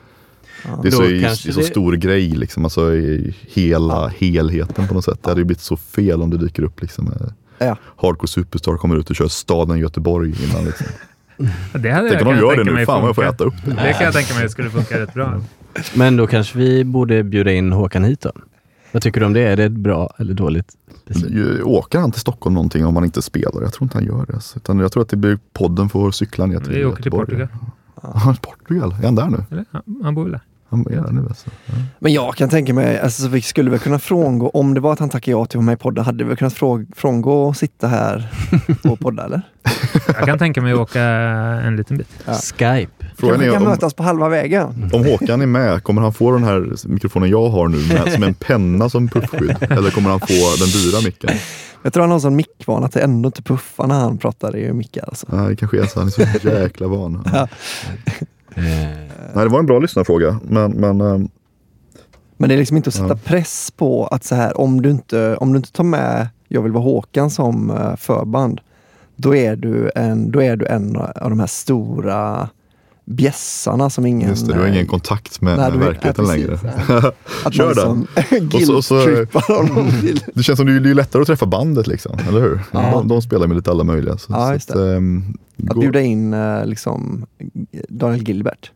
[SPEAKER 1] Ja.
[SPEAKER 4] Det är så, i- så
[SPEAKER 2] det-
[SPEAKER 4] stor grej, liksom, alltså i hela helheten på något sätt. Det hade ju blivit så fel om det dyker upp liksom, eh,
[SPEAKER 1] Ja.
[SPEAKER 4] Hardcore Superstar kommer ut och kör staden Göteborg innan. Liksom.
[SPEAKER 3] Det hade
[SPEAKER 4] Tänk om de gör det nu, fan vad jag får äta upp det.
[SPEAKER 3] Det kan jag tänka mig skulle funka rätt bra.
[SPEAKER 2] Men då kanske vi borde bjuda in Håkan hit då? Vad tycker du om det? Är det bra eller dåligt
[SPEAKER 4] Åker han till Stockholm någonting om han inte spelar? Jag tror inte han gör det. Utan jag tror att det blir podden får cykla ner till
[SPEAKER 3] Vi åker till
[SPEAKER 4] Göteborg.
[SPEAKER 3] Portugal.
[SPEAKER 4] Ja, Portugal, är han där nu?
[SPEAKER 3] Eller? Han bor väl där.
[SPEAKER 4] Han där nu alltså. Ja.
[SPEAKER 1] Men jag kan tänka mig, alltså, vi skulle väl kunna frångå, om det var att han tackade ja till att vara med i podden, hade vi väl kunnat frå, frångå och sitta här och podda eller?
[SPEAKER 3] Jag kan tänka mig att åka en liten bit.
[SPEAKER 1] Ja.
[SPEAKER 2] Skype.
[SPEAKER 4] Frågan
[SPEAKER 1] Kanske
[SPEAKER 4] är
[SPEAKER 1] kan
[SPEAKER 4] om,
[SPEAKER 1] mötas på halva vägen.
[SPEAKER 4] om Håkan är med, kommer han få den här mikrofonen jag har nu med, som en penna som puffskydd? Eller kommer han få den dyra micken?
[SPEAKER 1] Jag tror han har en sån mickvana att det ändå inte puffar när han pratar i mickar. Alltså.
[SPEAKER 4] Ja, det kanske är så. Han är så jäkla van.
[SPEAKER 1] Ja.
[SPEAKER 2] Eh,
[SPEAKER 4] Nej, det var en bra lyssnarfråga. Men, men ehm,
[SPEAKER 1] Men det är liksom inte att sätta
[SPEAKER 4] Ja.
[SPEAKER 1] press på att så här, om du inte, om du inte tar med Jag vill vara Håkan som eh, förband, då är, du en, då är du en av de här stora bjässarna som ingen...
[SPEAKER 4] just det, du har ingen
[SPEAKER 1] eh,
[SPEAKER 4] kontakt med,
[SPEAKER 1] nej,
[SPEAKER 4] med verkligheten
[SPEAKER 1] ja,
[SPEAKER 4] längre.
[SPEAKER 1] precis, Att
[SPEAKER 4] Kör den.
[SPEAKER 1] liksom
[SPEAKER 4] Och så- och så-. Det känns som det är det är lättare att träffa bandet liksom, eller hur?
[SPEAKER 1] Ja.
[SPEAKER 4] De, de spelar med lite alla möjliga. Så,
[SPEAKER 1] Ja,
[SPEAKER 4] så att, ehm,
[SPEAKER 1] Att bjuda in eh, liksom Daniel Gilbert.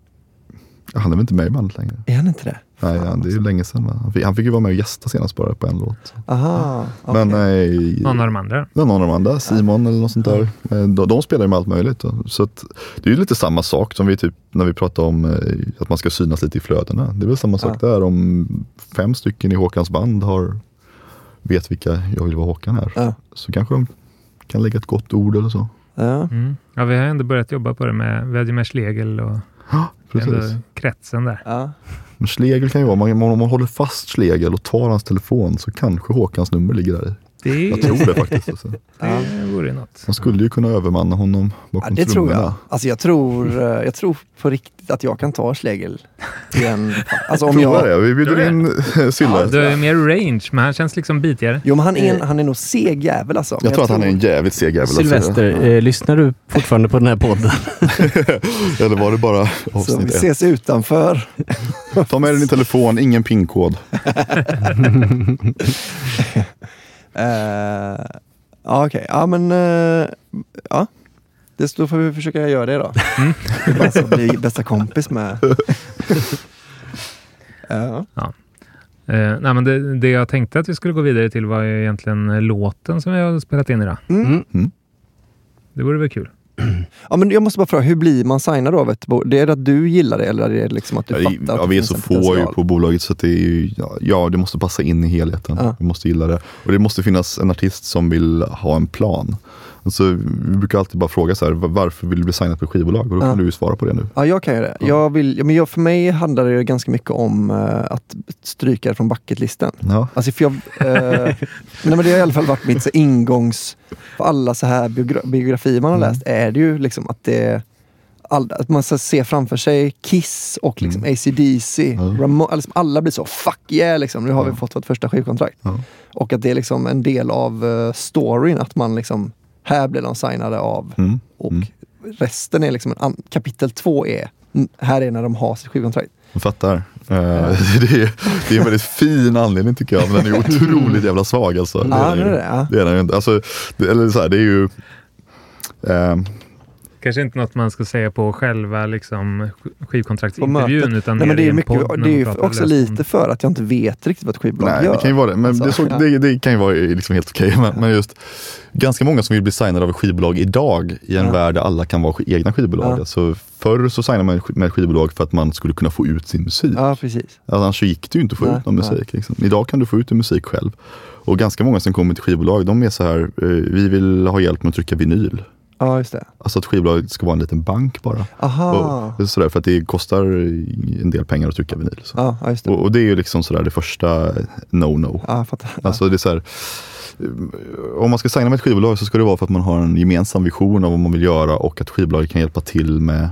[SPEAKER 4] Han är väl inte med i bandet längre?
[SPEAKER 1] Är han inte det?
[SPEAKER 4] Nej, han, det är ju länge sedan. Han fick, han fick ju vara med och gästa senast bara på en låt.
[SPEAKER 1] Aha, okej.
[SPEAKER 4] Men nej,
[SPEAKER 3] Någon av de andra.
[SPEAKER 4] någon av de andra, Simon eller något sånt där. Eh, De, de spelar ju med allt möjligt. Då. Så att, det är ju lite samma sak som vi typ när vi pratar om eh, att man ska synas lite i flödena. Det är väl samma sak där om fem stycken i Håkans band har vet vilka jag vill vara Håkan är.
[SPEAKER 1] Ja.
[SPEAKER 4] Så kanske de kan lägga ett gott ord eller så.
[SPEAKER 1] Ja.
[SPEAKER 3] Mm. Ja, vi har ändå börjat jobba på det med, med Schlegel och
[SPEAKER 4] Ja, precis.
[SPEAKER 3] ändå kretsen där.
[SPEAKER 1] Ja.
[SPEAKER 4] Men Schlegel kan ju vara, om man, om man håller fast Schlegel och tar hans telefon så kanske Håkans nummer ligger där i.
[SPEAKER 3] Det,
[SPEAKER 4] Jag tror det faktiskt. Alltså.
[SPEAKER 3] det vore något.
[SPEAKER 4] Man skulle ju kunna övermanna honom
[SPEAKER 1] Ja,
[SPEAKER 4] bakom
[SPEAKER 1] det tror jag. Alltså jag tror, eh, jag tror på riktigt att jag kan ta Schlegel i en... Alltså om
[SPEAKER 4] Prova
[SPEAKER 1] jag...
[SPEAKER 4] det, vi bjuder in eh, Silla.
[SPEAKER 3] Du är mer range, men han känns liksom bitigare.
[SPEAKER 1] Jo men han är, en, han är nog seg jävel alltså. Men
[SPEAKER 4] jag tror att han är en jävligt seg jävel. alltså.
[SPEAKER 2] Sylvester, eh, lyssnar du fortfarande på den här podden?
[SPEAKER 4] Eller var det bara
[SPEAKER 1] Så vi
[SPEAKER 4] avsnitt ett?
[SPEAKER 1] ses utanför.
[SPEAKER 4] Ta med dig din telefon, ingen pinkod.
[SPEAKER 1] Uh, ja okej, ja men... eh, ja. Det, då får vi försöka göra det då. Är bara så bli bästa kompis med. Ja.
[SPEAKER 3] Eh, nej, men det, det jag tänkte att vi skulle gå vidare till var ju egentligen eh, låten som vi har spelat in idag.
[SPEAKER 1] Mm.
[SPEAKER 3] Det vore väl kul.
[SPEAKER 1] ja men jag måste bara fråga, hur blir man signad av ett bolag? Det är det att du gillar det eller är det liksom att du
[SPEAKER 4] Ja,
[SPEAKER 1] fattar att
[SPEAKER 4] ja, vi är så få ju på bolaget så det är ju, ja, ja, det måste passa in i helheten.
[SPEAKER 1] Ja.
[SPEAKER 4] Vi måste gilla det. Och det måste finnas en artist som vill ha en plan. Alltså, vi brukar alltid bara fråga så här, "Va- varför vill du bli signad på ett skivbolag? Och då kan du ju svara på det nu.
[SPEAKER 1] Ja, jag kan ju det.
[SPEAKER 4] Ja.
[SPEAKER 1] Jag vill, men jag, för mig handlar det ganska mycket om eh, att stryka det från bucketlisten.
[SPEAKER 4] Ja.
[SPEAKER 1] Alltså för jag, eh, nej men det har i alla fall varit mitt så, ingångs... För alla så här biogra biografier man har
[SPEAKER 4] Mm.
[SPEAKER 1] läst är det ju liksom att det... All, att man ska se framför sig Kiss och liksom
[SPEAKER 4] Mm.
[SPEAKER 1] AC/DC. Ramo- alltså alla blir så fuck yeah liksom, nu har vi
[SPEAKER 4] Ja.
[SPEAKER 1] fått vårt första skivkontrakt. Och att det är liksom en del av eh, storyn att man liksom, här blir de signade av
[SPEAKER 4] Mm.
[SPEAKER 1] och
[SPEAKER 4] Mm.
[SPEAKER 1] resten är liksom, en kapitel två är, mm, här är när de har sitt skivkontrakt.
[SPEAKER 4] Jag fattar. Eh, det, är, det är en väldigt fin anledning tycker jag, men den är otroligt jävla svag alltså. Det är
[SPEAKER 1] det
[SPEAKER 4] den
[SPEAKER 1] är
[SPEAKER 4] ju. inte. Alltså, det, eller så här, det är ju... ehm,
[SPEAKER 3] Kanske inte något man ska säga på själva liksom, skivkontraktsintervjun, utan
[SPEAKER 1] Nej, men det är, mycket, det är ju också lite för att jag inte vet riktigt vad ett skivbolag
[SPEAKER 4] Nej,
[SPEAKER 1] gör.
[SPEAKER 4] det kan ju vara det. Men
[SPEAKER 1] Alltså,
[SPEAKER 4] det, så,
[SPEAKER 1] ja.
[SPEAKER 4] det, det kan ju vara liksom helt okej. Men, men just ganska många som vill bli signade av ett skivbolag idag i en
[SPEAKER 1] Ja.
[SPEAKER 4] värld där alla kan vara egna skivbolag.
[SPEAKER 1] Ja.
[SPEAKER 4] Alltså, förr så signade man med skivbolag för att man skulle kunna få ut sin musik.
[SPEAKER 1] Ja, precis.
[SPEAKER 4] Alltså, annars så gick det ju inte att få
[SPEAKER 1] Nej,
[SPEAKER 4] ut någon
[SPEAKER 1] nej.
[SPEAKER 4] musik. Liksom. Idag kan du få ut din musik själv. Och ganska många som kommer till skivbolag, de är så här, eh, vi vill ha hjälp med att trycka vinyl.
[SPEAKER 1] Ja, just det.
[SPEAKER 4] Alltså att skivbolaget ska vara en liten bank bara.
[SPEAKER 1] Aha.
[SPEAKER 4] Och, sådär, för att det kostar en del pengar att trycka vinyl. Så.
[SPEAKER 1] Ja, just det.
[SPEAKER 4] Och, och det är ju liksom sådär det första no-no.
[SPEAKER 1] Ja, fattar.
[SPEAKER 4] Alltså det är så här, eh, om man ska signa med ett skivbolag så ska det vara för att man har en gemensam vision av vad man vill göra och att skivbolaget kan hjälpa till med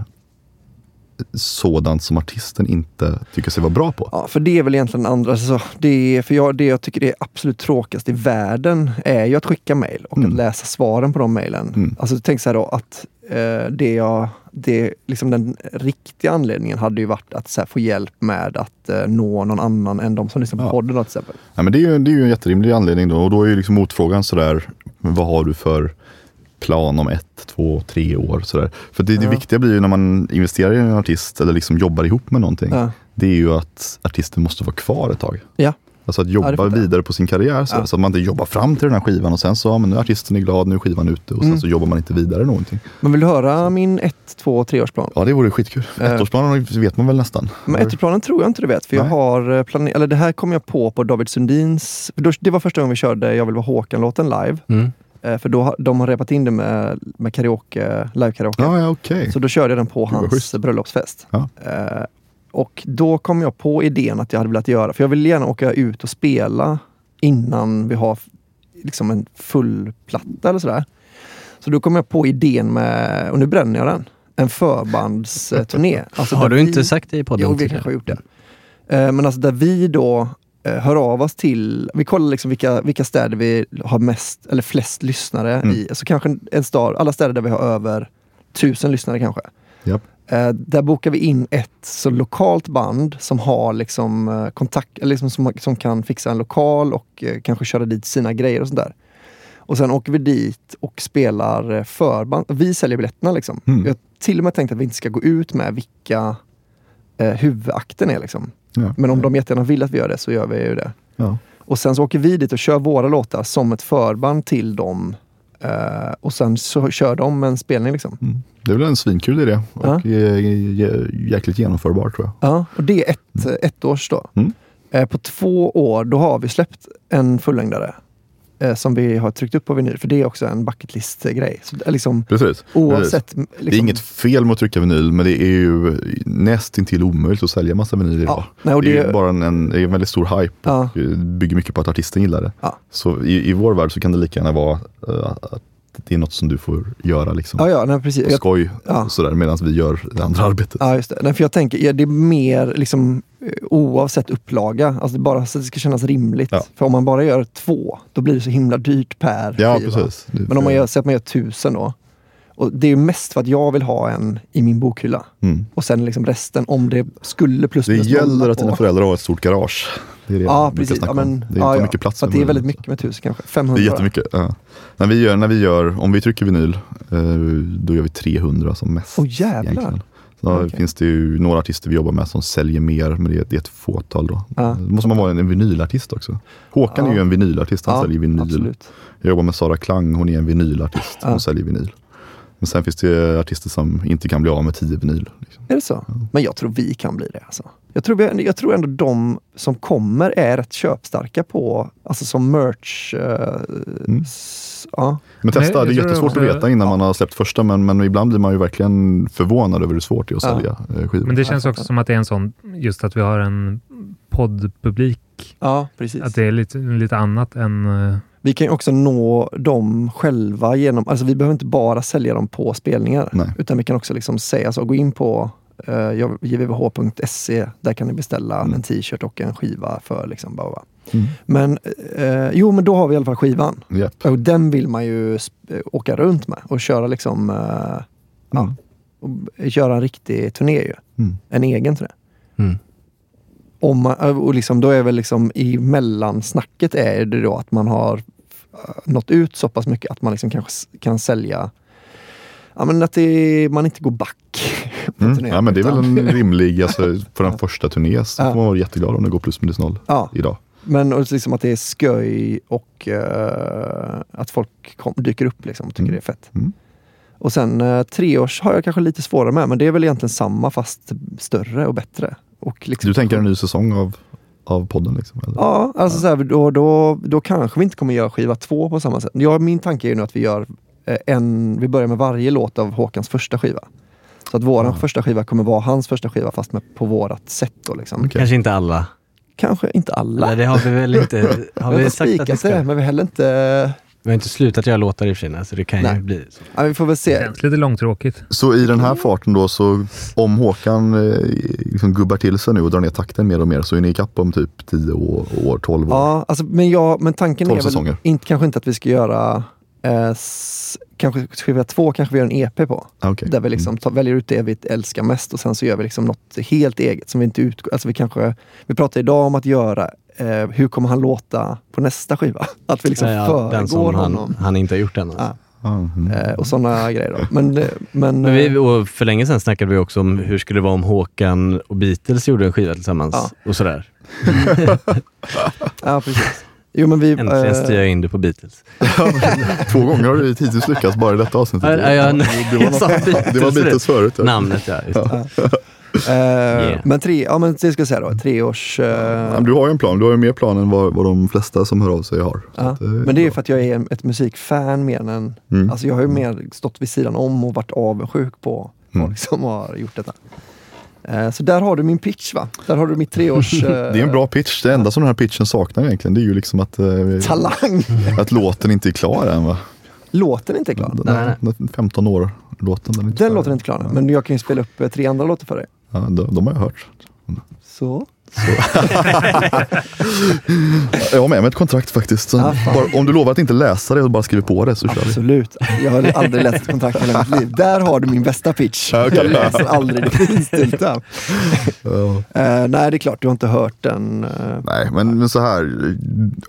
[SPEAKER 4] sådant som artisten inte tycker sig vara bra på.
[SPEAKER 1] Ja, för det är väl egentligen andra. Så det, är, för jag, det jag tycker är absolut tråkigast i världen är ju att skicka mejl och
[SPEAKER 4] Mm.
[SPEAKER 1] att läsa svaren på de mejlen.
[SPEAKER 4] Mm.
[SPEAKER 1] Alltså tänk så här då att eh, det jag, det, liksom den riktiga anledningen hade ju varit att här, få hjälp med att eh, nå någon annan än de som lyssnar på
[SPEAKER 4] Ja.
[SPEAKER 1] podden till exempel.
[SPEAKER 4] Ja, men det, är ju, det är ju en jätterimlig anledning då och då är ju liksom motfrågan sådär, vad har du för plan om ett, två, tre år? Sådär. För det, det
[SPEAKER 1] Ja.
[SPEAKER 4] viktiga blir ju när man investerar i en artist eller liksom jobbar ihop med någonting.
[SPEAKER 1] Ja.
[SPEAKER 4] Det är ju att artisten måste vara kvar ett tag.
[SPEAKER 1] Ja.
[SPEAKER 4] Alltså att jobba
[SPEAKER 1] jag.
[SPEAKER 4] vidare på sin karriär så,
[SPEAKER 1] Ja.
[SPEAKER 4] så att man inte jobbar fram till den här skivan och sen så, ja, men nu är artisten är glad, nu är skivan ute och sen
[SPEAKER 1] Mm.
[SPEAKER 4] så jobbar man inte vidare någonting.
[SPEAKER 1] Men vill du höra min ett, två, treårsplan?
[SPEAKER 4] Ja det vore skitkul.
[SPEAKER 1] Eh.
[SPEAKER 4] Ettårsplanen vet man väl nästan.
[SPEAKER 1] Men ettårsplanen tror jag inte du vet, för jag har planerat, eller det här kom jag på på David Sundins, det var första gången vi körde Jag vill vara Håkan-låten live.
[SPEAKER 2] Mm.
[SPEAKER 1] Eh, För då, de har repat in det med, med karaoke, live-karaoke.
[SPEAKER 4] Ja, ja okej.
[SPEAKER 1] Så då körde jag den på hans bröllopsfest.
[SPEAKER 4] Ja.
[SPEAKER 1] Eh, och då kom jag på idén att jag hade velat göra, för jag vill gärna åka ut och spela innan vi har liksom en full platta eller sådär. Så då kom jag på idén med, och nu bränner jag den, en förbandsturné. Alltså
[SPEAKER 2] Har du
[SPEAKER 1] vi-
[SPEAKER 2] inte sagt det i podden
[SPEAKER 1] Jo, vi kanske har gjort det. Eh, Men alltså där vi då hör av oss till, vi kollar liksom vilka, vilka städer vi har mest eller flest lyssnare
[SPEAKER 4] Mm.
[SPEAKER 1] i. Alltså kanske en- stad, alla städer där vi har över tusen lyssnare kanske.
[SPEAKER 4] Japp.
[SPEAKER 1] Eh, där bokar vi in ett så lokalt band som har liksom eh, kontakt, eller liksom som, som kan fixa en lokal och eh, kanske köra dit sina grejer och sånt där. Och sen åker vi dit och spelar eh, förband. Vi säljer biljetterna liksom.
[SPEAKER 4] Mm.
[SPEAKER 1] Vi har till och med tänkt att vi inte ska gå ut med vilka eh, huvudakten är liksom.
[SPEAKER 4] Ja.
[SPEAKER 1] Men om de jättegärna vill att vi gör det så gör vi ju det.
[SPEAKER 4] Ja.
[SPEAKER 1] Och sen så åker vi dit och kör våra låtar som ett förband till dem. Eh, och sen så kör de en spelning liksom.
[SPEAKER 4] Mm. Det är väl en svinkul idé och
[SPEAKER 1] Ja.
[SPEAKER 4] eh, jä- jäkligt genomförbar tror jag.
[SPEAKER 1] Ja, och det är ett, ett års då.
[SPEAKER 4] Mm.
[SPEAKER 1] Eh, på två år, då har vi släppt en fullängdare. Eh, som vi har tryckt upp på vinyl. För det är också en bucket list-grej. Så det är liksom,
[SPEAKER 4] Precis.
[SPEAKER 1] oavsett...
[SPEAKER 4] Precis.
[SPEAKER 1] Liksom,
[SPEAKER 4] Det är inget fel med att trycka vinyl, men det är ju nästintill omöjligt att sälja massa vinyl idag.
[SPEAKER 1] nej, och
[SPEAKER 4] det, är
[SPEAKER 1] det-
[SPEAKER 4] ju bara en, en, är en väldigt stor hype
[SPEAKER 1] Ja.
[SPEAKER 4] och eh, bygger mycket på att artisten gillar det.
[SPEAKER 1] Ja.
[SPEAKER 4] Så i, i vår värld så kan det lika gärna vara eh, att det är något som du får göra liksom.
[SPEAKER 1] Ja, ja, nej, precis.
[SPEAKER 4] På skoj
[SPEAKER 1] Ja.
[SPEAKER 4] sådär, medan vi gör det andra arbetet.
[SPEAKER 1] ja, just det. Nej, för jag tänker, ja, det är mer liksom eh, oavsett upplaga. Alltså bara så att det ska kännas rimligt.
[SPEAKER 4] Ja.
[SPEAKER 1] För om man bara gör två, då blir det så himla dyrt per
[SPEAKER 4] Ja,
[SPEAKER 1] skiva.
[SPEAKER 4] precis. Det-
[SPEAKER 1] Men om man gör, säg att man gör tusen då. Och det är mest för att jag vill ha en i min bokhylla.
[SPEAKER 4] Mm.
[SPEAKER 1] Och sen liksom resten, om det skulle plus
[SPEAKER 4] Det gäller att dina föräldrar har ett stort garage. Det är det
[SPEAKER 1] Ja, precis. Ja, men,
[SPEAKER 4] Det är
[SPEAKER 1] ja,
[SPEAKER 4] inte
[SPEAKER 1] ja.
[SPEAKER 4] mycket plats.
[SPEAKER 1] För det är väldigt mycket med tusen kanske.
[SPEAKER 4] Det
[SPEAKER 1] 500.
[SPEAKER 4] är jättemycket. Ja. När, vi gör, när vi gör, om vi trycker vinyl, eh, då gör vi 300 som mest.
[SPEAKER 1] Åh, jävlar.
[SPEAKER 4] egentligen. Så
[SPEAKER 1] Okej.
[SPEAKER 4] finns det ju några artister vi jobbar med som säljer mer, men det är, det är ett fåtal då.
[SPEAKER 1] Ja.
[SPEAKER 4] Då måste man vara en, en vinylartist också. Håkan
[SPEAKER 1] Ja.
[SPEAKER 4] är ju en vinylartist, han
[SPEAKER 1] Ja,
[SPEAKER 4] säljer vinyl.
[SPEAKER 1] absolut.
[SPEAKER 4] Jag jobbar med Sara Klang, hon är en vinylartist, hon säljer vinyl. Men sen finns det artister som inte kan bli av med 10 vinyl. Liksom.
[SPEAKER 1] Är det så? Men jag tror vi kan bli det. Alltså. Jag, tror vi, jag tror ändå de som kommer är rätt köpstarka på, alltså som merch. eh,
[SPEAKER 4] Mm.
[SPEAKER 1] s- ja.
[SPEAKER 4] Men testa,
[SPEAKER 3] jag
[SPEAKER 4] det är jättesvårt
[SPEAKER 3] också-
[SPEAKER 4] att veta innan man har släppt första, men, men ibland blir man ju verkligen förvånad över hur svårt det är att
[SPEAKER 1] Ja.
[SPEAKER 4] sälja eh, skivor.
[SPEAKER 3] Men det känns också som att det är en sån, just att vi har en poddpublik.
[SPEAKER 1] ja, precis.
[SPEAKER 3] Att det är lite, lite annat än...
[SPEAKER 1] Vi kan ju också nå dem själva genom, alltså vi behöver inte bara sälja dem på spelningar.
[SPEAKER 4] Nej.
[SPEAKER 1] Utan vi kan också liksom säga så, gå in på uh, jvvh.se, där kan ni beställa
[SPEAKER 4] Mm.
[SPEAKER 1] en t-shirt och en skiva för liksom bara. bara.
[SPEAKER 4] Mm.
[SPEAKER 1] Men eh, jo, men då har vi i alla fall skivan.
[SPEAKER 4] Japp.
[SPEAKER 1] Och den vill man ju åka runt med och köra liksom, eh, ja, och köra en riktig turné ju.
[SPEAKER 4] Mm.
[SPEAKER 1] En egen turné. Om man, och liksom, då är väl liksom i mellansnacket är det då att man har eh, nått ut så pass mycket att man liksom kanske kan sälja Ja men att det, man inte går back
[SPEAKER 4] Mm.
[SPEAKER 1] turnén.
[SPEAKER 4] Ja, men det är väl en rimlig, alltså, för en första turné så
[SPEAKER 1] Ja.
[SPEAKER 4] får man vara jätteglad om det går plus minus noll
[SPEAKER 1] Ja,
[SPEAKER 4] idag.
[SPEAKER 1] men och liksom att det är sköj och eh, att folk kom, dyker upp liksom och tycker
[SPEAKER 4] Mm.
[SPEAKER 1] det är fett.
[SPEAKER 4] Mm.
[SPEAKER 1] Och sen uh, treårs har jag kanske lite svårare med, men det är väl egentligen samma fast större och bättre. Och liksom,
[SPEAKER 4] Du tänker en ny säsong av, av podden? Liksom, eller?
[SPEAKER 1] Ja, alltså Så här, då, då, då kanske vi inte kommer göra skiva två på samma sätt. Ja, min tanke är nu att vi gör eh, en, vi börjar med varje låt av Håkans första skiva. Så att våran första skiva kommer vara hans första skiva fast med, på vårat sätt. Då, liksom.
[SPEAKER 4] Okej.
[SPEAKER 2] Kanske inte alla.
[SPEAKER 1] Kanske inte alla.
[SPEAKER 2] Nej, det har vi väl inte.
[SPEAKER 1] vi
[SPEAKER 2] Har vi
[SPEAKER 1] inte
[SPEAKER 2] sagt att vi ska?
[SPEAKER 1] det, men vi heller inte...
[SPEAKER 2] Vi har inte slutat göra låtar i och för sig, så det kan
[SPEAKER 1] Nej.
[SPEAKER 2] ju bli så.
[SPEAKER 1] Ja, vi får väl
[SPEAKER 3] Det
[SPEAKER 1] se.
[SPEAKER 3] känns lite långtråkigt.
[SPEAKER 4] Så i den här farten då, så om Håkan eh, liksom gubbar till sig nu och drar ner takten mer och mer så är ni ikapp om typ 10 år, år 12 år.
[SPEAKER 1] Ja, alltså, men, jag, men tanken är väl inte, kanske inte att vi ska göra eh, kanske skiva två kanske vi gör en EP på.
[SPEAKER 4] Okej.
[SPEAKER 1] Där vi liksom tar, väljer ut det vi älskar mest och sen så gör vi liksom något helt eget som vi inte utgår... Alltså vi kanske... Vi pratar idag om att göra eh, hur kommer han låta på nästa skiva? Att vi liksom
[SPEAKER 2] Ja, den som
[SPEAKER 1] föregår
[SPEAKER 2] han,
[SPEAKER 1] honom.
[SPEAKER 2] han inte har gjort än. Alltså.
[SPEAKER 1] Ja.
[SPEAKER 4] Ah, mm.
[SPEAKER 1] Eh, och sådana grejer då. Men, eh, men,
[SPEAKER 2] Men vi, och för länge sedan snackade vi också om hur skulle det vara om Håkan och Beatles gjorde en skiva tillsammans
[SPEAKER 1] Ja.
[SPEAKER 2] och sådär.
[SPEAKER 1] ja, precis. Jo, men vi...
[SPEAKER 2] Äntligen
[SPEAKER 1] eh,
[SPEAKER 2] styr jag in det på Beatles.
[SPEAKER 4] Två gånger har du hittills lyckats bara i detta avsnittet.
[SPEAKER 2] Ja, ja, ja, nej,
[SPEAKER 4] det, var något,
[SPEAKER 2] Beatles
[SPEAKER 4] det var Beatles förut. ja.
[SPEAKER 2] Namnet ja. Just det.
[SPEAKER 1] eh, Men tre, ja men det ska jag säga då, treårs... eh,
[SPEAKER 4] Ja, du har ju en plan, du har ju mer plan än vad, vad de flesta som hör av sig har.
[SPEAKER 1] Ja,
[SPEAKER 4] eh,
[SPEAKER 1] men det är för att jag är ett musikfan mer än en...
[SPEAKER 4] Mm.
[SPEAKER 1] Alltså jag har ju mer stått vid sidan om och varit avundsjuk på
[SPEAKER 4] Mm.
[SPEAKER 1] folk som har gjort detta. Eh, Så där har du min pitch va? Där har du mitt treårs... eh,
[SPEAKER 4] Det är en bra pitch. Det enda som den här pitchen saknar egentligen, det är ju liksom att, eh,
[SPEAKER 1] Talang!
[SPEAKER 4] att låten inte är klar än va?
[SPEAKER 1] Låten är inte klar.
[SPEAKER 4] Den,
[SPEAKER 2] Nej, nej.
[SPEAKER 4] den 15 år låten. Den, är inte
[SPEAKER 1] Den
[SPEAKER 4] klar.
[SPEAKER 1] låten är inte klar än, men jag kan ju spela upp eh, tre andra låtar för dig.
[SPEAKER 4] Ja, de, de har jag hört.
[SPEAKER 1] Så.
[SPEAKER 4] Jag har med mig ett kontrakt faktiskt. Så
[SPEAKER 1] Ah,
[SPEAKER 4] bara, om du lovar att inte läsa det och bara skriver på det så kör vi.
[SPEAKER 1] Absolut. Jag har aldrig läst ett kontrakt hela mitt liv. Där har du min bästa pitch.
[SPEAKER 4] Okej.
[SPEAKER 1] Jag läser aldrig det finstilt.
[SPEAKER 4] Ja.
[SPEAKER 1] Uh, nej, det är klart, du har inte hört den. eh,
[SPEAKER 4] Nej, men, men så här.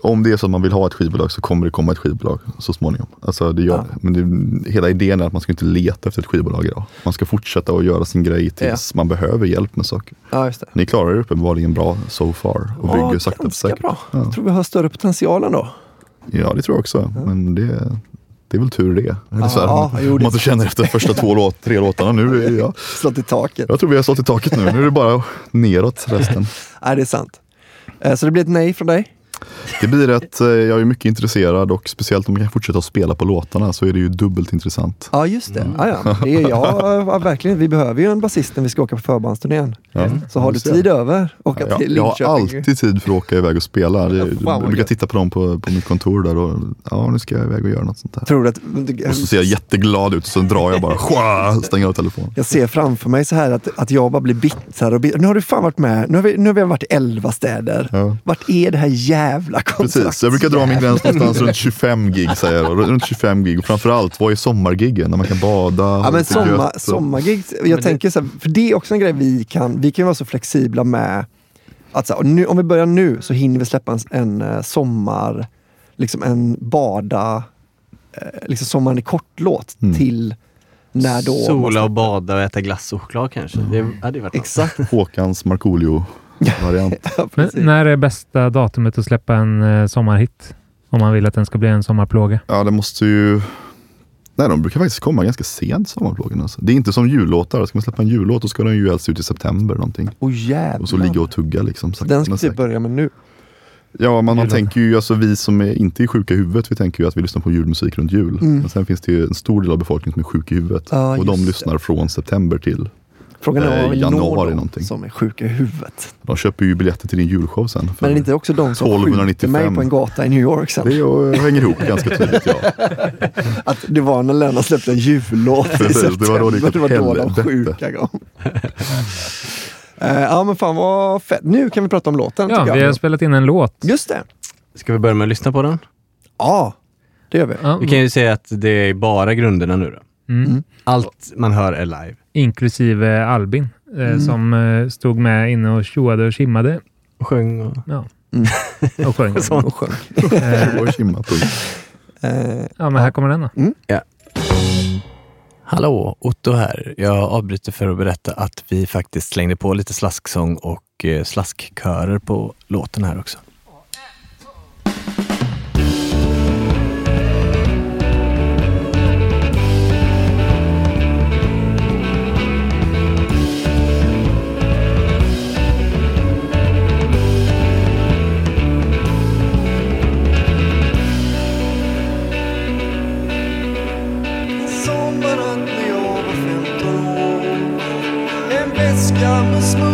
[SPEAKER 4] Om det är så att man vill ha ett skivbolag så kommer det komma ett skivbolag så småningom. Alltså det gör
[SPEAKER 1] Ja.
[SPEAKER 4] Men det, hela idén är att man ska inte leta efter ett skivbolag idag. Man ska fortsätta att göra sin grej tills man behöver hjälp med saker.
[SPEAKER 1] Ja.
[SPEAKER 4] Ni klarar det uppenbarligen bra so far och bygger
[SPEAKER 1] Ja,
[SPEAKER 4] sakta men
[SPEAKER 1] ganska
[SPEAKER 4] säkert.
[SPEAKER 1] bra.
[SPEAKER 4] Ja.
[SPEAKER 1] Jag tror vi har större potential ändå.
[SPEAKER 4] ja, det tror jag också. Men det, det är väl tur det. Eller så här,
[SPEAKER 1] Ja, det-
[SPEAKER 4] man inte känner efter första två låt, tre låtarna. Nu är jag,
[SPEAKER 1] Slått i taket.
[SPEAKER 4] jag tror vi har stått i taket nu. Nu är det bara neråt resten.
[SPEAKER 1] Nej, det är sant. Eh, Så det blir ett nej från dig?
[SPEAKER 4] Det blir ett, eh, jag är mycket intresserad och speciellt om man kan fortsätta att spela på låtarna så är det ju dubbelt intressant.
[SPEAKER 1] Ja, just det.
[SPEAKER 4] Mm.
[SPEAKER 1] Ja, ja. det är, ja, ja, verkligen. Vi behöver ju en basist när vi ska åka på förbandsturnén.
[SPEAKER 4] Ja.
[SPEAKER 1] Så har du tid över, åka
[SPEAKER 4] Ja,
[SPEAKER 1] till
[SPEAKER 4] jag har alltid tid för att åka iväg och spela. Det, jag brukar titta på dem på, på mitt kontor där och ja, nu ska jag iväg och göra något sånt där.
[SPEAKER 1] Tror du att,
[SPEAKER 4] Och så ser jag jätteglad ut och så drar jag bara, stänger av telefonen.
[SPEAKER 1] jag ser framför mig så här att, att jag bara blir bitter och bitter. Nu har du fan varit med. Nu har vi, nu har vi varit i elva städer.
[SPEAKER 4] Ja.
[SPEAKER 1] Vart är det här jävla kontraktet?
[SPEAKER 4] Precis, jag brukar dra min gräns någonstans runt 25 gig säger jag. Runt 25 gig och framförallt, vad är sommargiggen? När man kan bada,
[SPEAKER 1] Ja, men sommar, sommargig, jag tänker så här, för det är också en grej vi kan, vi kan vara så flexibla med att så här, nu, om vi börjar nu så hinner vi släppa en, en eh, sommar, liksom en bada, eh, liksom sommaren i kortlåt
[SPEAKER 4] Mm.
[SPEAKER 1] till när då...
[SPEAKER 2] Sola och bada och äta glass och choklad kanske. Det hade ju varit.
[SPEAKER 1] Exakt.
[SPEAKER 4] Håkans Markoolio-variant.
[SPEAKER 1] Ja,
[SPEAKER 3] när är bästa datumet att släppa en eh, sommarhit? Om man vill att den ska bli en sommarplåga.
[SPEAKER 4] Ja, det måste ju... Nej, de brukar faktiskt komma ganska sent sommarplågorna. Alltså. Det är inte som jullåtar. Ska man släppa en jullåt då ska den ju helst ut i september någonting.
[SPEAKER 1] Åh jävlar.
[SPEAKER 4] Och så ligga och tugga liksom.
[SPEAKER 1] Den ska
[SPEAKER 4] men
[SPEAKER 1] typ börja med nu.
[SPEAKER 4] Ja, man, tänker ju, alltså vi som är inte är sjuka i huvudet, vi tänker ju att vi lyssnar på julmusik runt jul.
[SPEAKER 1] Mm.
[SPEAKER 4] Men sen finns det ju en stor del av befolkningen som är sjuk i huvudet.
[SPEAKER 1] Ja,
[SPEAKER 4] och de
[SPEAKER 1] just det.
[SPEAKER 4] lyssnar från september till.
[SPEAKER 1] Frågan är
[SPEAKER 4] Eh,
[SPEAKER 1] om vi når dem
[SPEAKER 4] någonting.
[SPEAKER 1] som är sjuka i huvudet.
[SPEAKER 4] De köper ju biljetter till din julshow sen.
[SPEAKER 1] Men är det inte också de som skjuter
[SPEAKER 4] 1295.
[SPEAKER 1] mig på en gata i New York sen?
[SPEAKER 4] Det är- hänger ihop ganska tydligt, ja.
[SPEAKER 1] Att det var när Lennart släppte en jullåt i
[SPEAKER 4] Precis, det var då det gick
[SPEAKER 1] september. Det var då de sjuka kom. Eh, ja men fan vad fett. Nu kan vi prata om låten
[SPEAKER 3] Ja, vi har
[SPEAKER 1] jag.
[SPEAKER 3] spelat in en låt.
[SPEAKER 1] Just det.
[SPEAKER 2] Ska vi börja med att lyssna på den?
[SPEAKER 1] Ja, det gör vi.
[SPEAKER 3] Ja,
[SPEAKER 2] Vi kan ju säga att det är bara grunderna nu då.
[SPEAKER 3] Mm.
[SPEAKER 2] Allt man hör är live.
[SPEAKER 3] Inklusive Albin eh,
[SPEAKER 1] Mm.
[SPEAKER 3] som eh, stod med inne och tjoade och kimmade.
[SPEAKER 2] Och sjöng och...
[SPEAKER 3] Ja.
[SPEAKER 1] Mm.
[SPEAKER 3] Och sjöng.
[SPEAKER 2] Sånt.
[SPEAKER 1] Och sjöng.
[SPEAKER 3] Eh,
[SPEAKER 4] Och kimma.
[SPEAKER 1] Eh,
[SPEAKER 3] ja, men här kommer den då.
[SPEAKER 2] Hallå, Otto här. Jag avbryter för att berätta att vi faktiskt slängde på lite slasksång och eh, slaskkörer på låten här också.
[SPEAKER 5] Väska med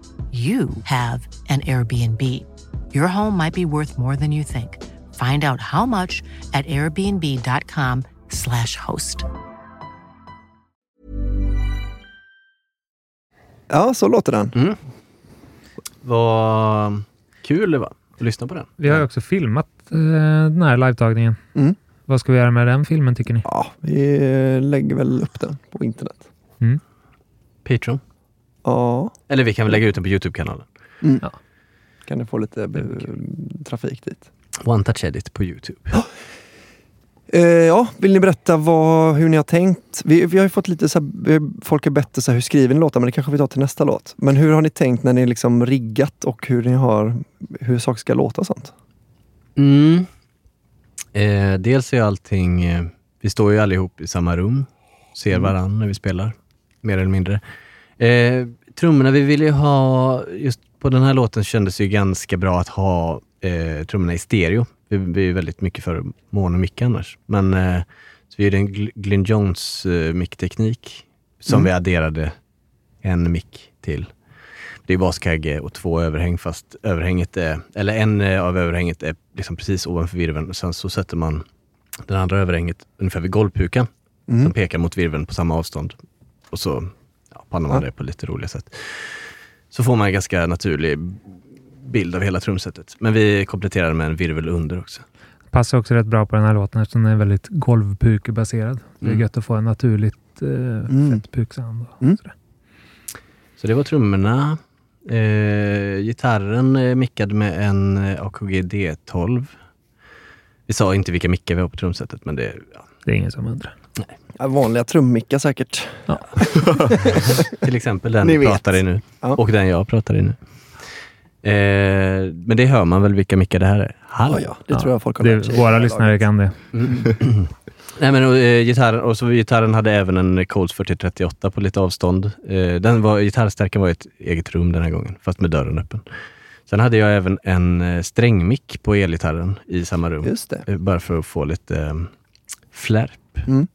[SPEAKER 6] you have an Airbnb. Your home might be worth more than you think. Find out how much at airbnb.com/slash host.
[SPEAKER 1] Ja, så låter den.
[SPEAKER 2] Mm. Vad kul det var att lyssna på den.
[SPEAKER 3] Vi har ju också filmat eh, den här livetagningen.
[SPEAKER 1] Mm.
[SPEAKER 3] Vad ska vi göra med den filmen tycker ni?
[SPEAKER 1] Ja, vi lägger väl upp den på internet.
[SPEAKER 3] Mm.
[SPEAKER 2] Patreon.
[SPEAKER 1] Ja.
[SPEAKER 2] Eller vi kan väl lägga ut den på Youtube-kanalen.
[SPEAKER 1] Mm. Kan du få lite eh, trafik dit.
[SPEAKER 2] One Touch Edit på Youtube.
[SPEAKER 1] Eh, ja, vill ni berätta vad, hur ni har tänkt? Vi, vi har ju fått lite så här, folk har bett så här, hur skriver ni låtar, men det kanske vi tar till nästa låt. Men hur har ni tänkt när ni liksom riggat och hur ni har, hur saker ska låta och sånt?
[SPEAKER 2] Mm. Eh, dels är allting, eh, vi står ju allihop i samma rum, ser
[SPEAKER 1] Mm.
[SPEAKER 2] varann när vi spelar, mer eller mindre. Eh, trummorna, vi ville ju ha, just på den här låten kändes det ju ganska bra att ha eh, trummorna i stereo. Vi, vi är väldigt mycket för mono mick annars. Men eh, så vi gjorde en Gl- Glyn Jones eh, mickteknik som
[SPEAKER 1] Mm.
[SPEAKER 2] vi adderade en mick till. Det är baskagge och två överhäng fast överhänget är, eller en eh, av överhänget är liksom precis ovanför virveln och sen så sätter man den andra överhänget ungefär vid golvpukan
[SPEAKER 1] Mm.
[SPEAKER 2] som pekar mot virveln på samma avstånd. Och så pannar man
[SPEAKER 1] Ja.
[SPEAKER 2] det på lite roliga sätt. Så får man en ganska naturlig bild av hela trumsetet. Men vi kompletterar med en virvel under också.
[SPEAKER 3] Passar också rätt bra på den här låten eftersom den är väldigt golvpukebaserad. Det är
[SPEAKER 2] Mm.
[SPEAKER 3] gött att få en naturligt eh,
[SPEAKER 1] Mm.
[SPEAKER 3] fett puksound.
[SPEAKER 1] Mm.
[SPEAKER 2] Så det var trummorna. Eh, gitarren är mickad med en eh, AKG D12. Vi sa inte vilka mickar vi har på trumsetet, men det, ja,
[SPEAKER 3] Det är ingen som undrar.
[SPEAKER 1] Ja, vanliga trummickar säkert.
[SPEAKER 2] till exempel den
[SPEAKER 1] Ni
[SPEAKER 2] vi pratar i nu
[SPEAKER 1] Ja.
[SPEAKER 2] och den jag pratar i nu. Eh, men det hör man väl vilka mickar det här är? Hallå?
[SPEAKER 1] Ja, ja, det tror jag folk har
[SPEAKER 3] det,
[SPEAKER 1] lärt sig.
[SPEAKER 3] Våra lyssnare kan det.
[SPEAKER 2] Nej, men, och, eh, gitarren, och så gitarren hade även en Coles 4038 på lite avstånd. Eh, den var, gitarrstärken var i ett eget rum den här gången, fast med dörren öppen. Sen hade jag även en eh, strängmick på elgitarren i samma rum.
[SPEAKER 1] Just det.
[SPEAKER 2] Eh, Bara för att få lite eh, flärp.
[SPEAKER 1] Mm.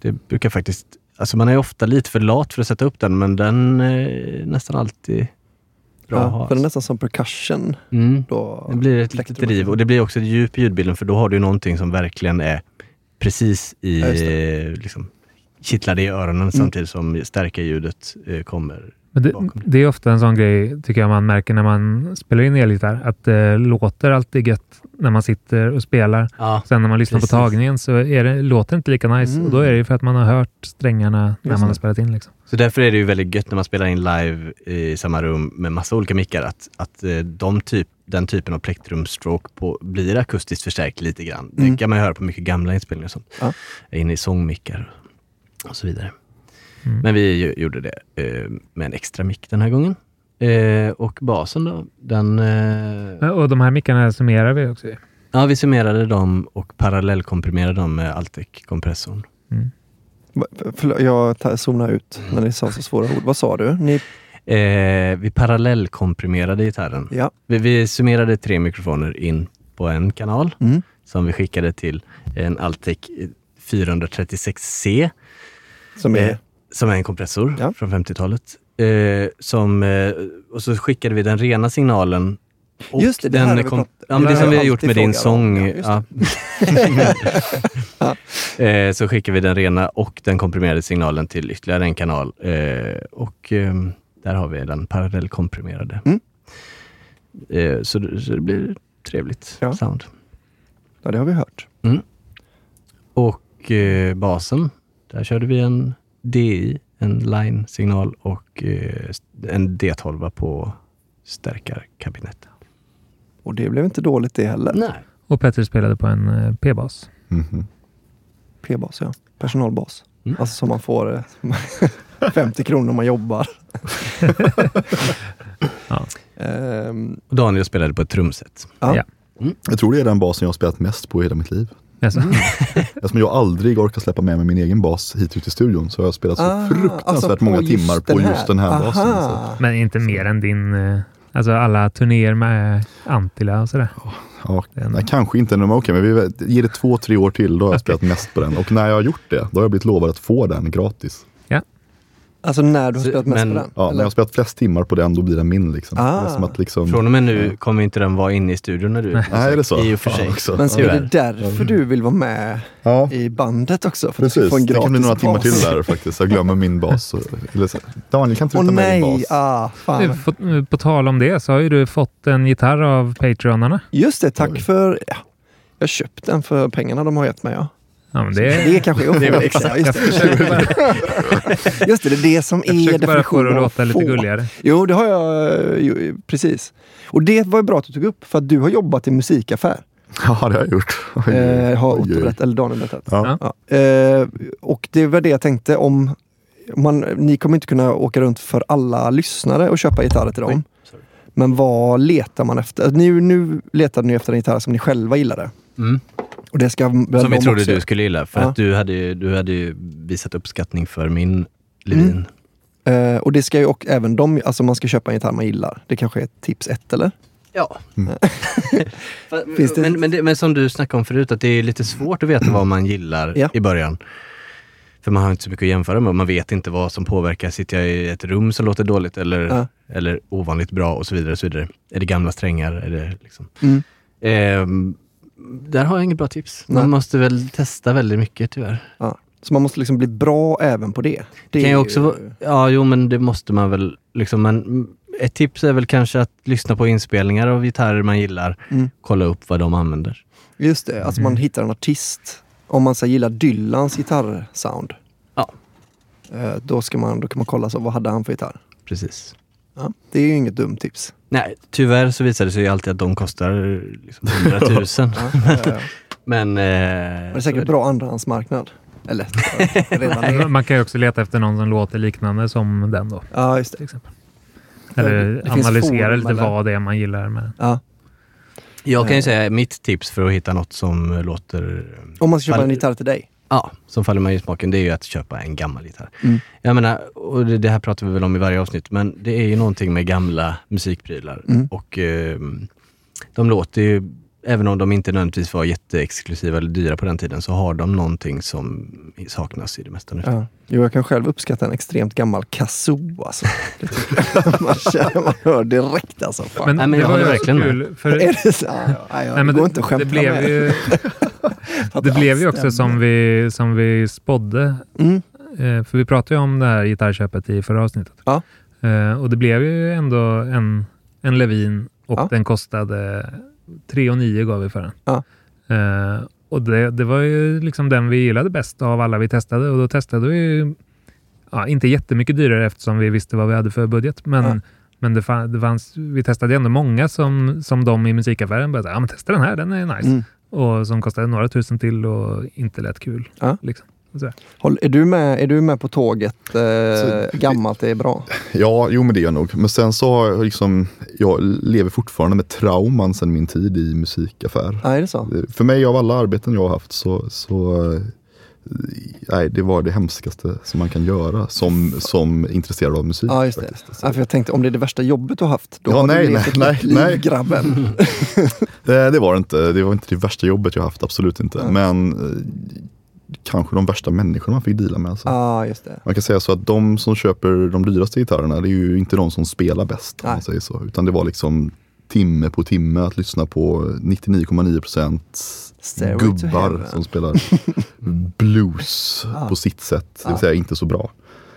[SPEAKER 2] Det brukar faktiskt, alltså man är ofta lite för lat för att sätta upp den, men den är nästan alltid bra att
[SPEAKER 1] Ja,
[SPEAKER 2] ha.
[SPEAKER 1] för det är nästan som percussion.
[SPEAKER 2] Mm.
[SPEAKER 1] Då
[SPEAKER 2] Det blir ett litet driv och det blir också ett djup i ljudbilden för då har du någonting som verkligen är precis i,
[SPEAKER 1] Ja,
[SPEAKER 2] liksom, kittlar dig i öronen samtidigt som stärka ljudet eh, kommer.
[SPEAKER 3] Men det, det är ofta en sån grej, tycker jag, man märker när man spelar in elgitarr. Att det låter alltid gött när man sitter och spelar.
[SPEAKER 2] Ja,
[SPEAKER 3] Sen när man lyssnar
[SPEAKER 2] precis.
[SPEAKER 3] på tagningen så är det, låter det inte lika nice.
[SPEAKER 1] Mm.
[SPEAKER 3] Och då är det ju för att man har hört strängarna när
[SPEAKER 1] Just
[SPEAKER 3] man har spelat in. Liksom.
[SPEAKER 2] Så därför är det ju väldigt gött när man spelar in live i samma rum med massa olika mickar att, att eh, de typ, den typen av plektrumstroke på, blir akustiskt förstärkt lite grann.
[SPEAKER 1] Mm.
[SPEAKER 2] Det kan man ju höra på mycket gamla inspelningar och sånt.
[SPEAKER 1] Ja.
[SPEAKER 2] Inne i sångmickar och så vidare.
[SPEAKER 3] Mm.
[SPEAKER 2] Men vi ju- gjorde det eh, med en extra mick den här gången. Eh, och basen då, den... Eh,
[SPEAKER 3] Och de här mickarna summerar vi också.
[SPEAKER 2] ja, vi summerade dem och parallellkomprimerade dem med Altec-kompressorn.
[SPEAKER 1] Förlåt, jag zonade ut när ni sa så svåra ord. Vad sa du? Ni,
[SPEAKER 2] Eh, vi parallellkomprimerade gitarren.
[SPEAKER 1] ja.
[SPEAKER 2] Vi, vi summerade tre mikrofoner in på en kanal
[SPEAKER 1] Mm.
[SPEAKER 2] som vi skickade till en Altec 436C
[SPEAKER 1] Som är...
[SPEAKER 2] eh, som är en kompressor
[SPEAKER 1] Ja.
[SPEAKER 2] från 50-talet. Eh, som, eh, och så skickade vi den rena signalen. Och
[SPEAKER 1] Just det, det
[SPEAKER 2] den
[SPEAKER 1] här
[SPEAKER 2] kom, ja, men
[SPEAKER 1] det
[SPEAKER 2] det som vi har gjort med din sång.
[SPEAKER 1] Ja,
[SPEAKER 2] Ja. eh, så skickade vi den rena och den komprimerade signalen till ytterligare en kanal. Eh, och eh, där har vi den parallellkomprimerade.
[SPEAKER 1] Mm.
[SPEAKER 2] Eh, så, det- så det blir trevligt
[SPEAKER 1] Ja.
[SPEAKER 2] sound.
[SPEAKER 1] ja, det har vi hört.
[SPEAKER 2] Och eh, basen, där körde vi en DI, en line-signal och eh, en D12 på stärkarkabinettet.
[SPEAKER 1] Och det blev inte dåligt det heller.
[SPEAKER 2] Nej.
[SPEAKER 3] Och Petter spelade på en eh, P-bas.
[SPEAKER 4] Mhm.
[SPEAKER 1] P-bas, ja. Personalbas.
[SPEAKER 2] Mm.
[SPEAKER 1] Alltså som man får eh, 50 kronor om man jobbar.
[SPEAKER 3] Ja.
[SPEAKER 1] Ehm,
[SPEAKER 2] Och Daniel spelade på ett trumset.
[SPEAKER 1] ja.
[SPEAKER 3] Ja.
[SPEAKER 4] Jag tror det är den basen jag har spelat mest på i hela mitt liv.
[SPEAKER 3] Alltså,
[SPEAKER 4] Eftersom jag aldrig orkar släppa med mig min egen bas hit ut i studion så har jag spelat så
[SPEAKER 1] Ah,
[SPEAKER 4] fruktansvärt
[SPEAKER 1] alltså
[SPEAKER 4] många timmar på just den här basen. Så.
[SPEAKER 1] Aha.
[SPEAKER 3] Men inte mer än din... eh, Alltså alla turnéer med Antilla och sådär.
[SPEAKER 4] Ja,
[SPEAKER 3] Den-
[SPEAKER 4] nej, kanske inte, men okej, men vi ger det två, tre år till, då har jag spelat mest på den. Och när jag har gjort det, då har jag blivit lovad att få den gratis.
[SPEAKER 1] Alltså när du har spelat mest
[SPEAKER 2] men-
[SPEAKER 1] på den?
[SPEAKER 4] Ja, när jag har spelat flest timmar på den, då blir den min. Liksom.
[SPEAKER 1] Ah.
[SPEAKER 4] Det är som att liksom,
[SPEAKER 2] Från och med nu kommer inte den vara inne i studion när du
[SPEAKER 3] Nej.
[SPEAKER 4] Nej, är det så?
[SPEAKER 2] I och för sig.
[SPEAKER 4] Också.
[SPEAKER 1] Men så är det därför du vill vara med
[SPEAKER 4] Ja,
[SPEAKER 1] i bandet också? För att
[SPEAKER 4] precis.
[SPEAKER 1] ska få en
[SPEAKER 4] Det kan bli några timmar
[SPEAKER 1] bas.
[SPEAKER 4] till där faktiskt. Jag glömmer min bas. Eller Daniel, kan inte du ta med din
[SPEAKER 1] nej!
[SPEAKER 4] bas?
[SPEAKER 1] Ah, fan.
[SPEAKER 3] På, på tal om det så har ju du fått en gitarr av Patreonarna.
[SPEAKER 1] Just det, tack
[SPEAKER 4] Oj.
[SPEAKER 1] för... Ja, jag köpt den för pengarna de har gett mig. Ja.
[SPEAKER 3] Ja, men det,
[SPEAKER 1] Det kanske är
[SPEAKER 3] det är
[SPEAKER 1] extra.
[SPEAKER 3] exakt.
[SPEAKER 1] Just det, just det, det är det som
[SPEAKER 3] jag
[SPEAKER 1] är
[SPEAKER 3] försöker bara få det att
[SPEAKER 1] definitionen
[SPEAKER 3] låta lite gulligare.
[SPEAKER 1] Jo, det har jag. Jo, precis. Och det var bra att du tog upp, för att du har jobbat i musikaffär.
[SPEAKER 4] Ja, det har jag gjort. Oj,
[SPEAKER 1] Eh, har Otto berättat, eller Daniel berättat.
[SPEAKER 4] Ja.
[SPEAKER 1] Ja. Eh, och det var det jag tänkte om man, ni kommer inte kunna åka runt för alla lyssnare och köpa gitarrer till dem.
[SPEAKER 2] Oj.
[SPEAKER 1] Men vad letar man efter? Ni, nu letar ni efter en gitarr som ni själva gillade.
[SPEAKER 2] Mm.
[SPEAKER 1] Och det ska väl
[SPEAKER 2] Som vi
[SPEAKER 1] de
[SPEAKER 2] trodde
[SPEAKER 1] också-
[SPEAKER 2] du skulle gilla. För
[SPEAKER 1] Ja.
[SPEAKER 2] att du hade, ju, du hade ju visat uppskattning för min Levin.
[SPEAKER 1] Eh, och det ska ju och även de, alltså man ska köpa en gitarr man gillar. Det kanske är tips ett eller?
[SPEAKER 2] Ja.
[SPEAKER 4] Mm.
[SPEAKER 1] Det-
[SPEAKER 2] men, men, det, men som du snackade om förut, att det är lite svårt att veta vad man gillar
[SPEAKER 1] Ja.
[SPEAKER 2] i början. För man har inte så mycket att jämföra med. Man vet inte vad som påverkar. Sitter jag i ett rum som låter dåligt eller,
[SPEAKER 1] Ja.
[SPEAKER 2] eller ovanligt bra och så vidare. Och så vidare. Är det gamla strängar? Är det liksom.
[SPEAKER 1] Mm.
[SPEAKER 2] Ehm, där har jag inget bra tips. Man
[SPEAKER 1] Nej.
[SPEAKER 2] måste väl testa väldigt mycket tyvärr.
[SPEAKER 1] Ja. Så man måste liksom bli bra även på det.
[SPEAKER 2] Det kan ju också ja jo men det måste man väl. Liksom, men mm, ett tips är väl kanske att lyssna på inspelningar av gitarrer man gillar.
[SPEAKER 1] Mm.
[SPEAKER 2] Kolla upp vad de använder.
[SPEAKER 1] Just det, alltså man hittar en artist. Om man så gillar Dylans gitarrsound.
[SPEAKER 2] Ja.
[SPEAKER 1] eh, Då, ska man, då kan man kolla så, vad hade han för gitarr?
[SPEAKER 2] Precis.
[SPEAKER 1] Ja, det är ju inget dumt tips.
[SPEAKER 2] Nej, tyvärr så visar det sig ju alltid att de kostar liksom 100 000.
[SPEAKER 1] Ja, ja, ja.
[SPEAKER 2] Men... Eh,
[SPEAKER 1] det är säkert bra andrahandsmarknad. Eller är.
[SPEAKER 3] Man kan ju också leta efter någon som låter liknande som den då.
[SPEAKER 1] Ja, just
[SPEAKER 3] Till
[SPEAKER 1] det.
[SPEAKER 3] exempel.
[SPEAKER 1] Det
[SPEAKER 3] Eller
[SPEAKER 1] finns
[SPEAKER 3] analysera lite
[SPEAKER 1] eller?
[SPEAKER 3] vad det är man gillar med.
[SPEAKER 1] Ja.
[SPEAKER 2] Jag kan ju säga mitt tips för att hitta något som låter...
[SPEAKER 1] Om man ska köpa en gitarr till dig.
[SPEAKER 2] Ja, som faller mig i smaken, det är ju att köpa en gammal gitarr.
[SPEAKER 1] Mm.
[SPEAKER 2] Jag menar, och det, det här pratar vi väl om i varje avsnitt, men det är ju någonting med gamla musikprylar.
[SPEAKER 1] Mm.
[SPEAKER 2] Och eh, de låter ju även om de inte nödvändigtvis var jätteexklusiva eller dyra på den tiden, så har de någonting som saknas i det mesta nu.
[SPEAKER 1] Ja. Jo, jag kan själv uppskatta en extremt gammal kazoo. Alltså. Man, känner, man hör direkt. Alltså. Fan.
[SPEAKER 3] Men,
[SPEAKER 2] Nej, men
[SPEAKER 3] det
[SPEAKER 2] jag
[SPEAKER 3] var
[SPEAKER 2] håller
[SPEAKER 3] ju
[SPEAKER 2] verkligen
[SPEAKER 3] kul.
[SPEAKER 2] med.
[SPEAKER 3] För,
[SPEAKER 1] är det så? Ja, ja, ja,
[SPEAKER 3] Nej, men
[SPEAKER 1] det går
[SPEAKER 3] det-
[SPEAKER 1] inte att skämta
[SPEAKER 3] det blev
[SPEAKER 1] med.
[SPEAKER 3] ju-
[SPEAKER 1] Att
[SPEAKER 3] det blev ju också som vi, som vi spådde.
[SPEAKER 1] Mm.
[SPEAKER 3] Eh, för vi pratade ju om det här gitarrköpet i förra avsnittet.
[SPEAKER 1] Ja.
[SPEAKER 3] Eh, och det blev ju ändå en, en Levin och
[SPEAKER 1] Ja.
[SPEAKER 3] den kostade 3 9 gav vi för den.
[SPEAKER 1] Ja.
[SPEAKER 3] Eh, och det, det var ju liksom den vi gillade bäst av alla vi testade. Och då testade vi ja, inte jättemycket dyrare eftersom vi visste vad vi hade för budget. Men,
[SPEAKER 1] Ja.
[SPEAKER 3] men det, det fanns, vi testade ändå många som, som de i musikaffären började säga, ja men testa den här, den är nice.
[SPEAKER 1] Mm.
[SPEAKER 3] Och som kostade några tusen till och inte lät kul.
[SPEAKER 1] Ja.
[SPEAKER 3] Liksom.
[SPEAKER 1] Håll, är, du med, är du med på tåget? Eh,
[SPEAKER 4] Så-
[SPEAKER 1] gammalt är bra.
[SPEAKER 4] Ja, jo men det är jag nog. Men sen så har jag liksom, jag lever fortfarande med trauman sedan min tid i musikaffär.
[SPEAKER 1] Ja, är det så?
[SPEAKER 4] För mig av alla arbeten jag har haft så, så eh, nej, det var det hemskaste som man kan göra som, som intresserad av musik.
[SPEAKER 1] Ja, just det.
[SPEAKER 4] faktiskt.
[SPEAKER 1] Ja, för jag tänkte, om det är det värsta jobbet du har haft, då
[SPEAKER 4] Ja,
[SPEAKER 1] har
[SPEAKER 4] nej,
[SPEAKER 1] du levt
[SPEAKER 4] nej,
[SPEAKER 1] ett
[SPEAKER 4] nej,
[SPEAKER 1] nytt liv,
[SPEAKER 4] nej.
[SPEAKER 1] grabben.
[SPEAKER 4] Det var det inte. Det var inte det värsta jobbet jag haft, absolut inte.
[SPEAKER 1] Ja.
[SPEAKER 4] Men eh, kanske de värsta människorna man fick deala med. Alltså.
[SPEAKER 1] Ja, just det.
[SPEAKER 4] Man kan säga så att de som köper de dyraste gitarrerna, det är ju inte de som spelar bäst. Om man säger så. Utan det var liksom timme på timme att lyssna på 99,9 procent
[SPEAKER 1] Stairway to
[SPEAKER 4] gubbar
[SPEAKER 1] heaven.
[SPEAKER 4] som spelar blues
[SPEAKER 1] Ja.
[SPEAKER 4] på sitt sätt. Det vill
[SPEAKER 1] Ja.
[SPEAKER 4] säga inte så bra.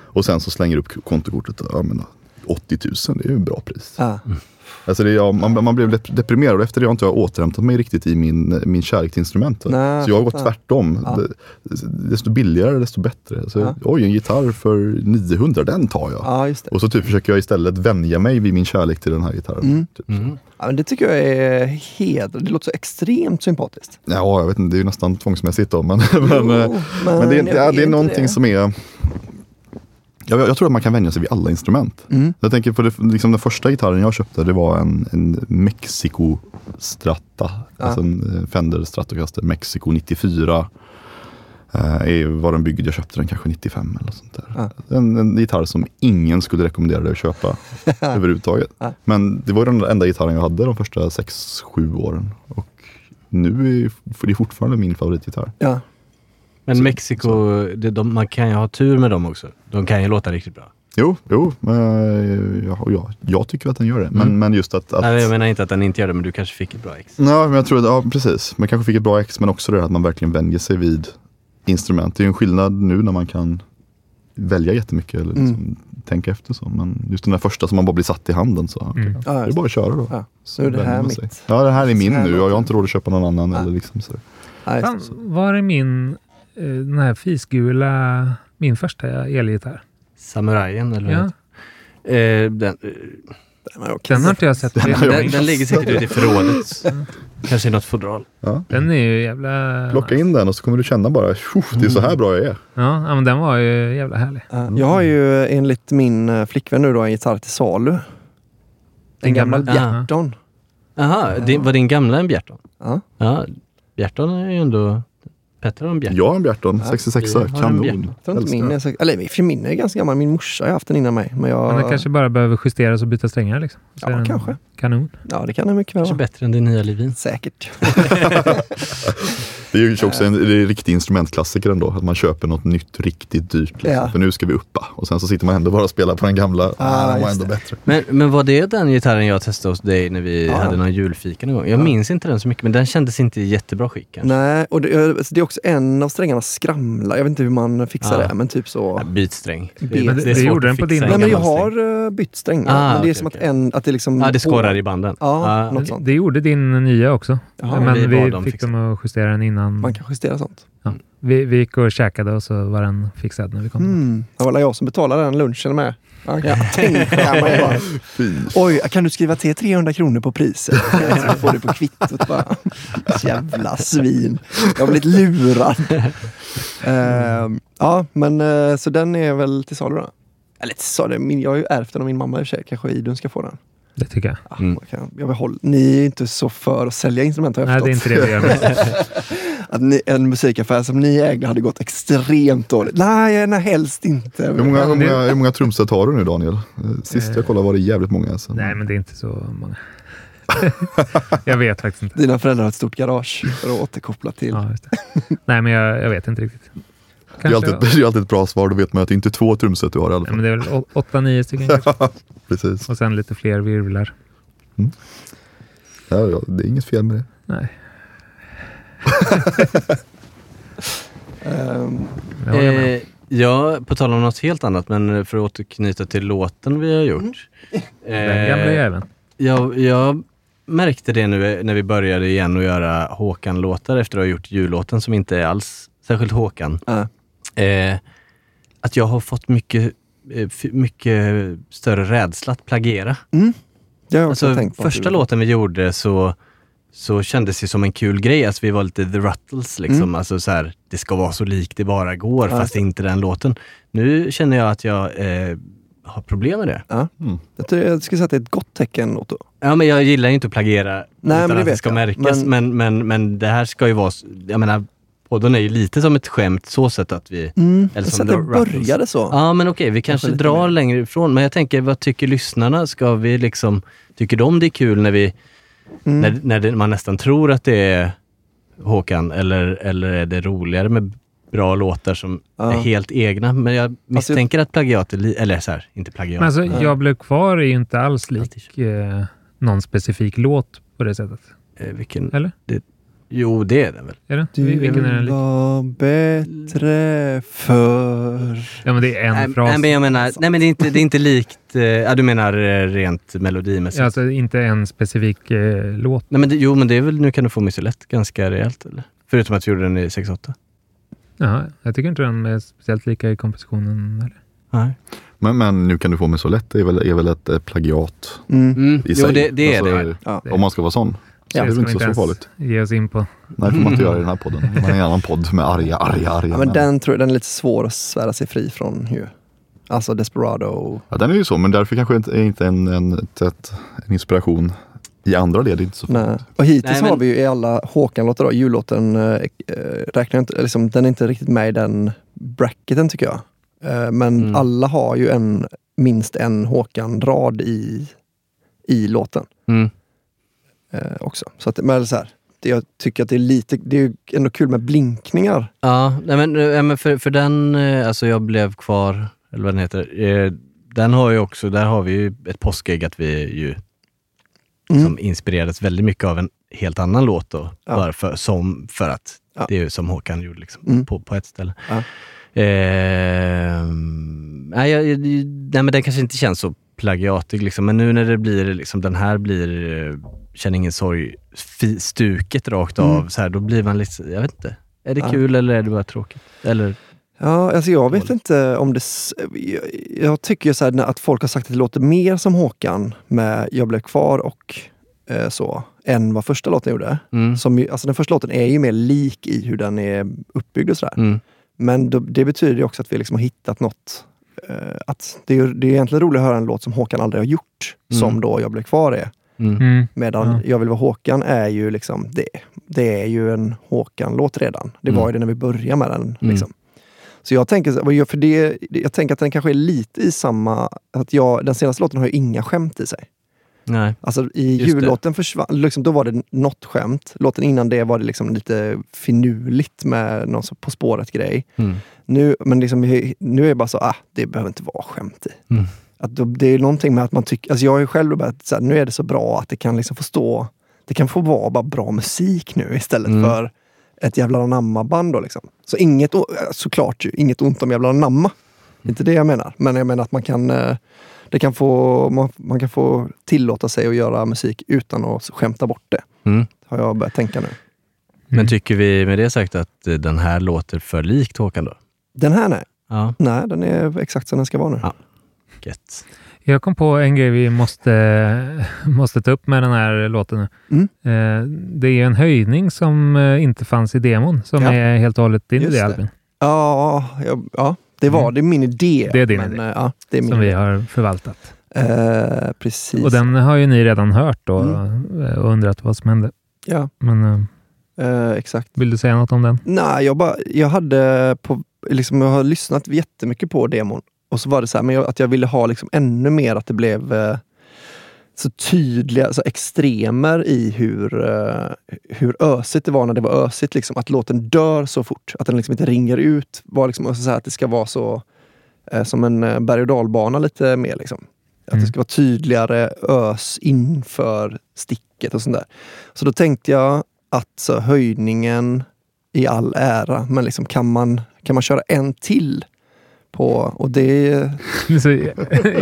[SPEAKER 4] Och sen så slänger du upp kontokortet. Ja, men, 80 000, det är ju en bra pris.
[SPEAKER 1] Ja.
[SPEAKER 4] Alltså det, ja, man, man blev dep- deprimerad och efter det har inte jag återhämtat mig riktigt i min, min kärlek till instrumentet.
[SPEAKER 1] Nej,
[SPEAKER 4] så jag har gått tvärtom.
[SPEAKER 1] Ja.
[SPEAKER 4] Det, desto billigare desto bättre. Så,
[SPEAKER 1] Ja.
[SPEAKER 4] Oj, en gitarr för 900, den tar jag.
[SPEAKER 1] ja, just det.
[SPEAKER 4] Och så typ försöker jag istället vänja mig vid min kärlek till den här gitarren.
[SPEAKER 1] Mm.
[SPEAKER 4] Typ.
[SPEAKER 2] Mm.
[SPEAKER 1] Ja, men det tycker jag är helt... Det låter så extremt sympatiskt.
[SPEAKER 4] Ja, jag vet inte, det är ju nästan tvångsmässigt då. Men, men,
[SPEAKER 1] Jo,
[SPEAKER 4] men,
[SPEAKER 1] men
[SPEAKER 4] det, är,
[SPEAKER 1] vet
[SPEAKER 4] det är
[SPEAKER 1] inte
[SPEAKER 4] någonting
[SPEAKER 1] det.
[SPEAKER 4] som är... Jag, jag tror att man kan vänja sig vid alla instrument.
[SPEAKER 1] Mm.
[SPEAKER 4] Jag tänker på det, liksom den första gitarren jag köpte, det var en, en Mexico Strata.
[SPEAKER 1] Ja.
[SPEAKER 4] Alltså en eh, Fender Stratocaster Mexico 94. Eh, var den byggd, jag köpte den kanske 95 eller sånt där.
[SPEAKER 1] Ja.
[SPEAKER 4] En, en gitarr som ingen skulle rekommendera dig att köpa överhuvudtaget.
[SPEAKER 1] Ja.
[SPEAKER 4] Men det var den enda gitarren jag hade de första 6-7 åren. Och nu är det fortfarande min favoritgitarr.
[SPEAKER 1] Ja.
[SPEAKER 2] Men Mexiko, det, de, man kan ju ha tur med dem också. De kan ju låta riktigt bra.
[SPEAKER 4] Jo, jo men, eh, jag, jag tycker att den gör det. Men,
[SPEAKER 2] Mm.
[SPEAKER 4] men just att... att
[SPEAKER 2] Nej, jag menar inte att den inte gör det, men du kanske fick ett bra ex.
[SPEAKER 4] Ja, men jag tror att, ja precis. Man kanske fick ett bra ex men också det att man verkligen vänjer sig vid instrument. Det är ju en skillnad nu när man kan välja jättemycket eller
[SPEAKER 1] Mm.
[SPEAKER 4] liksom tänka efter så. Men just den där första som man bara blir satt i handen så. okej,
[SPEAKER 3] Mm.
[SPEAKER 4] ja, det är bara att köra då.
[SPEAKER 1] Ja.
[SPEAKER 4] Så
[SPEAKER 1] Nu är det här mitt.
[SPEAKER 4] sig. Ja, det här är
[SPEAKER 1] Så
[SPEAKER 4] min
[SPEAKER 1] här
[SPEAKER 4] nu. Jag har inte råd att köpa någon annan.
[SPEAKER 1] Ja.
[SPEAKER 4] Eller liksom så.
[SPEAKER 1] Ja,
[SPEAKER 3] Fan, var är min, den här fisgula, min första elgitarr?
[SPEAKER 2] Samurajen eller?
[SPEAKER 3] Ja.
[SPEAKER 2] Eh, den, eh,
[SPEAKER 1] Den har jag också
[SPEAKER 3] Den har inte jag sett.
[SPEAKER 4] Den
[SPEAKER 3] Den,
[SPEAKER 2] den, den ligger säkert ute i förrådet. Kanske i något fodral.
[SPEAKER 4] Ja.
[SPEAKER 3] den är ju jävla...
[SPEAKER 4] Plocka in den och så kommer du känna bara, "Tjoff, det är så här bra jag är.
[SPEAKER 3] Ja, men den var ju jävla härlig.
[SPEAKER 1] Ja, Jag har ju enligt min eh, flickvän nu då en gitarr till salu. En
[SPEAKER 3] Den
[SPEAKER 1] gammal? Bjerton.
[SPEAKER 2] Jaha, var din gamla en Bjerton?
[SPEAKER 1] Ja.
[SPEAKER 2] Ja, Bjerton är ju ändå... Petter har en Bjerton.
[SPEAKER 4] Jag har en Bjerton,
[SPEAKER 1] Ja,
[SPEAKER 4] 66
[SPEAKER 2] vi har en
[SPEAKER 4] kanon.
[SPEAKER 1] Jag tror min är
[SPEAKER 4] den.
[SPEAKER 1] eller för min är ganska gammal. Min morsa har haft den innan mig. Men jag,
[SPEAKER 3] den kanske bara behöver justeras och byta strängar liksom. Så
[SPEAKER 1] Ja,
[SPEAKER 3] den
[SPEAKER 1] kanske.
[SPEAKER 3] Kanon.
[SPEAKER 1] Ja, det kan det mycket väl
[SPEAKER 2] Kanske
[SPEAKER 1] vara.
[SPEAKER 2] bättre än din nya Levin.
[SPEAKER 1] Säkert.
[SPEAKER 4] Det är ju också en, det är en riktig instrumentklassiker ändå. Att man köper något nytt riktigt dyrt. Liksom.
[SPEAKER 1] Ja.
[SPEAKER 4] För nu ska vi uppa. Och sen så sitter man ändå bara och spelar på den gamla. Ah, den var ändå
[SPEAKER 1] det.
[SPEAKER 4] bättre.
[SPEAKER 2] Men, men var det den gitarren jag testade hos dig när vi
[SPEAKER 1] Ja.
[SPEAKER 2] hade någon julfika någon gång? Jag
[SPEAKER 1] Ja.
[SPEAKER 2] minns inte den så mycket, men den kändes inte i jättebra skick kanske.
[SPEAKER 1] Nej, och det, det är också en av strängarna skramlar. Jag vet inte hur man fixar
[SPEAKER 2] Ja.
[SPEAKER 1] det, men typ så.
[SPEAKER 2] Ja, byt sträng.
[SPEAKER 1] Det-
[SPEAKER 3] det, gjorde den på din.
[SPEAKER 1] Nej, men jag
[SPEAKER 2] sträng.
[SPEAKER 1] har uh, bytt strängar.
[SPEAKER 2] Ah,
[SPEAKER 1] men det är
[SPEAKER 2] okej,
[SPEAKER 1] som att en, att det liksom...
[SPEAKER 2] Ja, det skorrar i banden.
[SPEAKER 1] Ja,
[SPEAKER 2] Ja.
[SPEAKER 1] något sånt.
[SPEAKER 3] Det gjorde din nya också.
[SPEAKER 1] Jaha,
[SPEAKER 3] men
[SPEAKER 2] vi
[SPEAKER 3] vi,
[SPEAKER 2] dem
[SPEAKER 3] fick dem att justera den innan.
[SPEAKER 1] Man kan justera sånt.
[SPEAKER 3] Ja. Vi, vi gick och käkade och så var den fixad när vi kom.
[SPEAKER 1] Mm. Det var jag som betalade den lunchen med. Ja, bara.
[SPEAKER 4] Fy.
[SPEAKER 1] Oj, kan du skriva till 300 kronor på priset? Så får du på kvittot bara. Jävla svin. Jag har blivit lurad. Ehm, ja, men eh, så den är väl till salu då? Eller till salu, jag har ju ärvt den av min mamma i och för sig. Kanske Idun ska få den.
[SPEAKER 3] Det tycker jag.
[SPEAKER 1] Ja,
[SPEAKER 3] Mm.
[SPEAKER 1] kan, jag vill hålla, ni är inte så för att sälja instrument har jag
[SPEAKER 3] Nej, det är
[SPEAKER 1] förstått.
[SPEAKER 3] inte det vi gör.
[SPEAKER 1] Att ni, en musikaffär som ni ägde hade gått extremt dåligt. Nej, nej helst inte.
[SPEAKER 4] Hur många, hur många, hur många trumset har du nu Daniel? Eh, Sist jag kollade var det jävligt många. Alltså.
[SPEAKER 3] Nej, men det är inte så många. jag vet faktiskt inte.
[SPEAKER 1] Dina föräldrar har ett stort garage för att återkoppla till.
[SPEAKER 3] Ja, just det. Nej, men jag, jag vet inte riktigt.
[SPEAKER 4] Det är, alltid, det är alltid ett bra svar, då vet man att det inte är två trumset du har i alla
[SPEAKER 3] Nej,
[SPEAKER 4] fall.
[SPEAKER 3] men det är väl åtta, nio stycken kanske.
[SPEAKER 4] Precis.
[SPEAKER 3] Och sen lite fler virvlar.
[SPEAKER 4] Ja, ja, det är inget fel med det.
[SPEAKER 3] Nej. Med.
[SPEAKER 2] Eh, ja, på tal om något helt annat, men för att återknyta till låten vi har gjort.
[SPEAKER 3] Den gamla jäveln.
[SPEAKER 2] Jag, jag märkte det nu när vi började igen att göra Håkan-låtar efter att ha gjort jullåten som inte är alls särskilt Håkan. Eh, att jag har fått mycket, eh, mycket större rädsla att plagiera.
[SPEAKER 1] Det har jag också
[SPEAKER 2] Alltså,
[SPEAKER 1] tänkt på.
[SPEAKER 2] första låten vi gjorde så, så kändes det som en kul grej. Alltså, vi var lite the Ruttles. Liksom.
[SPEAKER 1] Mm.
[SPEAKER 2] Alltså, så här, det ska vara så likt det bara går,
[SPEAKER 1] Ja.
[SPEAKER 2] fast inte den låten. Nu känner jag att jag eh, har problem med det.
[SPEAKER 1] Ja. Jag, tror, jag skulle säga att det är ett gott tecken, Otto.
[SPEAKER 2] Ja, men jag gillar ju inte att plagiera
[SPEAKER 1] Nej, men
[SPEAKER 2] utan
[SPEAKER 1] det
[SPEAKER 2] att det ska
[SPEAKER 1] jag.
[SPEAKER 2] märkas. Men... Men, men, det här ska ju vara, jag menar, podden är ju lite som ett skämt så sätt att vi...
[SPEAKER 1] Mm,
[SPEAKER 2] eller
[SPEAKER 1] jag
[SPEAKER 2] som The
[SPEAKER 1] att det
[SPEAKER 2] Ruttles.
[SPEAKER 1] började så.
[SPEAKER 2] Ja, men okej, vi kanske, drar längre ifrån. Men jag tänker, vad tycker lyssnarna? Ska vi liksom, tycker de det är kul när vi,
[SPEAKER 1] Mm.
[SPEAKER 2] när, när det, man nästan tror att det är Håkan? Eller, eller är det roligare med bra låtar som
[SPEAKER 1] Ja.
[SPEAKER 2] är helt egna? Men jag misstänker att plagiat är, li- eller så här, inte plagiat.
[SPEAKER 3] Men alltså, Jag blev kvar är ju inte alls lik eh, någon specifik låt på det sättet.
[SPEAKER 2] Eh, vilken?
[SPEAKER 3] Eller?
[SPEAKER 2] Det, jo, det är den väl?
[SPEAKER 3] Är det?
[SPEAKER 1] Du
[SPEAKER 3] Vilken är den lik?
[SPEAKER 1] var bättre för
[SPEAKER 3] Ja, men det är en
[SPEAKER 2] Nej,
[SPEAKER 3] fras.
[SPEAKER 2] nej, men jag menar, nej men det är inte, det är inte likt, eh, ja, du menar eh, rent melodimässigt?
[SPEAKER 3] Ja, Alltså inte en specifik eh, låt.
[SPEAKER 2] Nej, men det, jo, men det är väl Nu kan du få mig så lätt ganska rejält, eller? Förutom att vi gjorde den i 6-8.
[SPEAKER 3] Jaha, jag tycker inte den är speciellt lika i kompositionen. Eller?
[SPEAKER 2] Nej.
[SPEAKER 4] Men, men nu kan du få mig så lätt, det är väl, är väl ett eh, plagiat
[SPEAKER 1] Mm.
[SPEAKER 2] Mm.
[SPEAKER 4] i
[SPEAKER 2] Jo,
[SPEAKER 4] sig.
[SPEAKER 2] det, det är
[SPEAKER 4] Alltså,
[SPEAKER 2] det.
[SPEAKER 1] Ja.
[SPEAKER 4] Om man ska vara sån.
[SPEAKER 3] Så
[SPEAKER 4] det är
[SPEAKER 3] det
[SPEAKER 4] väl inte så,
[SPEAKER 3] ens
[SPEAKER 4] farligt.
[SPEAKER 3] ge oss in på.
[SPEAKER 4] Nej, får man inte göra i den här podden. Man är en annan podd med arga, arga, arga
[SPEAKER 1] Ja, men
[SPEAKER 4] män.
[SPEAKER 1] den tror jag den är lite svår att svära sig fri från ju. Alltså Desperado.
[SPEAKER 4] Ja, den är ju så, men därför kanske inte, inte en, en, ett, en inspiration i andra led. Inte så
[SPEAKER 1] Nej. Och hittills
[SPEAKER 2] Nej, men-
[SPEAKER 1] har vi ju i alla Håkan-låtar, jullåten, eh, räknar inte, liksom, den är inte riktigt med i den bracketen tycker jag. Eh, men
[SPEAKER 2] Mm.
[SPEAKER 1] alla har ju en, minst en Håkan-rad i, i låten
[SPEAKER 2] Mm.
[SPEAKER 1] Eh, också. Så att, men så här, det, jag tycker att det är lite, det är ändå kul med blinkningar.
[SPEAKER 2] Ja, nej, men, eh, men för, för den, eh, alltså jag blev kvar, eller vad den heter, eh, den har ju också, där har vi ju ett påskägg att vi ju
[SPEAKER 1] Mm.
[SPEAKER 2] som inspirerades väldigt mycket av en helt annan låt då.
[SPEAKER 1] Ja.
[SPEAKER 2] Bara för, som, för att
[SPEAKER 1] Ja.
[SPEAKER 2] det är som Håkan gjorde liksom,
[SPEAKER 1] Mm.
[SPEAKER 2] på, på ett ställe.
[SPEAKER 1] Ja.
[SPEAKER 2] Ehm, nej, jag- nej, men den kanske inte känns så plagiatig, liksom. men nu när det blir, liksom, den här blir eh, Känn ingen sorg-stuket rakt av,
[SPEAKER 1] Mm.
[SPEAKER 2] så här, då blir man lite, jag vet inte. Är det
[SPEAKER 1] Ja.
[SPEAKER 2] kul eller är det bara tråkigt? Eller,
[SPEAKER 1] Ja, alltså jag vet inte om det... Jag, jag tycker så här, att folk har sagt att det låter mer som Håkan med Jag blev kvar och eh, så, än vad första låten gjorde.
[SPEAKER 2] mm,
[SPEAKER 1] Som, alltså den första låten är ju mer lik i hur den är uppbyggd och sådär.
[SPEAKER 2] mm,
[SPEAKER 1] Men då, det betyder ju också att vi liksom har hittat något. Eh, att det, är, det är egentligen roligt att höra en låt som Håkan aldrig har gjort,
[SPEAKER 2] Mm.
[SPEAKER 1] som då Jag blev kvar är.
[SPEAKER 2] Mm.
[SPEAKER 3] Mm.
[SPEAKER 1] Medan
[SPEAKER 3] Ja.
[SPEAKER 1] Jag vill vara Håkan är ju liksom, det, det är ju en Håkan-låt redan. Det var
[SPEAKER 2] Mm.
[SPEAKER 1] ju det när vi började med den.
[SPEAKER 2] Mm.
[SPEAKER 1] Liksom. Så jag tänker, för det, jag tänker att den kanske är lite i samma... Att jag, den senaste låten har ju inga skämt i sig.
[SPEAKER 2] Nej.
[SPEAKER 1] Alltså i jullåten försvann, liksom, då var det något skämt. Låten innan det var det liksom lite finurligt med någon På spåret-grej.
[SPEAKER 2] Mm.
[SPEAKER 1] Nu, men liksom, nu är det bara så, ah, det behöver inte vara skämt i.
[SPEAKER 2] Mm.
[SPEAKER 1] Att då, det är någonting med att man tycker, alltså jag har ju själv börjat, så här, nu är det så bra att det kan liksom få stå, det kan få vara bara bra musik nu istället
[SPEAKER 2] Mm.
[SPEAKER 1] för ett jävla anamma-band. Då, liksom. Så inget, såklart ju, inget ont om jävla anamma. Är inte det jag menar. Men jag menar att man kan, eh, det kan få, man, man kan få tillåta sig att göra musik utan att skämta bort det.
[SPEAKER 2] Mm.
[SPEAKER 1] Har jag börjat tänka nu.
[SPEAKER 2] Men tycker vi med det sagt att eh, den här låter för likt Håkan då?
[SPEAKER 1] Den här nej.
[SPEAKER 2] Ja,
[SPEAKER 1] Nej, den är exakt som den ska vara nu.
[SPEAKER 2] Ja. Gött.
[SPEAKER 3] Jag kom på en grej vi måste, måste ta upp med den här låten.
[SPEAKER 1] Mm.
[SPEAKER 3] Eh, det är en höjning som eh, inte fanns i demon, som
[SPEAKER 1] Ja.
[SPEAKER 3] är helt och hållet din
[SPEAKER 1] Just
[SPEAKER 3] idé. Albin.
[SPEAKER 1] Ja, ja, ja det var
[SPEAKER 3] Mm.
[SPEAKER 1] det är min idé.
[SPEAKER 3] Det är din
[SPEAKER 1] men,
[SPEAKER 3] idé.
[SPEAKER 1] eh, Ja, är min
[SPEAKER 3] Som vi
[SPEAKER 1] idé.
[SPEAKER 3] har förvaltat.
[SPEAKER 1] Eh, precis.
[SPEAKER 3] Och den har ju ni redan hört då
[SPEAKER 1] Mm.
[SPEAKER 3] och undrat vad som hände.
[SPEAKER 1] Ja,
[SPEAKER 3] Men eh,
[SPEAKER 1] exakt.
[SPEAKER 3] vill du säga något om den?
[SPEAKER 1] Nej, jag, bara, jag hade på, liksom, jag har lyssnat jättemycket på demon. Och så var det så här, men jag, att jag ville ha liksom ännu mer att det blev eh, så tydliga så extremer i hur, eh, hur ösigt det var när det var ösigt. Liksom. Att låten dör så fort, att den liksom inte ringer ut. Var liksom, så här, att det ska vara så eh, som en eh, berg och dalbana lite mer. Liksom. Att det ska vara tydligare ös inför sticket och sånt där. Så då tänkte jag att så, höjningen i all ära, men liksom, kan, man, kan man köra en till? På, och det...
[SPEAKER 3] Är så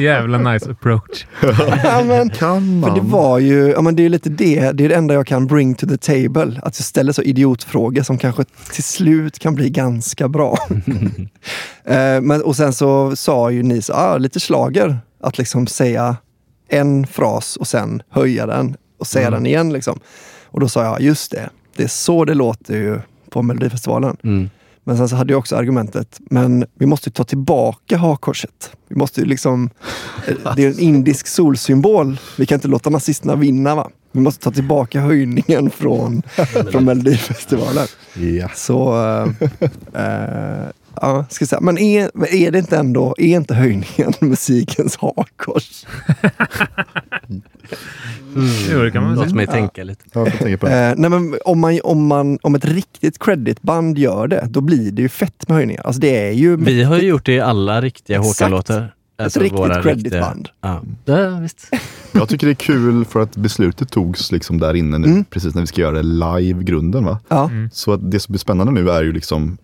[SPEAKER 3] jävla nice approach.
[SPEAKER 1] ja, men,
[SPEAKER 4] Kan
[SPEAKER 1] för det
[SPEAKER 4] man?
[SPEAKER 1] var ju, ja, men det är lite det, det är det enda jag kan bring to the table. Att jag ställer så idiotfrågor som kanske till slut kan bli ganska bra. eh, men, och sen så sa ju ni så, ah, lite slager att liksom säga en fras och sen höja den och säga
[SPEAKER 2] Mm.
[SPEAKER 1] den igen. Liksom. Och då sa jag, just det, det är så det låter ju på Melodifestivalen.
[SPEAKER 2] Mm.
[SPEAKER 1] Men sen så hade jag också argumentet, men vi måste ta tillbaka hakkorset. Vi måste liksom, eh, det är en indisk solsymbol. Vi kan inte låta nazisterna vinna va? Vi måste ta tillbaka höjningen från, från Melodifestivalen.
[SPEAKER 4] Ja.
[SPEAKER 1] Så, eh, eh, ja, ska säga. Men är, är det inte ändå, är inte höjningen musikens hakkors?
[SPEAKER 3] Jo, det kan man
[SPEAKER 2] Låt mig
[SPEAKER 1] Ja.
[SPEAKER 2] tänka lite.
[SPEAKER 4] Ja, tänka på det.
[SPEAKER 1] Eh, nej men om, man, om, man, om ett riktigt creditband gör det, då blir det ju fett med höjningar. Alltså det är ju
[SPEAKER 2] Vi har ju gjort det i alla riktiga. Håkan-låtar. Alltså
[SPEAKER 1] Ett riktigt creditband.
[SPEAKER 2] Ja. ja, visst.
[SPEAKER 4] Jag tycker det är kul för att beslutet togs liksom där inne nu,
[SPEAKER 1] Mm.
[SPEAKER 4] precis när vi ska göra det live, grunden. Va?
[SPEAKER 1] Ja.
[SPEAKER 3] Mm.
[SPEAKER 4] Så att det som blir spännande nu är ju liksom,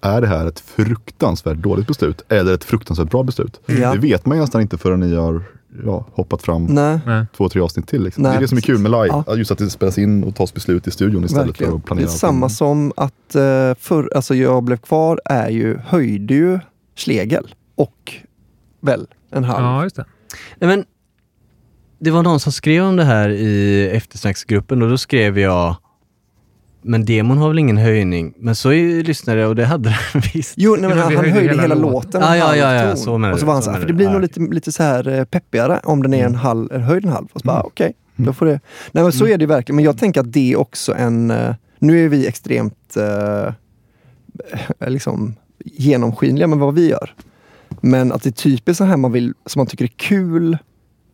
[SPEAKER 4] är det här ett fruktansvärt dåligt beslut eller ett fruktansvärt bra beslut?
[SPEAKER 1] Ja.
[SPEAKER 4] Det vet man ju nästan inte förrän ni har ja, hoppat fram
[SPEAKER 1] Nej.
[SPEAKER 4] Två, tre avsnitt till. Liksom.
[SPEAKER 1] Nej,
[SPEAKER 4] det är det som är kul med live,
[SPEAKER 1] Ja.
[SPEAKER 4] att just att det spelas in och tas beslut i studion istället
[SPEAKER 1] Verkligen.
[SPEAKER 4] för att
[SPEAKER 1] Det
[SPEAKER 4] planera
[SPEAKER 1] är samma som att eh, för, alltså jag blev kvar är ju, höjde ju Schlegel och väl en halv.
[SPEAKER 3] Ja, just det.
[SPEAKER 2] Nej, men, det var någon som skrev om det här i eftersnacksgruppen och då skrev jag men demon har väl ingen höjning? Men så är lyssnade jag och det hade den visst.
[SPEAKER 1] Jo, nej, men han, han
[SPEAKER 3] höjde
[SPEAKER 1] hela,
[SPEAKER 3] hela
[SPEAKER 1] låten.
[SPEAKER 2] Ah, ja, ja, ja,
[SPEAKER 1] ton.
[SPEAKER 2] så menar
[SPEAKER 1] Och så var han
[SPEAKER 2] så
[SPEAKER 1] så här, för det blir
[SPEAKER 2] Ah,
[SPEAKER 1] nog lite, lite så här eh, peppigare om den är en halv, en höjd en halv. Och så bara, okej, då får det. Nej men så är det ju verkligen. Men jag tänker att det är också en, eh, nu är vi extremt eh, liksom genomskinliga med vad vi gör. Men att det är typiskt så här man vill, som man tycker är kul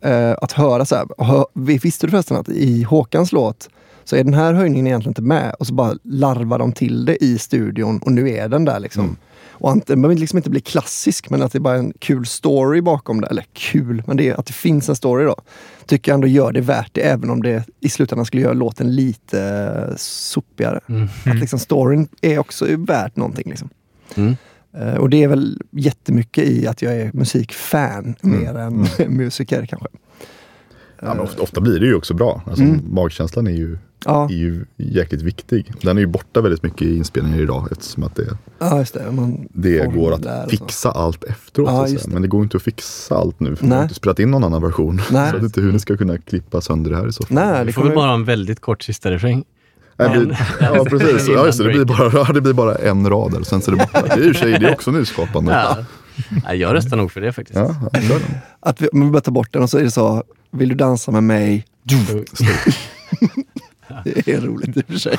[SPEAKER 1] eh, att höra så här. Och hö, vi- visste du förresten att i Håkans låt så är den här höjningen egentligen inte med och så bara larvar de till det i studion och nu är den där liksom. Och inte, den behöver liksom inte bli klassisk men att det är bara en kul story bakom det. Eller kul, men det är att det finns en story då. Tycker jag ändå gör det värt det även om det i slutändan skulle göra låten lite eh, sopigare.
[SPEAKER 2] Mm.
[SPEAKER 1] Att liksom storyn är också värt någonting. Liksom.
[SPEAKER 2] Mm.
[SPEAKER 1] Eh, och det är väl jättemycket i att jag är musikfan mer än musiker kanske.
[SPEAKER 4] Ja, men ofta, ofta blir det ju också bra. Alltså,
[SPEAKER 1] Mm.
[SPEAKER 4] Magkänslan är ju,
[SPEAKER 1] Ja.
[SPEAKER 4] är ju jäkligt viktig. Den är ju borta väldigt mycket i inspelningar idag eftersom att det,
[SPEAKER 1] Ja, just det. Man
[SPEAKER 4] det går att fixa allt efteråt.
[SPEAKER 1] Ja, det.
[SPEAKER 4] Men det går inte att fixa allt nu för man
[SPEAKER 1] Nej.
[SPEAKER 4] har inte spelat in någon annan version.
[SPEAKER 1] Nej.
[SPEAKER 4] Så jag vet inte hur ni ska kunna klippa sönder det här i så fall.
[SPEAKER 1] Nej, det
[SPEAKER 2] får väl bara ha en väldigt kort sista refräng.
[SPEAKER 4] Det blir, ja precis, ja, just det, det, blir bara, det blir bara en rad där, sen så är det borta. Det är i och för sig det är också nyskapande.
[SPEAKER 2] Ja. Nej, jag röstar nog för det faktiskt.
[SPEAKER 4] Ja, den.
[SPEAKER 1] Att vi, men vi bara tar bort den och så är det så, vill du dansa med mig? Det är roligt i och för sig.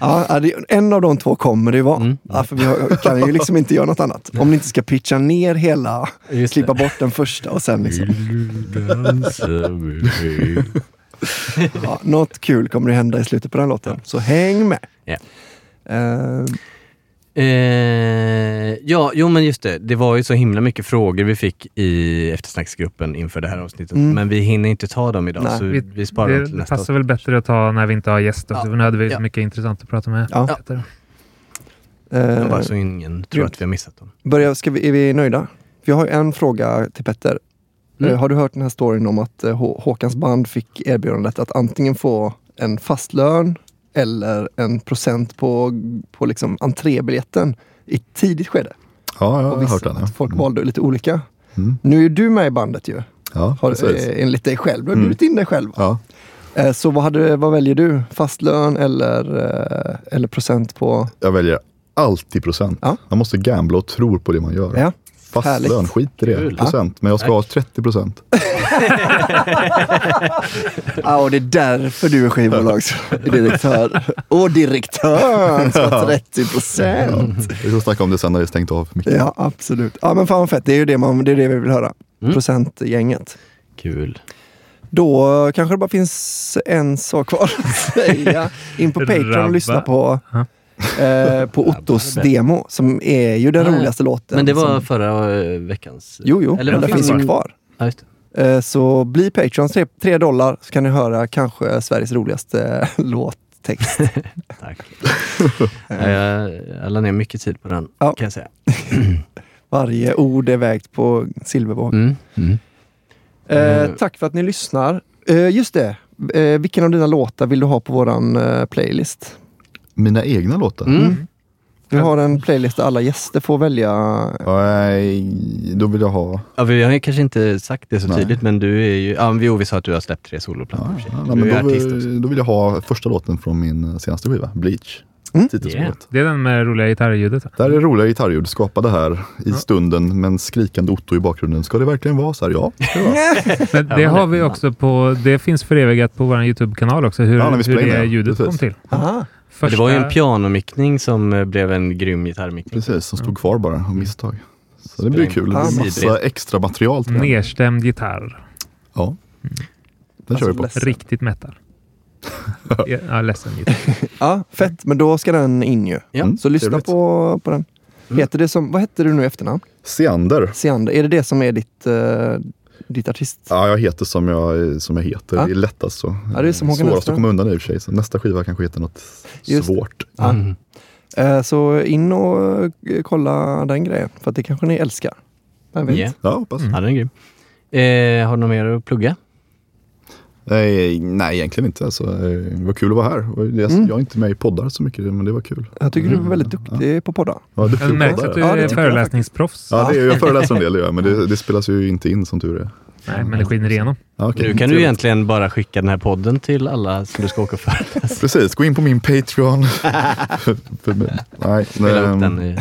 [SPEAKER 1] Ja, en av de två kommer det ju vara.
[SPEAKER 2] Mm.
[SPEAKER 1] Ja, för vi kan ju liksom inte göra något annat. Om ni inte ska pitcha ner hela,
[SPEAKER 2] Just
[SPEAKER 1] klippa bort den första och sen liksom. Ja, något kul kommer det hända i slutet på den låten. Så häng med!
[SPEAKER 2] Ja.
[SPEAKER 1] Eh,
[SPEAKER 2] Eh, ja, jo men just det. Det var ju så himla mycket frågor vi fick i eftersnacksgruppen inför det här avsnittet.
[SPEAKER 1] Mm.
[SPEAKER 2] Men vi hinner inte ta dem idag
[SPEAKER 1] Nej.
[SPEAKER 2] så
[SPEAKER 3] Vi-
[SPEAKER 2] vi, sparar dem
[SPEAKER 3] Det
[SPEAKER 2] till nästa
[SPEAKER 3] passar väl bättre att ta när vi inte har gäster.
[SPEAKER 2] Ja.
[SPEAKER 3] För nu hade vi så
[SPEAKER 2] Ja.
[SPEAKER 3] mycket intressant att prata med.
[SPEAKER 1] Ja.
[SPEAKER 3] Peter.
[SPEAKER 2] avsnitt.
[SPEAKER 1] eh,
[SPEAKER 2] Bara så ingen tror att vi har missat dem.
[SPEAKER 1] börja, ska vi, är vi nöjda? Vi har ju en fråga till Petter.
[SPEAKER 2] Mm.
[SPEAKER 1] Eh, Har du hört den här storyn om att eh, Hå- Håkans band fick erbjudandet att antingen få en fast lön eller en procent på, på liksom entrébiljetten i ett tidigt skede?
[SPEAKER 4] Ja, jag har hört
[SPEAKER 1] att Folk valde lite olika.
[SPEAKER 4] Mm.
[SPEAKER 1] Nu är du med i bandet ju.
[SPEAKER 4] Ja,
[SPEAKER 1] Har,
[SPEAKER 4] precis.
[SPEAKER 1] eh, enligt dig själv. Du har
[SPEAKER 4] Mm.
[SPEAKER 1] bjudit in dig själv.
[SPEAKER 4] Ja.
[SPEAKER 1] Eh, Så vad, hade, vad väljer du? Fast lön eller, eh, eller procent på...
[SPEAKER 4] Jag väljer alltid procent.
[SPEAKER 1] Ja.
[SPEAKER 4] Man måste gambla och tro på det man gör.
[SPEAKER 1] Ja,
[SPEAKER 4] Fast
[SPEAKER 1] härligt.
[SPEAKER 4] lön, skit i det.
[SPEAKER 2] Kul.
[SPEAKER 4] Procent. Men jag ska ha 30 procent.
[SPEAKER 1] Ja, och det är därför du är skivbolagsdirektör. Och direktören ska ha 30 procent.
[SPEAKER 4] Vi får snacka om det sen när det är stängt av. Mycket.
[SPEAKER 1] Ja, absolut. Ja, men fan vad fett. Det är ju det, man, det, är det vi vill höra.
[SPEAKER 2] Mm.
[SPEAKER 1] Procentgänget.
[SPEAKER 2] Kul.
[SPEAKER 1] Då kanske det bara finns en sak kvar att säga. In på Patreon och lyssna på, eh, på Ottos demo som är ju den
[SPEAKER 2] Ah, ja.
[SPEAKER 1] roligaste låten.
[SPEAKER 2] Men det var
[SPEAKER 1] som,
[SPEAKER 2] förra eh, veckans.
[SPEAKER 1] Jo, jo,
[SPEAKER 2] Eller
[SPEAKER 1] det finns ju
[SPEAKER 2] det?
[SPEAKER 1] kvar.
[SPEAKER 2] Ja, just det.
[SPEAKER 1] Eh, Så bli Patreon, tre, tre dollar, så kan ni höra kanske Sveriges roligaste låttext.
[SPEAKER 2] Tack. Ja, jag, jag la ner mycket tid på den,
[SPEAKER 1] Ja.
[SPEAKER 2] kan jag säga.
[SPEAKER 1] Varje ord är vägt på silvervåg.
[SPEAKER 2] Mm. Mm.
[SPEAKER 1] Eh, tack för att ni lyssnar. Eh, just det, eh, vilken av dina låtar vill du ha på våran eh, playlist?
[SPEAKER 4] Mina egna låtar?
[SPEAKER 2] Mm.
[SPEAKER 1] Vi har en playlist där alla gäster får välja.
[SPEAKER 4] Nej, då vill jag ha...
[SPEAKER 2] Ja, vi har kanske inte sagt det så
[SPEAKER 4] Nej.
[SPEAKER 2] tydligt, men du är ju... Ja, vi sa att du har släppt tre soloplattor. sig.
[SPEAKER 4] Ja,
[SPEAKER 2] du är
[SPEAKER 4] men
[SPEAKER 2] artist
[SPEAKER 4] då,
[SPEAKER 2] också.
[SPEAKER 4] då vill jag ha första låten från min senaste skiva, Bleach.
[SPEAKER 1] Mm.
[SPEAKER 2] Yeah.
[SPEAKER 3] Det är den med roliga gitarrljudet. va?
[SPEAKER 4] Där är roliga gitarrljud skapade här i stunden, men skrikande Otto i bakgrunden. Ska det verkligen vara så här? Ja, det det.
[SPEAKER 3] Men det har
[SPEAKER 2] det-
[SPEAKER 3] vi också på, det finns förevigat på vår YouTube-kanal också, hur,
[SPEAKER 4] Ja,
[SPEAKER 3] hur det
[SPEAKER 4] det,
[SPEAKER 3] ljudet
[SPEAKER 4] precis.
[SPEAKER 3] kom till.
[SPEAKER 1] Aha.
[SPEAKER 2] Men Det var ju en
[SPEAKER 3] Första-
[SPEAKER 2] pianomickning som eh, blev en grym gitarrmickning.
[SPEAKER 4] Precis, som stod kvar bara av misstag. Så det blir kul. Det
[SPEAKER 1] Ah,
[SPEAKER 4] massa extra material till den.
[SPEAKER 3] Nedstämd gitarr.
[SPEAKER 4] Ja, den kör vi på.
[SPEAKER 1] ledsen.
[SPEAKER 3] Riktigt metal. ja, ledsen gitarr.
[SPEAKER 1] Ja, fett. Men då ska den in ju.
[SPEAKER 2] Ja,
[SPEAKER 1] Så lyssna
[SPEAKER 4] trevligt.
[SPEAKER 1] på, på den. Heter det som, vad heter du nu i efternamn?
[SPEAKER 4] Seander.
[SPEAKER 1] Seander. Är det det som är ditt, eh, ditt artist?
[SPEAKER 4] Ja, jag heter som jag, som jag heter.
[SPEAKER 1] Ja.
[SPEAKER 4] Det är lättast så.
[SPEAKER 1] Ja, det är som Håkan
[SPEAKER 4] Svårast
[SPEAKER 1] Hellström.
[SPEAKER 4] att komma undan i och för sig. Så nästa skiva kanske heter något
[SPEAKER 1] Just
[SPEAKER 4] svårt.
[SPEAKER 1] Ja.
[SPEAKER 2] Mm.
[SPEAKER 1] Eh, så in och eh, kolla den grejen. För att det kanske ni älskar. Vem vet?
[SPEAKER 2] Yeah.
[SPEAKER 4] Ja, hoppas.
[SPEAKER 2] Ja, den är grym. Eh, har du något mer att plugga?
[SPEAKER 4] Nej, nej, egentligen inte. Alltså, eh, det var kul att vara här. Jag,
[SPEAKER 1] Mm.
[SPEAKER 4] jag är inte med i poddar så mycket, men det var kul.
[SPEAKER 1] Jag tycker du är väldigt duktig på poddar.
[SPEAKER 4] Ja, duktig
[SPEAKER 3] Det märks att du
[SPEAKER 1] Ja, det
[SPEAKER 3] är
[SPEAKER 1] jag
[SPEAKER 3] föreläsningsproffs.
[SPEAKER 4] Ja, det är, jag föreläser en del, ja, men det, det spelas ju inte in som tur är.
[SPEAKER 3] Nej, men det skiner igenom.
[SPEAKER 4] Ja, okej.
[SPEAKER 2] Nu kan du egentligen bara skicka den här podden till alla som du ska åka och föreläsa.
[SPEAKER 4] Precis, gå in på min Patreon. Nej,
[SPEAKER 2] Spela upp den i...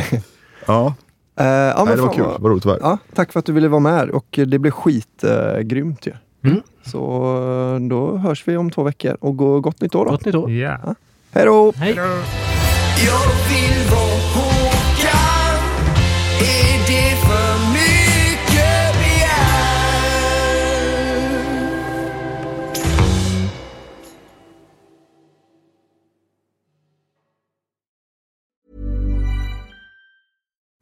[SPEAKER 4] Ja,
[SPEAKER 1] Eh, ja, men
[SPEAKER 4] nej, det var kul.
[SPEAKER 1] vad-
[SPEAKER 4] Det var roligt att vara här.
[SPEAKER 1] Ja, tack för att du ville vara med och det blev skitgrymt ju.
[SPEAKER 2] Mm.
[SPEAKER 1] Så eh, då hörs vi om två veckor och gå gott nytt år då.
[SPEAKER 2] Gott nytt år.
[SPEAKER 3] Ja.
[SPEAKER 1] Hej då!
[SPEAKER 2] Hej!
[SPEAKER 5] Jag vill vara Håkan